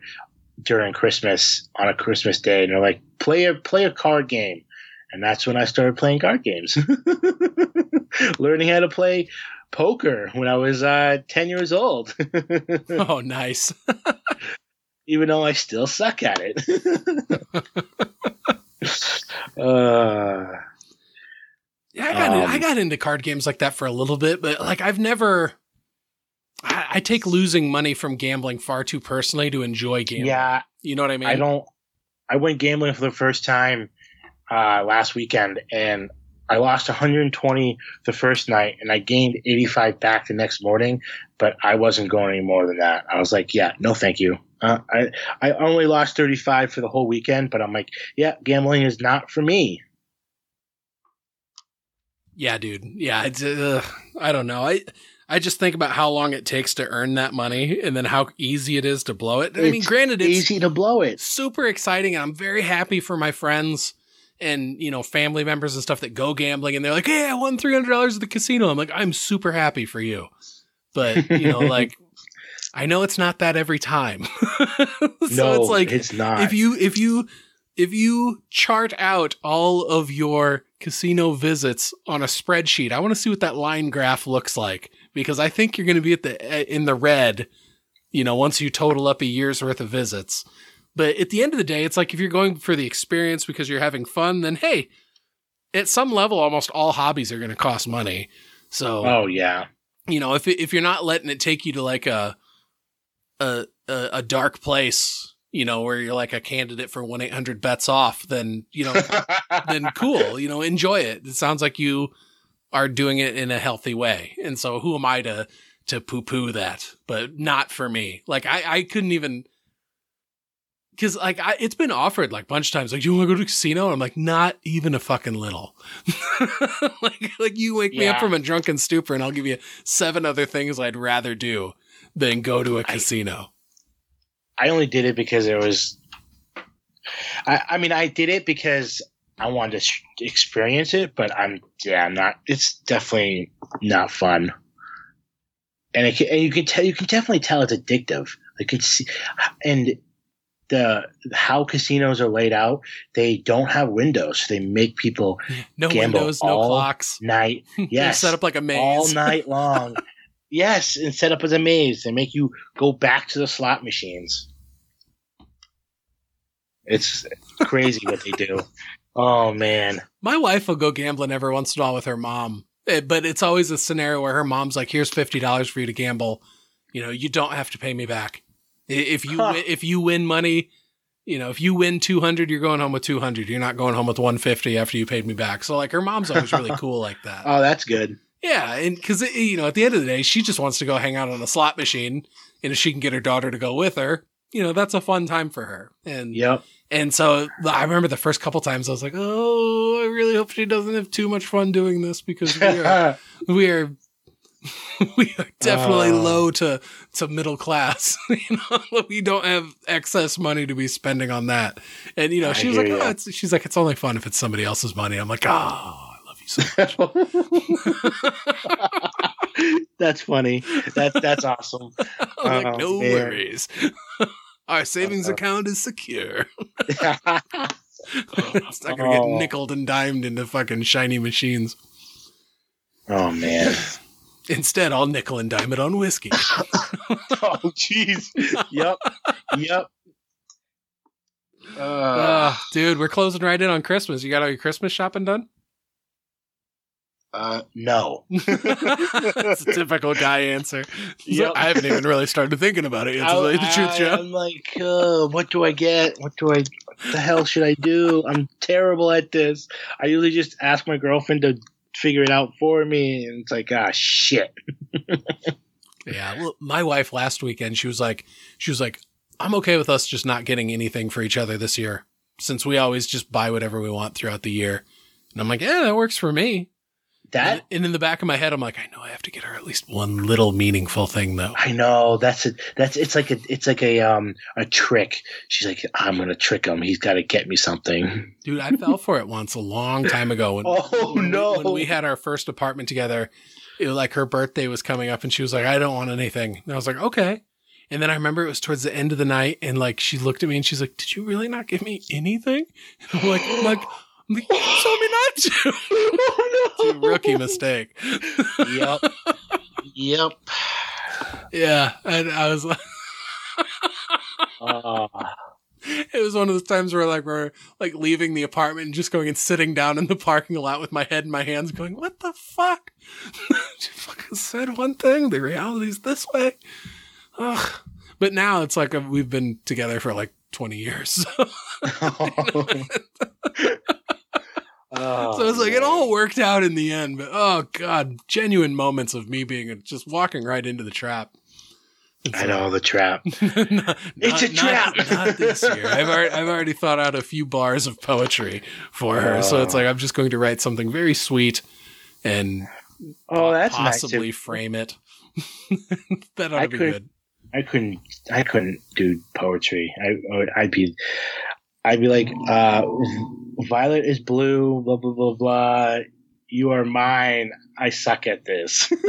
during Christmas on a Christmas day and they're like play a play a card game and that's when I started playing card games. (laughs) (laughs) Learning how to play poker when I was uh, 10 years old. (laughs) oh, nice. even though I still suck at it. uh, Yeah, I got Um, I got into card games like that for a little bit, but like I've never. I, I take losing money from gambling far too personally to enjoy gambling. yeah, you know what I mean. I don't. I went gambling for the first time uh, last weekend, and I lost 120 the first night, and I gained 85 back the next morning. But I wasn't going any more than that. I was like, yeah, no, thank you. Uh, I I only lost 35 for the whole weekend, but I'm like, yeah, gambling is not for me. Yeah, dude. Yeah, it's, uh, I don't know. I I just think about how long it takes to earn that money, and then how easy it is to blow it. I mean, granted, it's Easy to blow it. super exciting, and I'm very happy for my friends and you know family members and stuff that go gambling, and they're like, "Hey, I won three hundred dollars at the casino." I'm like, I'm super happy for you, but you know, (laughs) like. I know it's not that every time. (laughs) so no, it's like it's not. if you if you if you chart out all of your casino visits on a spreadsheet, I want to see what that line graph looks like because I think you're going to be at the eh, in the red, you know, once you total up a year's worth of visits. But at the end of the day, it's like if you're going for the experience because you're having fun, then hey, at some level, almost all hobbies are going to cost money. So oh yeah. you know, if if you're not letting it take you to like a a a, a dark place, you know, where you're like a candidate for one eight hundred bets off, then you know, (laughs) then cool, you know, enjoy it. It sounds like you are doing it in a healthy way, and so who am I to to poo poo that? But not for me. Like I I couldn't even. Cause like I, it's been offered like a bunch of times, like, do you want to go to a casino? And I'm like, not even a fucking little. (laughs) like, like you wake me up from a drunken stupor and I'll give you seven other things I'd rather do than go to a I- casino. I only did it because it was. I, I mean, I did it because I wanted to experience it, but I'm yeah, I'm not. It's definitely not fun, and, it can, and you can tell you can definitely tell it's addictive. Like it's and the how casinos are laid out, they don't have windows. So they make people (laughs) No Gamble windows, no all clocks. night (laughs) Yes. set up like a maze. all (laughs) night long. yes, and set up as a maze. They make you go back to the slot machines. It's crazy what they do. Oh man. My wife will go gambling every once in a while with her mom, Eh, but it's always a scenario where her mom's like, "Here's fifty dollars for you to gamble. You know, you don't have to pay me back. If you Huh. if you win money, you know, if you win two hundred, you're going home with two hundred. You're not going home with one fifty after you paid me back. So like, her mom's always really (laughs) cool like that. Oh, that's good. Yeah, and because you know, at the end of the day, she just wants to go hang out on a slot machine, and if she can get her daughter to go with her, you know, that's a fun time for her. And Yep. And so I remember the first couple times I was like, oh, I really hope she doesn't have too much fun doing this because we are (laughs) we are (laughs) we are definitely Oh. low to to middle class. (laughs) you know, we don't have excess money to be spending on that. And you know, I was like, oh, it's, she's like, it's only fun if it's somebody else's money. I'm like, oh, I love you so much. that's funny. That's that's awesome. Like, Oh, no man. worries. Our savings Uh-uh. account is secure. (laughs) (laughs) it's not gonna get Oh. nickled and dimed into fucking shiny machines. oh man. (laughs) Instead, I'll nickel and dime it on whiskey. Oh jeez. Yep. Yep. Uh, Ah, dude, we're closing right in on Christmas. You got all your Christmas shopping done? Uh, no. (laughs) That's a typical guy answer. Yep. I haven't even really started thinking about it yet, to I, like the truth, Joe. I'm like, uh, what do I get? What do I? What the hell should I do? I'm terrible at this. I usually just ask my girlfriend to figure it out for me, and it's like, ah, shit. (laughs) Yeah. Well, my wife last weekend, she was like, she was like, I'm okay with us just not getting anything for each other this year since we always just buy whatever we want throughout the year. And I'm like, yeah, that works for me. That and, and in the back of my head, I'm like, I know I have to get her at least one little meaningful thing though. I know that's it. That's it's like a it's like a um a trick. She's like, I'm gonna trick him. He's got to get me something. Dude, I fell for it once a long time ago. When, (laughs) Oh, when we- no. when we had our first apartment together, it was like her birthday was coming up, and she was like, "I don't want anything." And I was like, "Okay." And then I remember it was towards the end of the night, and like she looked at me and she's like, "Did you really not give me anything?" (laughs) And like, I'm like, I'm like, you told me not to. (laughs) It's a rookie mistake. yep. Yep. Yeah, and I was like. Uh, (laughs) It was one of those times where like we're like leaving the apartment and just going and sitting down in the parking lot with my head in my hands going, What the fuck? (laughs) you fucking said one thing, the reality's this way. Ugh. But now it's like uh, we've been together for like 20 years. Oh, so it's like it all worked out in the end. But oh God, genuine moments of me being just walking right into the trap. It's I know the trap. (laughs) Not- It's a trap. Not, not this year. I've already, I've already thought out a few bars of poetry for her. So it's Oh. like I'm just going to write something very sweet and Oh, that's possibly nice. frame it. (laughs) that ought I to be could- good. I couldn't. I couldn't do poetry. I. I'd be. I'd be like, uh, Violet is blue. Blah blah blah blah. You are mine. I suck at this. (laughs)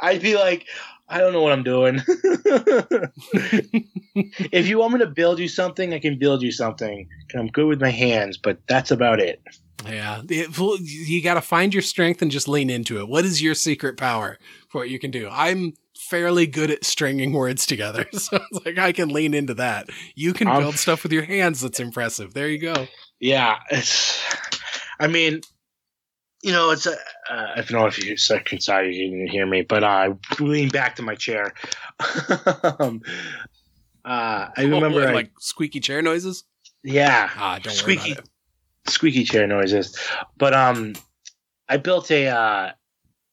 I'd be like, I don't know what I'm doing. (laughs) if you want me to build you something, I can build you something. I'm good with my hands, but that's about it. Yeah. You got to find your strength and just lean into it. What is your secret power for what you can do? I'm fairly good at stringing words together. (laughs) So it's like I can lean into that. You can I'm- build stuff with your hands that's impressive. There you go. Yeah, it's. I mean, you know, it's. A, uh, I don't know if you can sorry you didn't hear me, but I leaned back to my chair. (laughs) um, uh, I remember, Oh, what, I- like squeaky chair noises. yeah, Ah, don't Squeaky. worry about it. squeaky chair noises. But um, I built a uh,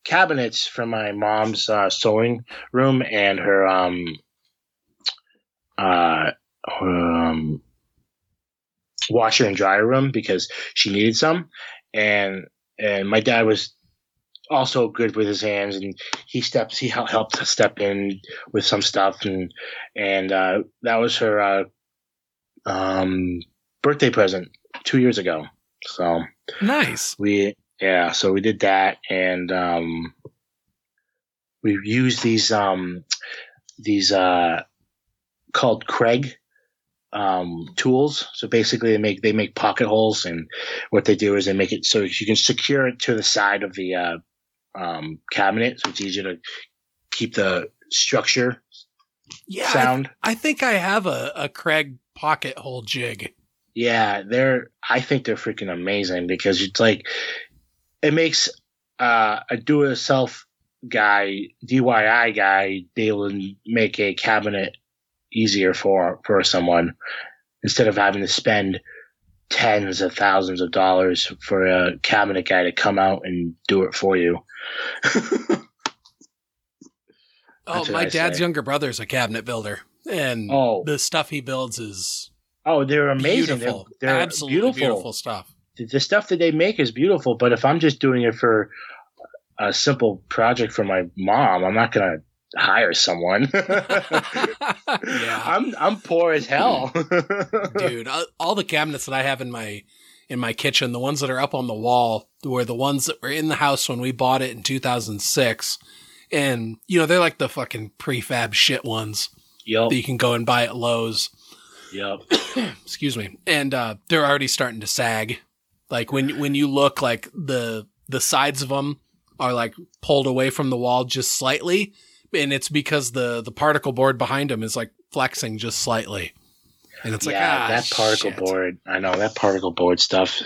cabinets for my mom's uh, sewing room and her um, uh, um, washer and dryer room because she needed some, and and my dad was also good with his hands and he steps he helped step in with some stuff and and uh, that was her uh, um, birthday present two years ago. So Nice. we yeah, so we did that and um we used these um these uh called Kreg um tools. So basically they make they make pocket holes and what they do is they make it so you can secure it to the side of the uh um cabinet so it's easier to keep the structure Yeah, I, sound. I think I have a, a Kreg pocket hole jig. Yeah, they're. I think they're freaking amazing because it's like it makes uh, a do-it-yourself guy, DIY guy, be able to make a cabinet easier for for someone instead of having to spend tens of thousands of dollars for a cabinet guy to come out and do it for you. (laughs) Oh, my I dad's say. younger is a cabinet builder, and Oh. the stuff he builds is oh, they're amazing. beautiful. They're, they're Absolutely beautiful. beautiful. stuff. The- stuff that they make is beautiful, but if I'm just doing it for a simple project for my mom, I'm not gonna hire someone. (laughs) yeah, I'm I'm poor as hell. (laughs) dude, all the cabinets that I have in my in my kitchen, the ones that are up on the wall, were the ones that were in the house when we bought it in 2006, and you know they're like the fucking prefab shit ones Yep. that you can go and buy at Lowe's. Yep. (coughs) excuse me and uh they're already starting to sag like when when you look like the the sides of them are like pulled away from the wall just slightly and it's because the the particle board behind them is like flexing just slightly and it's like yeah, ah, that particle shit. board. I know that particle board stuff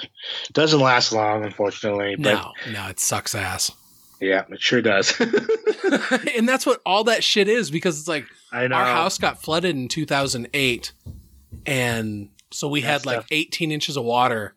doesn't last long, unfortunately. But no no it sucks ass yeah, it sure does. (laughs) and that's what all that shit is because it's like I know. our house got flooded in 2008 and so we had like stuff- 18 inches of water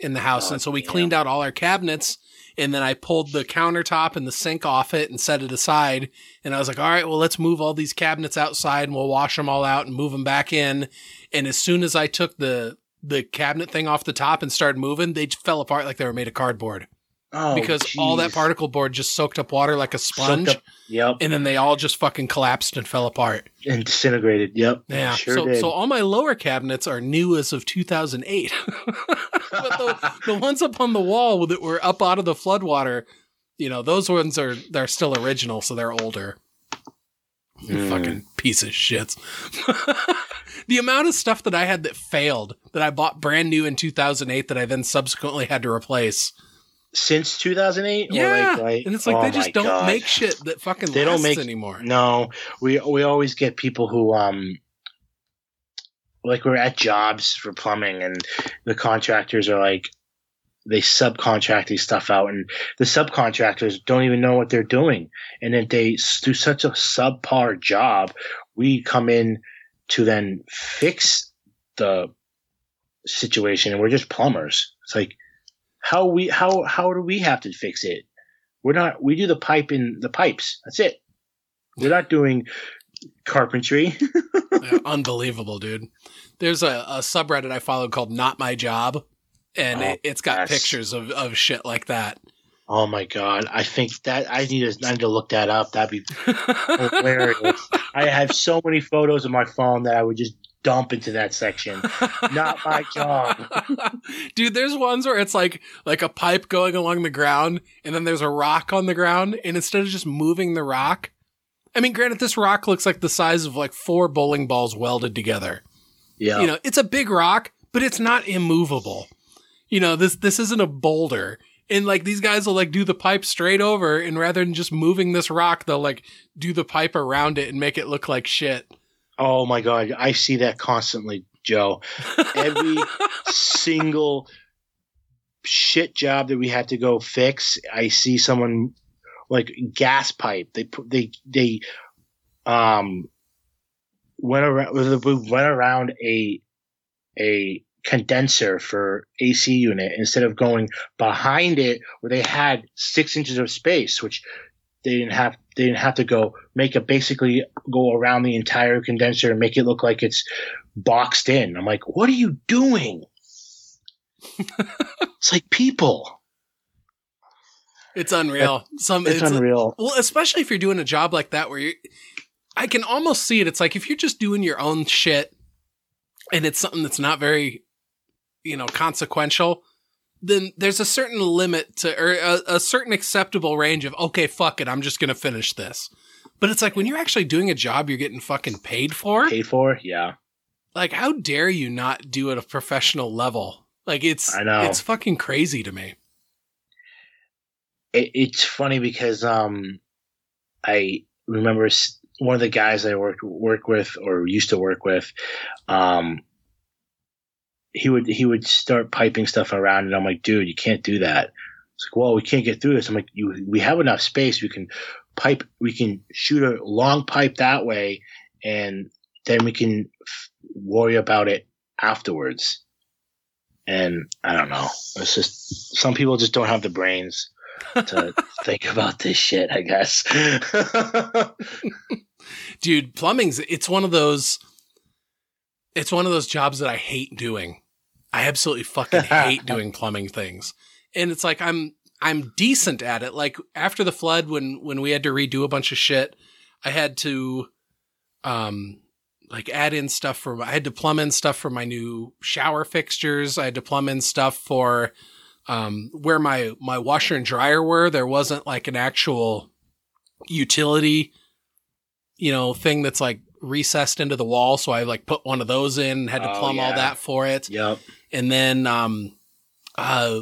in the house Oh, and so we damn. cleaned out all our cabinets And then I pulled the countertop and the sink off it and set it aside. And I was like, all right, well, let's move all these cabinets outside and we'll wash them all out and move them back in. And as soon as I took the, the cabinet thing off the top and started moving, they fell apart like they were made of cardboard Oh, because all that particle board just soaked up water like a sponge. Yep. And then they all just fucking collapsed and fell apart. And disintegrated. Yep. Yeah. Sure so, did. so all my lower cabinets are new as of 2008. (laughs) but the, the ones up on the wall that were up out of the floodwater, you know, those ones are they're still original, so they're older. You Mm. Fucking piece of shit. (laughs) the amount of stuff that I had that failed that I bought brand new in 2008 that I then subsequently had to replace. Since 2008? Yeah, like, like, and it's like oh they just don't God. make shit that fucking They don't make- anymore. No, we we always get people who um like we're at jobs for plumbing and the contractors are like they subcontract these stuff out and the subcontractors don't even know what they're doing and then they do such a subpar job we come in to then fix the situation and we're just plumbers it's like how we how how do we have to fix it? We're not we do the pipe in the pipes. That's it. We're not doing carpentry. (laughs) Unbelievable, dude. There's a, a subreddit I followed called Not My Job, and Oh, it, it's got yes. pictures of, of shit like that. oh my god. I think that i need to i need to look that up. That'd be (laughs) hilarious. I have so many photos on my phone that i would just dump into that section not my job (laughs) Dude, there's ones where it's like like a pipe going along the ground and then there's a rock on the ground and instead of just moving the rock, I mean granted this rock looks like the size of like four bowling balls welded together. yeah You know, it's a big rock, but it's not immovable. You know, this this isn't a boulder. And like these guys will like do the pipe straight over and rather than just moving this rock, they'll like do the pipe around it and make it look like shit. Oh my god i see that constantly joe every (laughs) single shit job that we had to go fix i see someone like gas pipe they put they they um went around we went around a a condenser for AC unit instead of going behind it where they had six inches of space, which they didn't have. They didn't have to go make it basically go around the entire condenser and make it look like it's boxed in. I'm like, what are you doing? (laughs) it's like people. It's unreal. Some It's, it's, unreal. Well, especially if you're doing a job like that where you I can almost see it. It's like if you're just doing your own shit and it's something that's not very, you know, consequential, then there's a certain limit to, or a, a certain acceptable range of, okay, fuck it, I'm just going to finish this. But it's like when you're actually doing a job you're getting fucking paid for, Paid for? Yeah. like, how dare you not do it at a professional level? Like, it's, I know. it's fucking crazy to me. it, it's funny because um, I remember one of the guys I worked work with or used to work with. Um, he would he would start piping stuff around, and I'm like, dude, you can't do that. It's like, well, we can't get through this. I'm like, you, we have enough space. We can pipe. We can shoot a long pipe that way, and then we can f- worry about it afterwards. And I don't know. It's just some people just don't have the brains to (laughs) think about this shit, I guess. (laughs) dude plumbing's it's one of those it's one of those jobs that i hate doing i absolutely fucking hate doing plumbing things and it's like i'm i'm decent at it like after the flood when when we had to redo a bunch of shit i had to um like add in stuff for i had to plumb in stuff for my new shower fixtures i had to plumb in stuff for um where my my washer and dryer were there wasn't like an actual utility you know, thing that's like recessed into the wall. So I like put one of those in, and had to Oh, plumb all that for it. yep. And then, um, uh,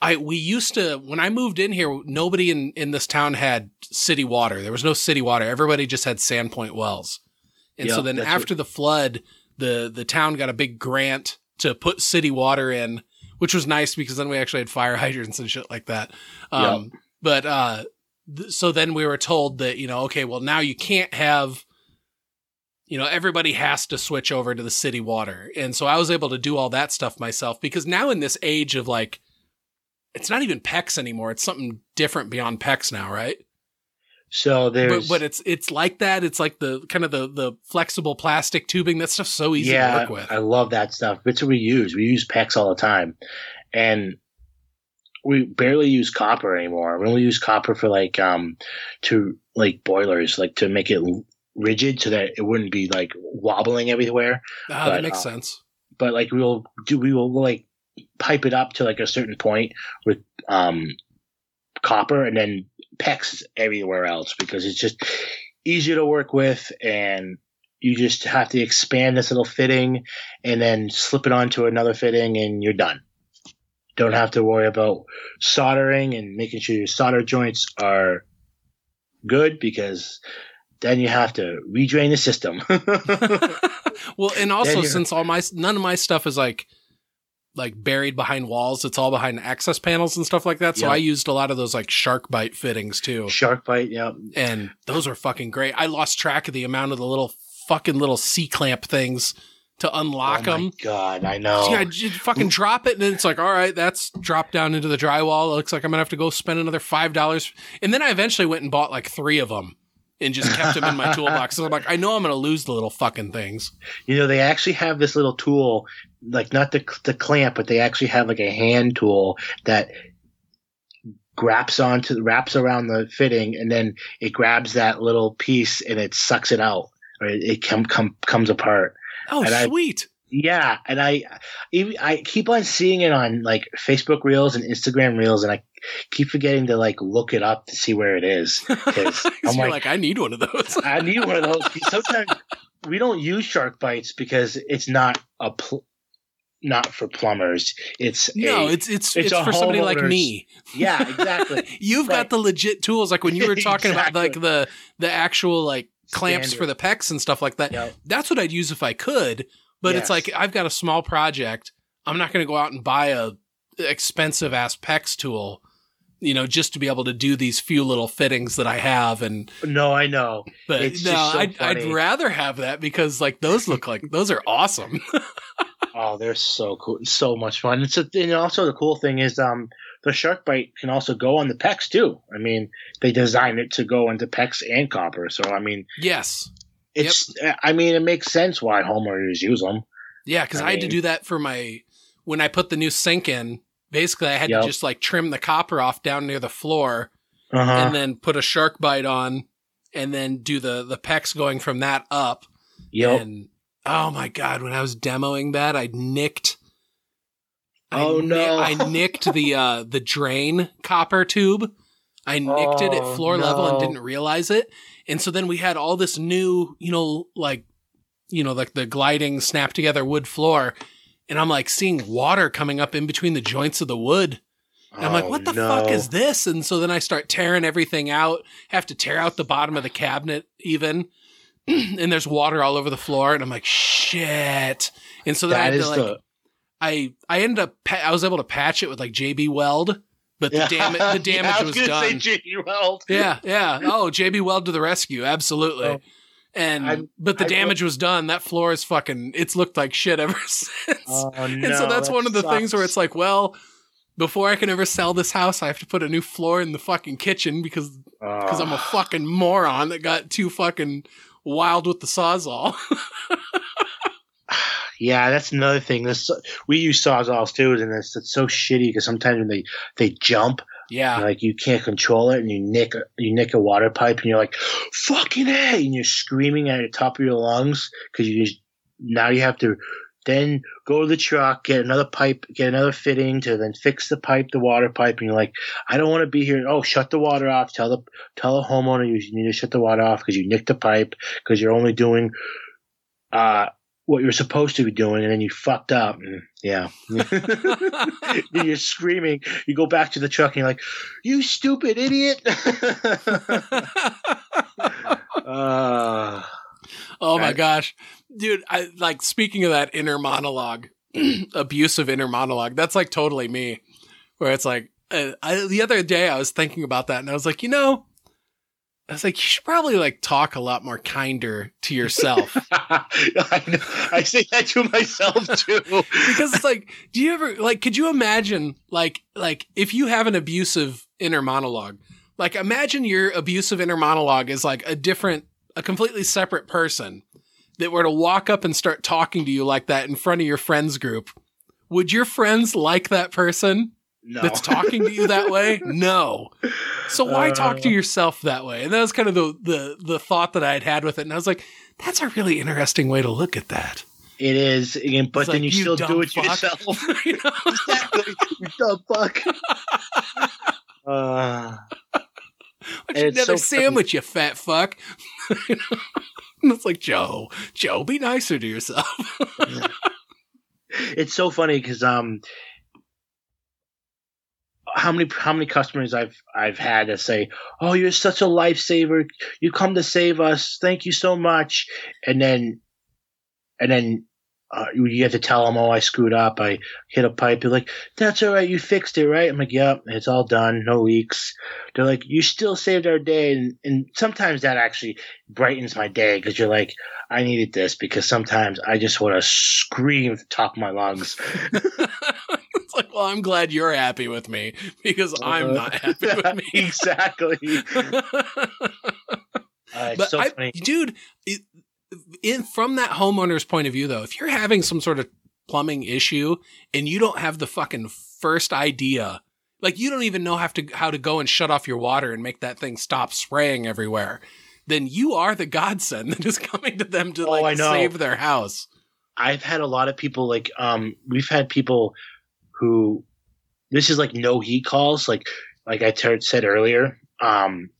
I, we used to, when I moved in here, nobody in, in this town had city water. There was no city water. Everybody just had Sandpoint wells. And so then after the flood, the, the town got a big grant to put city water in, which was nice because then we actually had fire (laughs) hydrants and shit like that. Um, but, uh, th- so then we were told that, you know, okay, well now you can't have, you know, everybody has to switch over to the city water. And so I was able to do all that stuff myself because now in this age of like, it's not even PEX anymore. It's something different beyond PEX now, right? So But, but it's it's like that. It's like the kind of the the flexible plastic tubing. That stuff's so easy yeah, to work with. I love that stuff. It's what we use. We use PEX all the time, and we barely use copper anymore. We only use copper for like um to like boilers, like to make it rigid so that it wouldn't be like wobbling everywhere. ah, but, that makes uh, sense. But like we will do, we will like pipe it up to like a certain point with um copper, and then PEX everywhere else because it's just easier to work with and you just have to expand this little fitting and then slip it onto another fitting and you're done. Don't have to worry about soldering and making sure your solder joints are good because then you have to redrain the system. (laughs) well, and also since all my none of my stuff is like like buried behind walls, it's all behind access panels and stuff like that. So Yeah. I used a lot of those like shark bite fittings too, Shark bite, yeah. and those are fucking great. I lost track of the amount of the little fucking little C clamp things to unlock oh them. god, I know. Yeah, just fucking mm. drop it, and it's like, all right, that's dropped down into the drywall. It looks like I'm gonna have to go spend another five dollars. And then I eventually went and bought like three of them and just kept them in my toolbox. So I'm like, I know I'm gonna lose the little fucking things. You know, they actually have this little tool, like not the the clamp, but they actually have like a hand tool that wraps onto wraps around the fitting, and then it grabs that little piece and it sucks it out, or it, it come, come comes apart. Oh, And sweet. Yeah, and I, even- I keep on seeing it on like Facebook Reels and Instagram Reels, and I keep forgetting to like look it up to see where it is. (laughs) I'm you're like, like, I need one of those. I need one of those. Sometimes we don't use shark bites because it's not a pl- not for plumbers. It's no, a- it's it's it's it's, for somebody like me. yeah, exactly. (laughs) You've Right. got the legit tools, like when you were talking about like the the actual like clamps Standard. for the PEX and stuff like that. Yep. That's what I'd use if I could. But it's like I've got a small project. I'm not going to go out and buy a expensive ass PEX tool, you know, just to be able to do these few little fittings that I have. And No, I know. but It's no, so I'd, I'd rather have that because like those look like those are awesome. (laughs) Oh, they're so cool. So much fun. It's a, and also the cool thing is um the shark bite can also go on the PEX too. I mean, they designed it to go into PEX and copper. So I mean, yes. It's I mean, it makes sense why homeowners use them. Yeah, because I, I had to do that for my when I put the new sink in. Basically, I had Yep. to just like trim the copper off down near the floor, Uh-huh. and then put a shark bite on, and then do the the PEX going from that up. Yep. And oh my god, when I was demoing that, I nicked. I Oh, no. I nicked the uh the drain copper tube. I nicked it at Oh, floor level and didn't realize it. And so then we had all this new, you know, like you know, like the gliding snap together wood floor. And I'm like seeing water coming up in between the joints of the wood. And I'm like, Oh, what the no. fuck is this? And so then I start tearing everything out, have to tear out the bottom of the cabinet even. (clears throat) and there's water all over the floor. And I'm like, shit. And so then I had to like, the I, I ended up, pa- I was able to patch it with like JB Weld, but the, dam- the damage (laughs) yeah, I was, was, gonna done. Say JB Weld. yeah, yeah. Oh, JB Weld to the rescue. Absolutely. Oh. and, I- but the I- damage was done. That floor is fucking, it's looked like shit ever (laughs) since. Oh, no, and so that's that one of the things where it's like, well, before I can ever sell this house, I have to put a new floor in the fucking kitchen because because I'm a Oh. fucking moron that got too fucking wild with the sawzall. (laughs) Yeah, that's another thing. This we use sawzalls too, and it's, it's so shitty because sometimes when they they jump, yeah, like you can't control it, and you nick a- you nick a water pipe, and you're like, "Fucking a!" and you're screaming at the top of your lungs because you just now you have to then go to the truck, get another pipe, get another fitting to then fix the pipe, the water pipe, and you're like, "I don't want to be here." Oh, shut the water off. Tell the tell the homeowner you need to shut the water off because you nicked the pipe because you're only doing uh what you're supposed to be doing, and then you fucked up. And yeah, (laughs) you're screaming. You go back to the truck, and you're like, "You stupid idiot!" uh, (laughs) oh my Right. gosh, dude! I like speaking of that inner monologue, (clears throat) abusive inner monologue. That's like totally me, where it's like uh, I, the other day I was thinking about that, and I was like, you know, I was like, you should probably like talk a lot more kinder to yourself. (laughs) I, know, I say that to myself too. (laughs) because it's like, do you ever like could you imagine like like if you have an abusive inner monologue, like imagine your abusive inner monologue is like a different a completely separate person that were to walk up and start talking to you like that in front of your friends group. Would your friends like that person? No. that's talking to you that way? (laughs) No. So why talk to Uh. yourself that way? And that was kind of the, the the thought that I had had with it. And I was like, that's a really interesting way to look at that. It is, and- but It's then like, you you still do it fuck. yourself. (laughs) You (laughs) exactly. You dumb fuck. Uh, another so funny. sandwich, you fat fuck? You know? It's like Joe, Joe, be nicer to yourself. it's so funny because um, how many how many customers I've I've had that say, "Oh, you're such a lifesaver. You come to save us. Thank you so much." And then, and then. Uh, you get to tell them, oh, I screwed up. I hit a pipe. You're like, that's all right. You fixed it, right? I'm like, yep, it's all done. No leaks. They're like, you still saved our day. And, and sometimes that actually brightens my day because you're like, I needed this because sometimes I just want to scream at the top of my lungs. (laughs) it's like, well, I'm glad you're happy with me because I'm not (laughs) happy with me. (laughs) exactly. (laughs) Uh, but so I, funny. dude, it, in from that homeowner's point of view, though, if you're having some sort of plumbing issue and you don't have the fucking first idea, like you don't even know how to how to go and shut off your water and make that thing stop spraying everywhere, then you are the godsend that is coming to them to Oh, like save their house. I've had a lot of people like um we've had people who this is like no heat calls like like I ter- said earlier um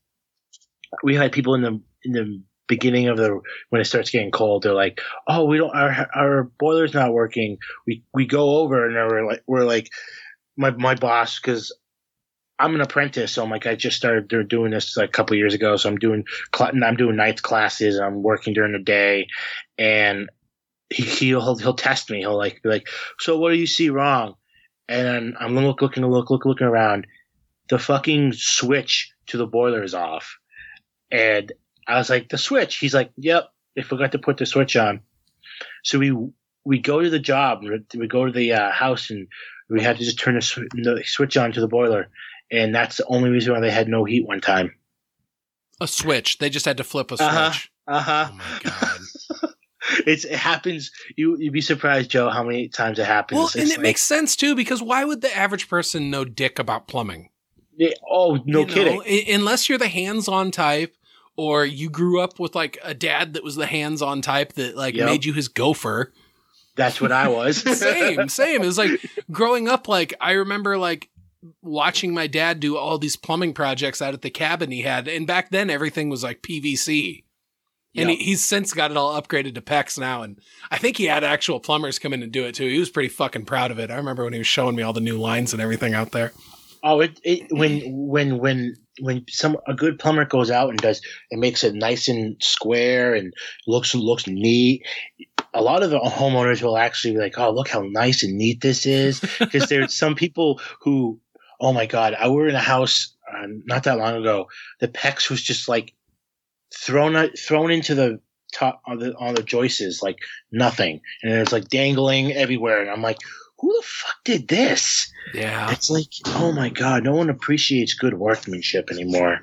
we had people in the in the beginning of the when it starts getting cold they're like oh we don't our our boiler's not working we we go over and we're like we're like my my boss because I'm an apprentice so I'm like I just started doing this like a couple years ago so I'm doing I'm doing nights classes I'm working during the day and he, he'll he'll test me. He'll like be like, "So what do you see wrong?" And I'm look, looking, look, look, looking around. The fucking switch to the boiler is off, and I was like, "The switch." He's like, "Yep, they forgot to put the switch on." So we we go to the job. We go to the uh, house, and we had to just turn the, sw- the switch on to the boiler, and that's the only reason why they had no heat one time. A switch. They just had to flip a switch. Uh-huh. Uh huh. Oh my god. It's it happens. You you'd be surprised, Joe, how many times it happens. well, It's and it makes sense too because why would the average person know dick about plumbing? Oh, no You kidding. i- unless you're the hands-on type, or you grew up with like a dad that was the hands-on type that like Yep. made you his gopher. That's what I was. (laughs) same, same. It was like growing up. Like I remember like watching my dad do all these plumbing projects out at the cabin he had, and back then everything was like PVC. And Yep. he, he's since got it all upgraded to PEX now, and I think he had actual plumbers come in and do it too. He was pretty fucking proud of it. I remember when he was showing me all the new lines and everything out there. Oh, it, it when when when when some a good plumber goes out and does it makes it nice and square and looks looks neat. A lot of the homeowners will actually be like, "Oh, look how nice and neat this is," (laughs) because there's some people who, oh my god, I were in a house uh, not that long ago. The PEX was just like thrown thrown into the top on the on the joists like nothing, and it's like dangling everywhere. And I'm like, who the fuck did this? Yeah, It's like, oh my god, no one appreciates good workmanship anymore.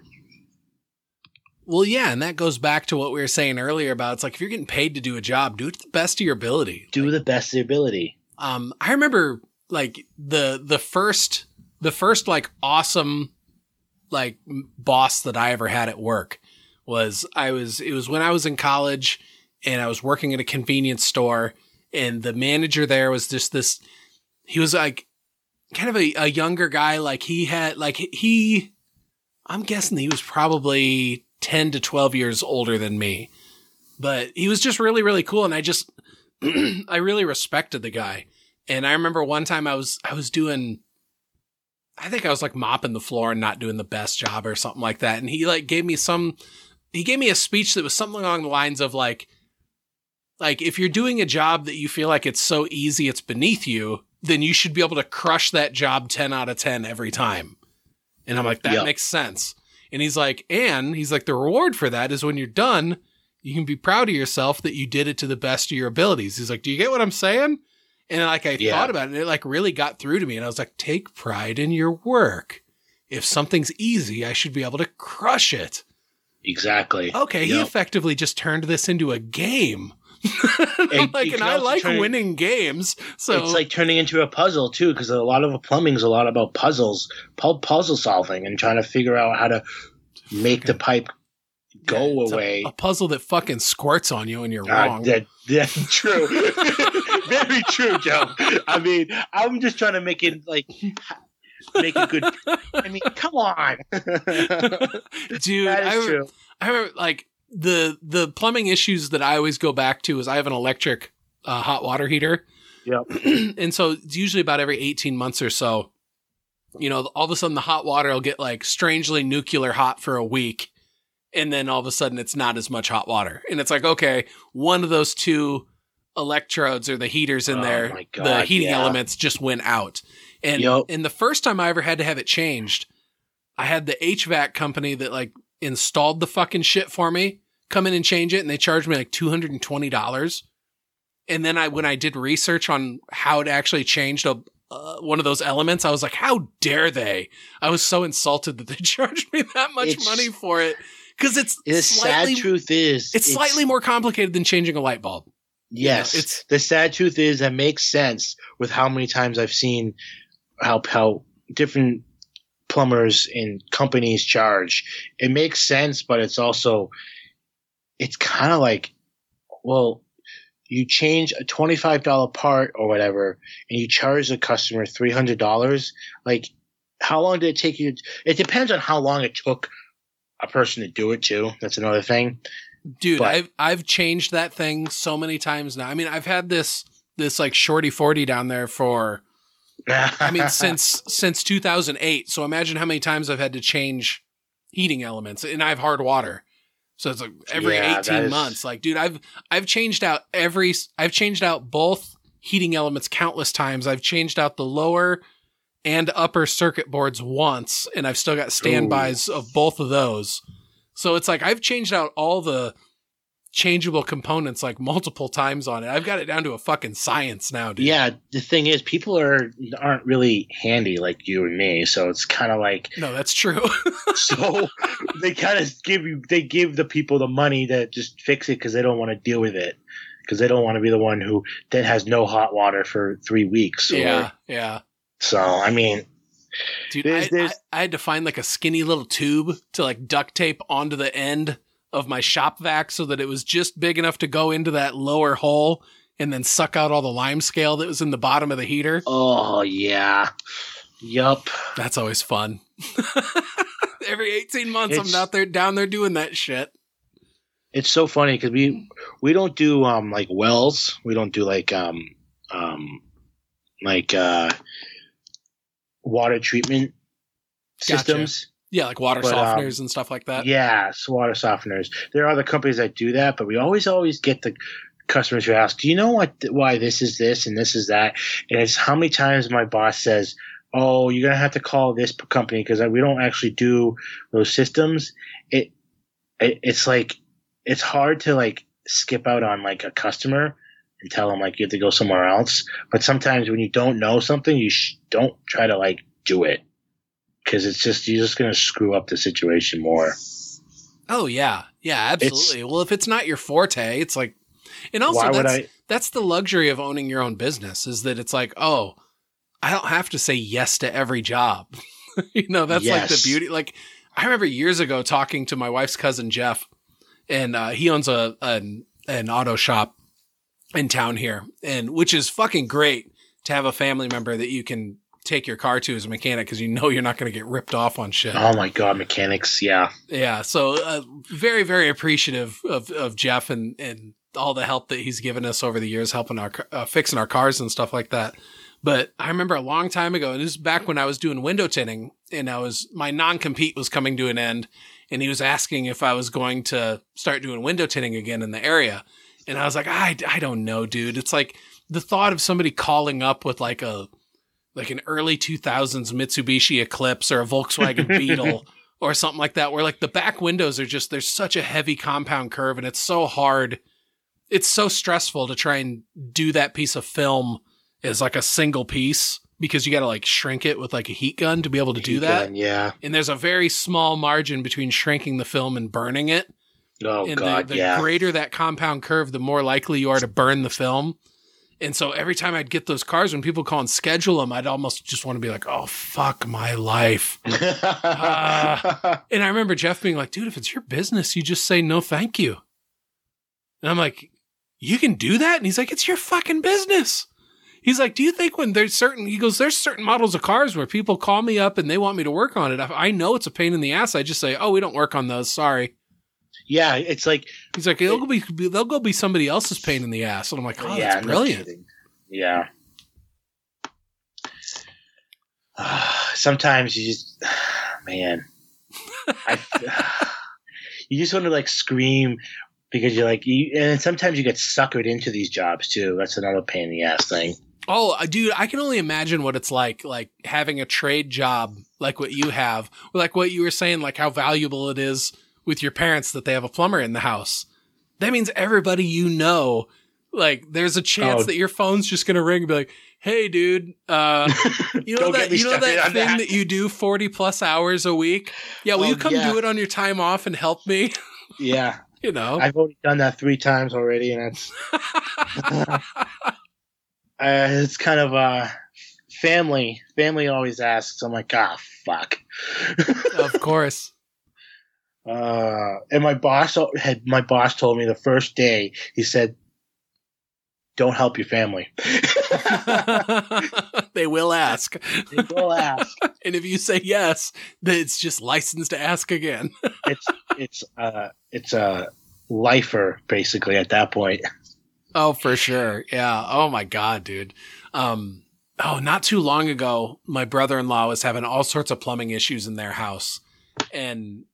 Well, yeah, and that goes back to what we were saying earlier about it's like if you're getting paid to do a job, do it to the best of your ability. Do the best of their ability. Um, I remember like the the first the first like awesome like boss that I ever had at work was I was it was when I was in college and I was working at a convenience store and the manager there was just this he was like kind of a, a younger guy. Like he had like he I'm guessing he was probably 10 to 12 years older than me but he was just really really cool. And I just (clears throat) I really respected the guy. And I remember one time I was I was doing I think I was like mopping the floor and not doing the best job or something like that. And he like gave me some he gave me a speech that was something along the lines of like like if you're doing a job that you feel like it's so easy it's beneath you then you should be able to crush that job 10 out of 10 every time and i'm like that Yeah. makes sense And he's like, and he's like, the reward for that is when you're done, you can be proud of yourself that you did it to the best of your abilities. He's like, do you get what I'm saying? And like I Yeah. thought about it, and it like really got through to me. And I was like, take pride in your work. If something's easy, I should be able to crush it. Exactly. Okay, he effectively just turned this into a game. (laughs) And like, and I like turn winning games. So it's like turning into a puzzle too, because a lot of plumbing is a lot about puzzles, puzzle solving, and trying to figure out how to make the pipe go Yeah, it's a- away. A, puzzle that fucking squirts on you and you're Ah, wrong. that, that's (laughs) true. (laughs) Very true, Joe. I mean, I'm just trying to make it like make a good. I mean, come on. (laughs) Dude, I, true. I remember like the the plumbing issues that I always go back to is I have an electric uh, hot water heater. Yep. (clears throat) and so it's usually about every 18 months or so, you know, all of a sudden the hot water will get like strangely nuclear hot for a week. And then all of a sudden it's not as much hot water. And it's like, okay, one of those two electrodes or the heaters in Oh there, my the heating yeah. elements just went out. And Yep. and the first time I ever had to have it changed, I had the HVAC company that like installed the fucking shit for me come in and change it and they charged me like $220. And then I, when I did research on how it actually changed a, uh, one of those elements, I was like, how dare they? I was so insulted that (laughs) they charged me that much It's- money for it. Cause it's The slightly, sad truth is, it's slightly more complicated than changing a light bulb. Yes, know, it's- the sad truth is that makes sense with how many times I've seen how how different plumbers and companies charge. It makes sense, but it's also it's kind of like, well, you change a twenty five dollar part or whatever, and you charge the customer three hundred dollars. Like, how long did it take you? It depends on how long it took a person to do it too. That's another thing. Dude, But- I've I've changed that thing so many times now. I mean, I've had this this like shorty forty down there for (laughs) I mean (laughs) since since 2008. So imagine how many times I've had to change heating elements, and I have hard water. So it's like every Yeah, 18 is- months. Like, dude, I've I've changed out every I've changed out both heating elements countless times. I've changed out the lower and upper circuit boards once, and I've still got standbys of both of those. So it's like I've changed out all the changeable components like multiple times on it. I've got it down to a fucking science now, dude. Yeah, the thing is, people are aren't really handy like you and me, so it's kind of like No, that's true. (laughs) so they kind of give you they give the people the money to just fix it because they don't want to deal with it because they don't want to be the one who then has no hot water for three weeks. Or, yeah, yeah. So I mean, Dude, There's- I, there's- I, I had to find like a skinny little tube to like duct tape onto the end of my shop vac so that it was just big enough to go into that lower hole and then suck out all the lime scale that was in the bottom of the heater. oh yeah, yup. That's always fun. (laughs) Every 18 months, It's- I'm out there down there doing that shit. It's so funny because we we don't do um like wells. We don't do like um um like uh water treatment Gotcha. Yeah, like water But, um, softeners and stuff like that. Yes, water softeners. There are other companies that do that, but we always always get the customers who ask, "Do you know what why this is this and this is that?" And it's how many times my boss says, "Oh, you're gonna have to call this company because we don't actually do those systems." It, it it's like it's hard to like skip out on like a customer and tell them like you have to go somewhere else. But sometimes when you don't know something, you sh- don't try to like do it because it's just you're just gonna screw up the situation more. Oh yeah, yeah, absolutely. well, if it's not your forte, it's like, and also that's I? that's the luxury of owning your own business is that it's like, oh, I don't have to say yes to every job. (laughs) you know, that's like the beauty. Like I remember years ago talking to my wife's cousin Jeff, and uh, he owns a an, an auto shop in town here, and which is fucking great to have a family member that you can take your car to as a mechanic because you know you're not going to get ripped off on shit. Oh my god, mechanics! Yeah, Yeah, so uh, very, very appreciative of, of Jeff and, and all the help that he's given us over the years, helping our uh, fixing our cars and stuff like that. But I remember a long time ago, and this is back when I was doing window tinting, and I was my non compete was coming to an end, and he was asking if I was going to start doing window tinting again in the area, and I was like, I, I don't know, dude. It's like the thought of somebody calling up with like a like an early 2000s Mitsubishi Eclipse or a Volkswagen (laughs) Beetle or something like that, where like the back windows are just there's such a heavy compound curve, and it's so hard. It's so stressful to try and do that piece of film as like a single piece because you got to like shrink it with like a heat gun to be able to do Heat that. gun, yeah. And there's a very small margin between shrinking the film and burning it. Oh and god, the, the yeah. greater that compound curve, the more likely you are to burn the film. And so every time I'd get those cars, when people call and schedule them, I'd almost just want to be like, "Oh fuck my life." Ah. (laughs) And I remember Jeff being like, "Dude, if it's your business, you just say no, thank you." And I'm like, "You can do that?" And he's like, "It's your fucking business." He's like, "Do you think when there's certain?" He goes, "There's certain models of cars where people call me up and they want me to work on it. I know it's a pain in the ass. I just say, "Oh, we don't work on those. Sorry." Yeah, it's like He's like, "They'll go be they'll go be somebody else's pain in the ass." And I'm like, "Oh, yeah, that's brilliant." kidding. yeah. (sighs) Sometimes you just, (sighs) man, I, (sighs) you just want to like scream because you're like, you, and sometimes you get suckered into these jobs too. That's another pain in the ass thing. Oh, uh, dude, I can only imagine what it's like, like having a trade job like what you have, like what you were saying, like how valuable it is with your parents that they have a plumber in the house. That means everybody you know, like, there's a chance Oh. that your phone's just gonna ring and be like, "Hey, dude, uh, (laughs) you know that you know that thing that. that you do forty plus hours a week? Yeah, will Oh, you come yeah. do it on your time off and help me? (laughs) Yeah, you know." I've already done that three times already, and it's. (laughs) uh, it's kind of uh family. Family always asks. I'm like, ah, fuck. of course. Uh, and my boss had my boss told me the first day. He said, "Don't help your family." (laughs) (laughs) they will ask. they will ask. (laughs) And if you say yes, then it's just licensed to ask again. It's it's uh it's a lifer basically at that point. oh, for sure. Yeah. Oh my God, dude. Um, oh, not too long ago, my brother-in-law was having all sorts of plumbing issues in their house. And,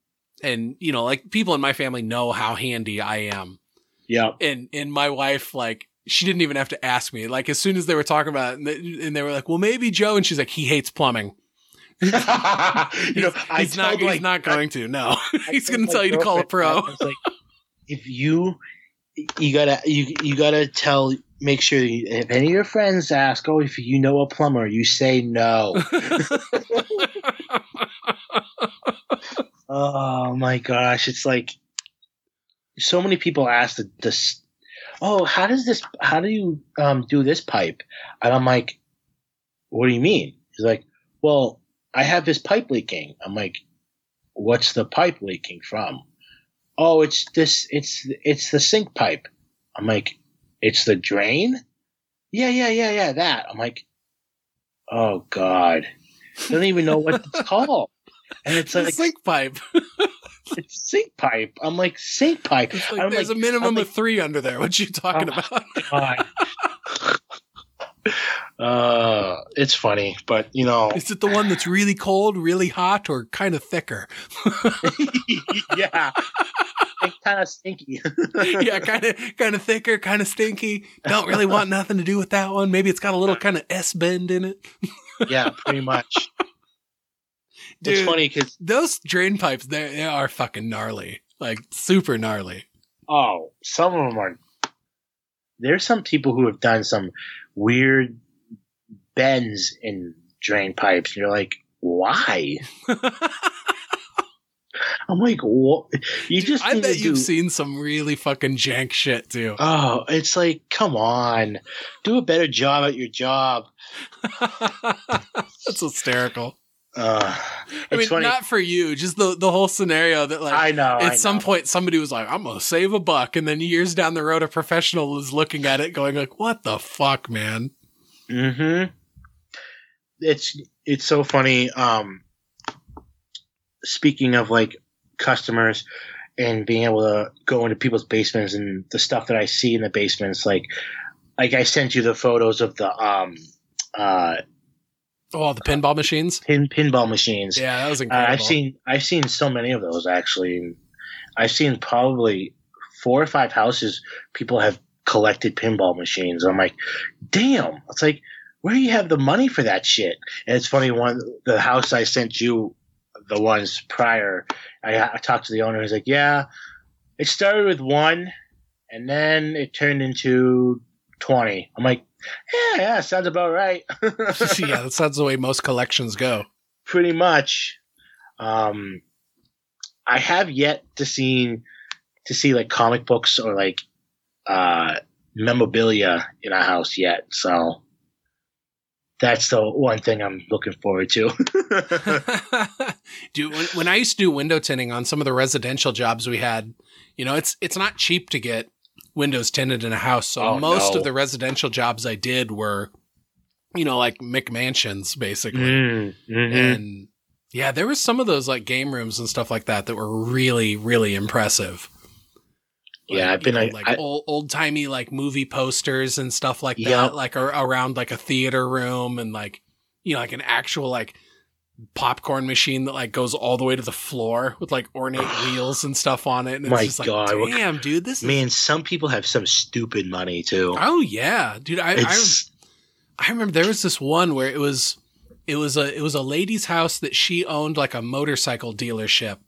and, you know, like people in my family know how handy I am. Yeah. And, and my wife, like, she didn't even have to ask me. Like, as soon as they were talking about it, and they, and they were like, well, maybe Joe. And she's like, he hates plumbing. (laughs) you know, I he's not, told, he's not going to. No, (laughs) he's going to tell you to call a pro. I was like, if you you gotta you you gotta tell make sure you, if any of your friends ask, oh, if you know a plumber, you say no. (laughs) oh my gosh, it's like so many people ask the this. Oh, how does this? How do you um, do this pipe? And I'm like, what do you mean? He's like, well, I have this pipe leaking. I'm like, what's the pipe leaking from? Oh, it's this. It's it's the sink pipe. I'm like, it's the drain. Yeah, yeah, yeah, yeah. That. I'm like, oh god, I don't even know what it's (laughs) called. And it's like sink pipe. (laughs) it's sink pipe. I'm like sink pipe. Like there's like, a minimum I'm like, of three under there. What you talking Oh. about? (laughs) Uh, it's funny, but you know, Is it the one that's really cold, really hot, or kind of thicker? (laughs) yeah, kind of stinky. yeah, kind of kind of thicker, kind of stinky. Don't really want nothing to do with that one. Maybe it's got a little kind of S bend in it. yeah, pretty much. Dude, it's funny because those drain pipes, they they are fucking gnarly, like super gnarly. oh, some of them are. There's some people who have done some weird bends in drain pipes, and you're like, why? (laughs) I'm like, what? You Dude, just I bet you've do- seen some really fucking jank shit too. Oh, it's like, come on, do a better job at your job. (laughs) That's hysterical. Uh, I mean, funny. not for you, just the the whole scenario that like I know. at I some know. point somebody was like, "I'm gonna save a buck," and then years down the road, a professional is looking at it, going like, "What the fuck, man?" hmm It's it's so funny. Um, speaking of like customers and being able to go into people's basements and the stuff that I see in the basements, like like I sent you the photos of the um uh Oh, the pinball machines. pin pinball machines. Yeah, that was Uh, incredible. I've seen I've seen so many of those actually. I've seen probably four or five houses people have collected pinball machines. I'm like, damn! It's like where do you have the money for that shit? And it's funny one the house I sent you the ones prior. I, I talked to the owner. He's like, "Yeah, it started with one, and then it turned into 20." I'm like, "Yeah, yeah, sounds about right." (laughs) (laughs) yeah, that sounds the way most collections go. Pretty much. Um, I have yet to see to see like comic books or like uh, memorabilia in our house yet. So that's the one thing I'm looking forward to. (laughs) Dude, when, when I used to do window tinting on some of the residential jobs we had, you know, it's it's not cheap to get windows tinted in a house. So Oh, most no. of the residential jobs I did were, you know, like McMansions basically. Mm, mhm. And yeah, there was some of those like game rooms and stuff like that that were really, really impressive. Yeah, Like, I've been know, a- like I- old old timey like movie posters and stuff like that, like ar- around like a theater room and like you know like an actual like popcorn machine that like goes all the way to the floor with like ornate (sighs) wheels and stuff on it. And it's My just like, God, what- damn, dude, this is Man, some people have some stupid money too. oh yeah, dude. I, I I remember there was this one where it was it was a it was a lady's house that she owned like a motorcycle dealership.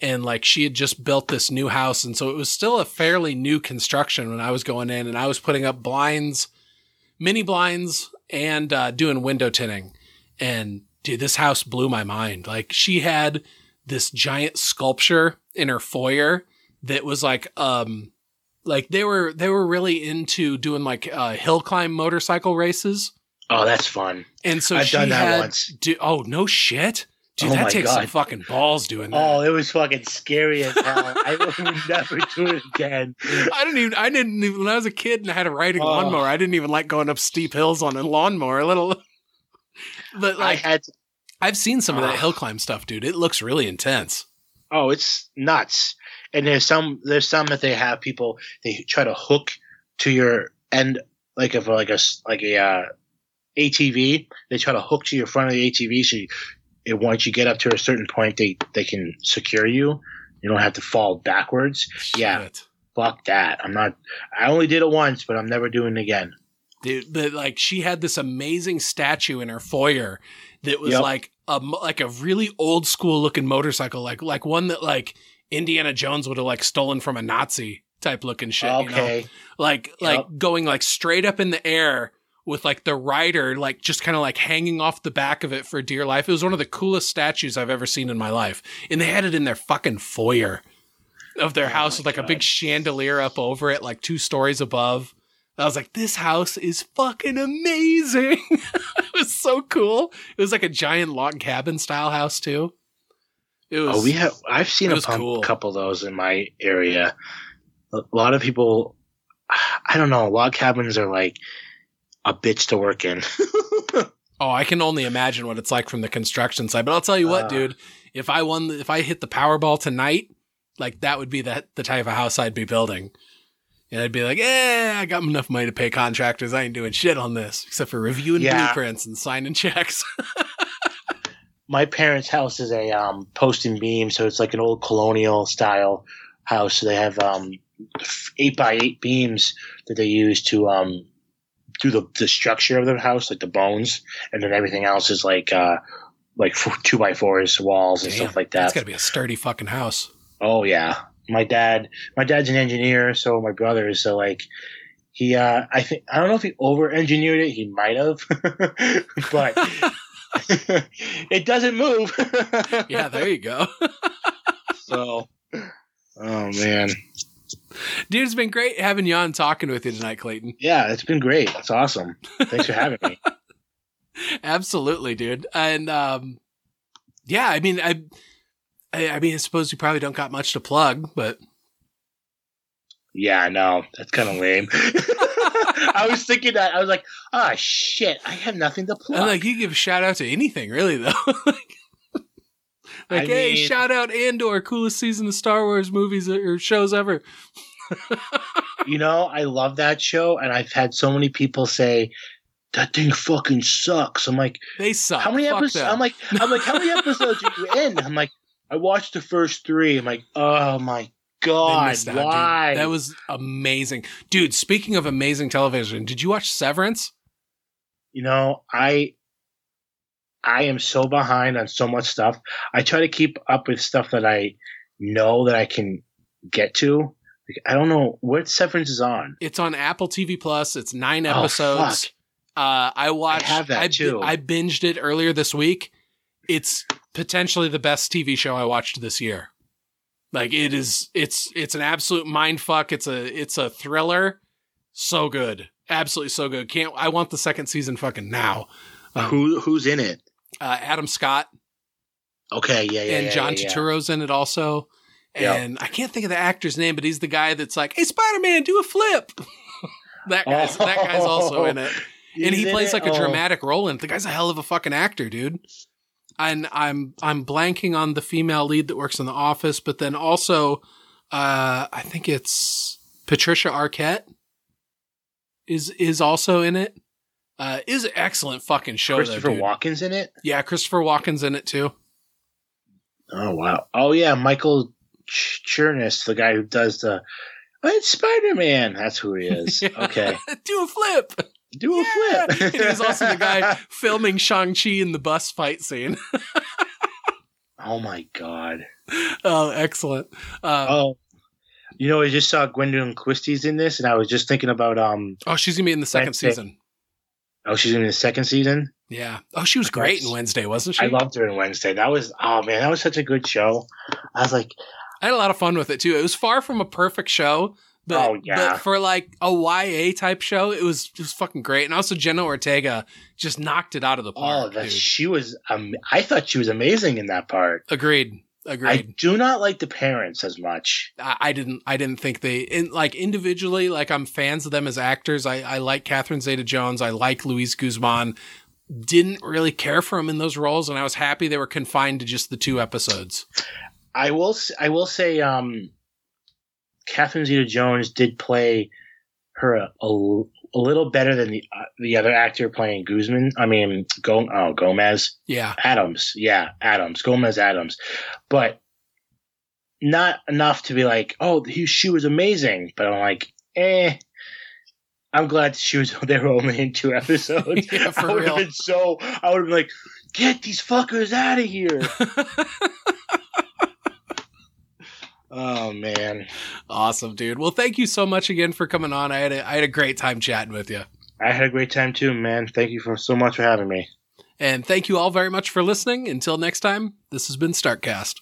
And like she had just built this new house and so it was still a fairly new construction when I was going in and I was putting up blinds, mini blinds and uh, doing window tinting. And dude, this house blew my mind. Like she had this giant sculpture in her foyer that was like um like they were they were really into doing like uh, hill climb motorcycle races. oh, that's fun. And so I've she done that had, once. du- oh no shit, dude, Oh that my takes some God. fucking balls doing that. Oh, it was fucking scary as hell. I (laughs) would never do it again. I didn't even I didn't even when I was a kid and I had a riding Oh. lawnmower. I didn't even like going up steep hills on a lawnmower. A little, but I like had. I've seen some of that hill climb stuff, dude. It looks really intense. Oh, it's nuts. And there's some. There's some that they have people. They try to hook to your end, like of like a like a uh, ATV. They try to hook to your front of the ATV, so you, it, once you get up to a certain point, they they can secure you. You don't have to fall backwards. Yeah. Fuck that. I'm not. I only did it once, but I'm never doing it again. Dude. But like, she had this amazing statue in her foyer that was Yep. like a like a really old school looking motorcycle, like like one that like Indiana Jones would have like stolen from a Nazi type looking shit. You know? okay. Like Yep. like going like straight up in the air with like the rider like just kind of like hanging off the back of it for dear life. It was one of the coolest statues I've ever seen in my life, and they had it in their fucking foyer of their Oh house my with like a big chandelier up over it, like two stories above. I was like, this house is fucking amazing. (laughs) it was so cool. It was like a giant log cabin style house too. It was. Oh, we have. I've seen a cool. couple of those in my area. A lot of people. I don't know. Log cabins are like a bitch to work in. (laughs) Oh, I can only imagine what it's like from the construction side. But I'll tell you what, Uh. dude. If I won, if I hit the Powerball tonight, like that would be the the type of house I'd be building. And I'd be like, eh, I got enough money to pay contractors. I ain't doing shit on this except for reviewing Yeah. blueprints and signing checks. (laughs) my parents' house is a um, post and beam, so it's like an old colonial style house. So they have um, eight by eight beams that they use to um, do the, the structure of the house, like the bones, and then everything else is like uh, like (laughs) two by fours walls and Damn, stuff like that. It's got to be a sturdy fucking house. Oh yeah, my dad. My dad's an engineer, so my brother is. So like, he. uh I think I don't know if he over engineered it. He might have, (laughs) but (laughs) it doesn't move. (laughs) yeah, there you go. So, oh man, Dude, it's been great having you on talking with you tonight, Clayton. yeah, it's been great. It's awesome. Thanks for having me. Absolutely, dude. And um yeah, I mean I I, I mean I suppose you probably don't got much to plug, but Yeah, I know that's kind of lame. (laughs) I was thinking that I was like, oh shit, I have nothing to plug. I'm like you give a shout out to anything really though. (laughs) like, hey, mean- shout out Andor, coolest season of Star Wars movies uh, or shows ever. (laughs) you know, I love that show, and I've had so many people say that thing fucking sucks. I'm like, They suck. how many Fuck episodes? I'm like, I'm like, how many episodes are you in? I'm like, I watched the first three. I'm like, oh my god, missed out, dude. why? That was amazing. Dude, speaking of amazing television, did you watch Severance? you know, I I am so behind on so much stuff. I try to keep up with stuff that I know that I can get to. Like, I don't know what Severance is on. It's on Apple TV Plus. It's nine episodes. fuck. uh, I watched. have that I, too. I binged it earlier this week. It's potentially the best TV show I watched this year. Like it is. It's it's an absolute mind fuck. It's a it's a thriller. So good. Absolutely so good. Can't. I want the second season fucking now. Um, Who who's in it? uh, Adam Scott Okay, yeah, yeah, and John yeah, yeah. Turturro's in it also. And I can't think of the actor's name, but he's the guy that's like, "Hey, Spider Man, do a flip." (laughs) that guy's that guy's also in it, (laughs) and he plays it? like a Oh. dramatic role in it. The guy's a hell of a fucking actor, dude. And I'm I'm blanking on the female lead that works in the office, but then also, uh, I think it's Patricia Arquette is is also in it. Uh, is an excellent fucking show. Christopher though. Walken's in it. Yeah, Christopher Walken's in it too. Oh wow! Oh yeah, Michael Ch- Chernus, the guy who does the. Oh, it's Spider Man. That's who he is. (laughs) Yeah. Okay, (laughs) Do a flip. Do a Yeah. flip. and he was also the guy (laughs) filming Shang-Chi in the bus fight scene. (laughs) oh my god! oh, excellent. Uh, Oh, you know, I just saw Gwendoline Christie's in this, and I was just thinking about um. oh, she's to be in the second Wednesday. season. Oh, she's in the second season. Yeah. Oh, she was great in Wednesday, wasn't she? I loved her in Wednesday. That was oh man, that was such a good show. I was like, I had a lot of fun with it too. It was far from a perfect show, but, Oh, yeah. but for like a YA type show, it was just fucking great. And also Jenna Ortega just knocked it out of the oh, park. that dude. she was. Um, I thought she was amazing in that part. Agreed. Agreed. I do not like the parents as much. I, I didn't. I didn't think they in like individually. Like I'm fans of them as actors. I, I like Catherine Zeta-Jones. I like Luis Guzman. Didn't really care for them in those roles, and I was happy they were confined to just the two episodes. I will. I will say, um, Catherine Zeta-Jones did play her a, a, a little better than the uh, the other actor playing Guzman. I mean, Go, oh Gomez Yeah, Addams. Yeah, Addams. Gomez Addams, but not enough to be like, oh, he, she was amazing. But I'm like, eh. I'm glad she was. (laughs) They were only in two episodes. (laughs) Yeah, for I would have been so. I would have been like, get these fuckers out of here. (laughs) oh man. awesome, dude. Well, thank you so much again for coming on. I had a, I had a great time chatting with you, I had a great time too, man. Thank you for so much for having me. and thank you all very much for listening. Until next time, this has been Startcast.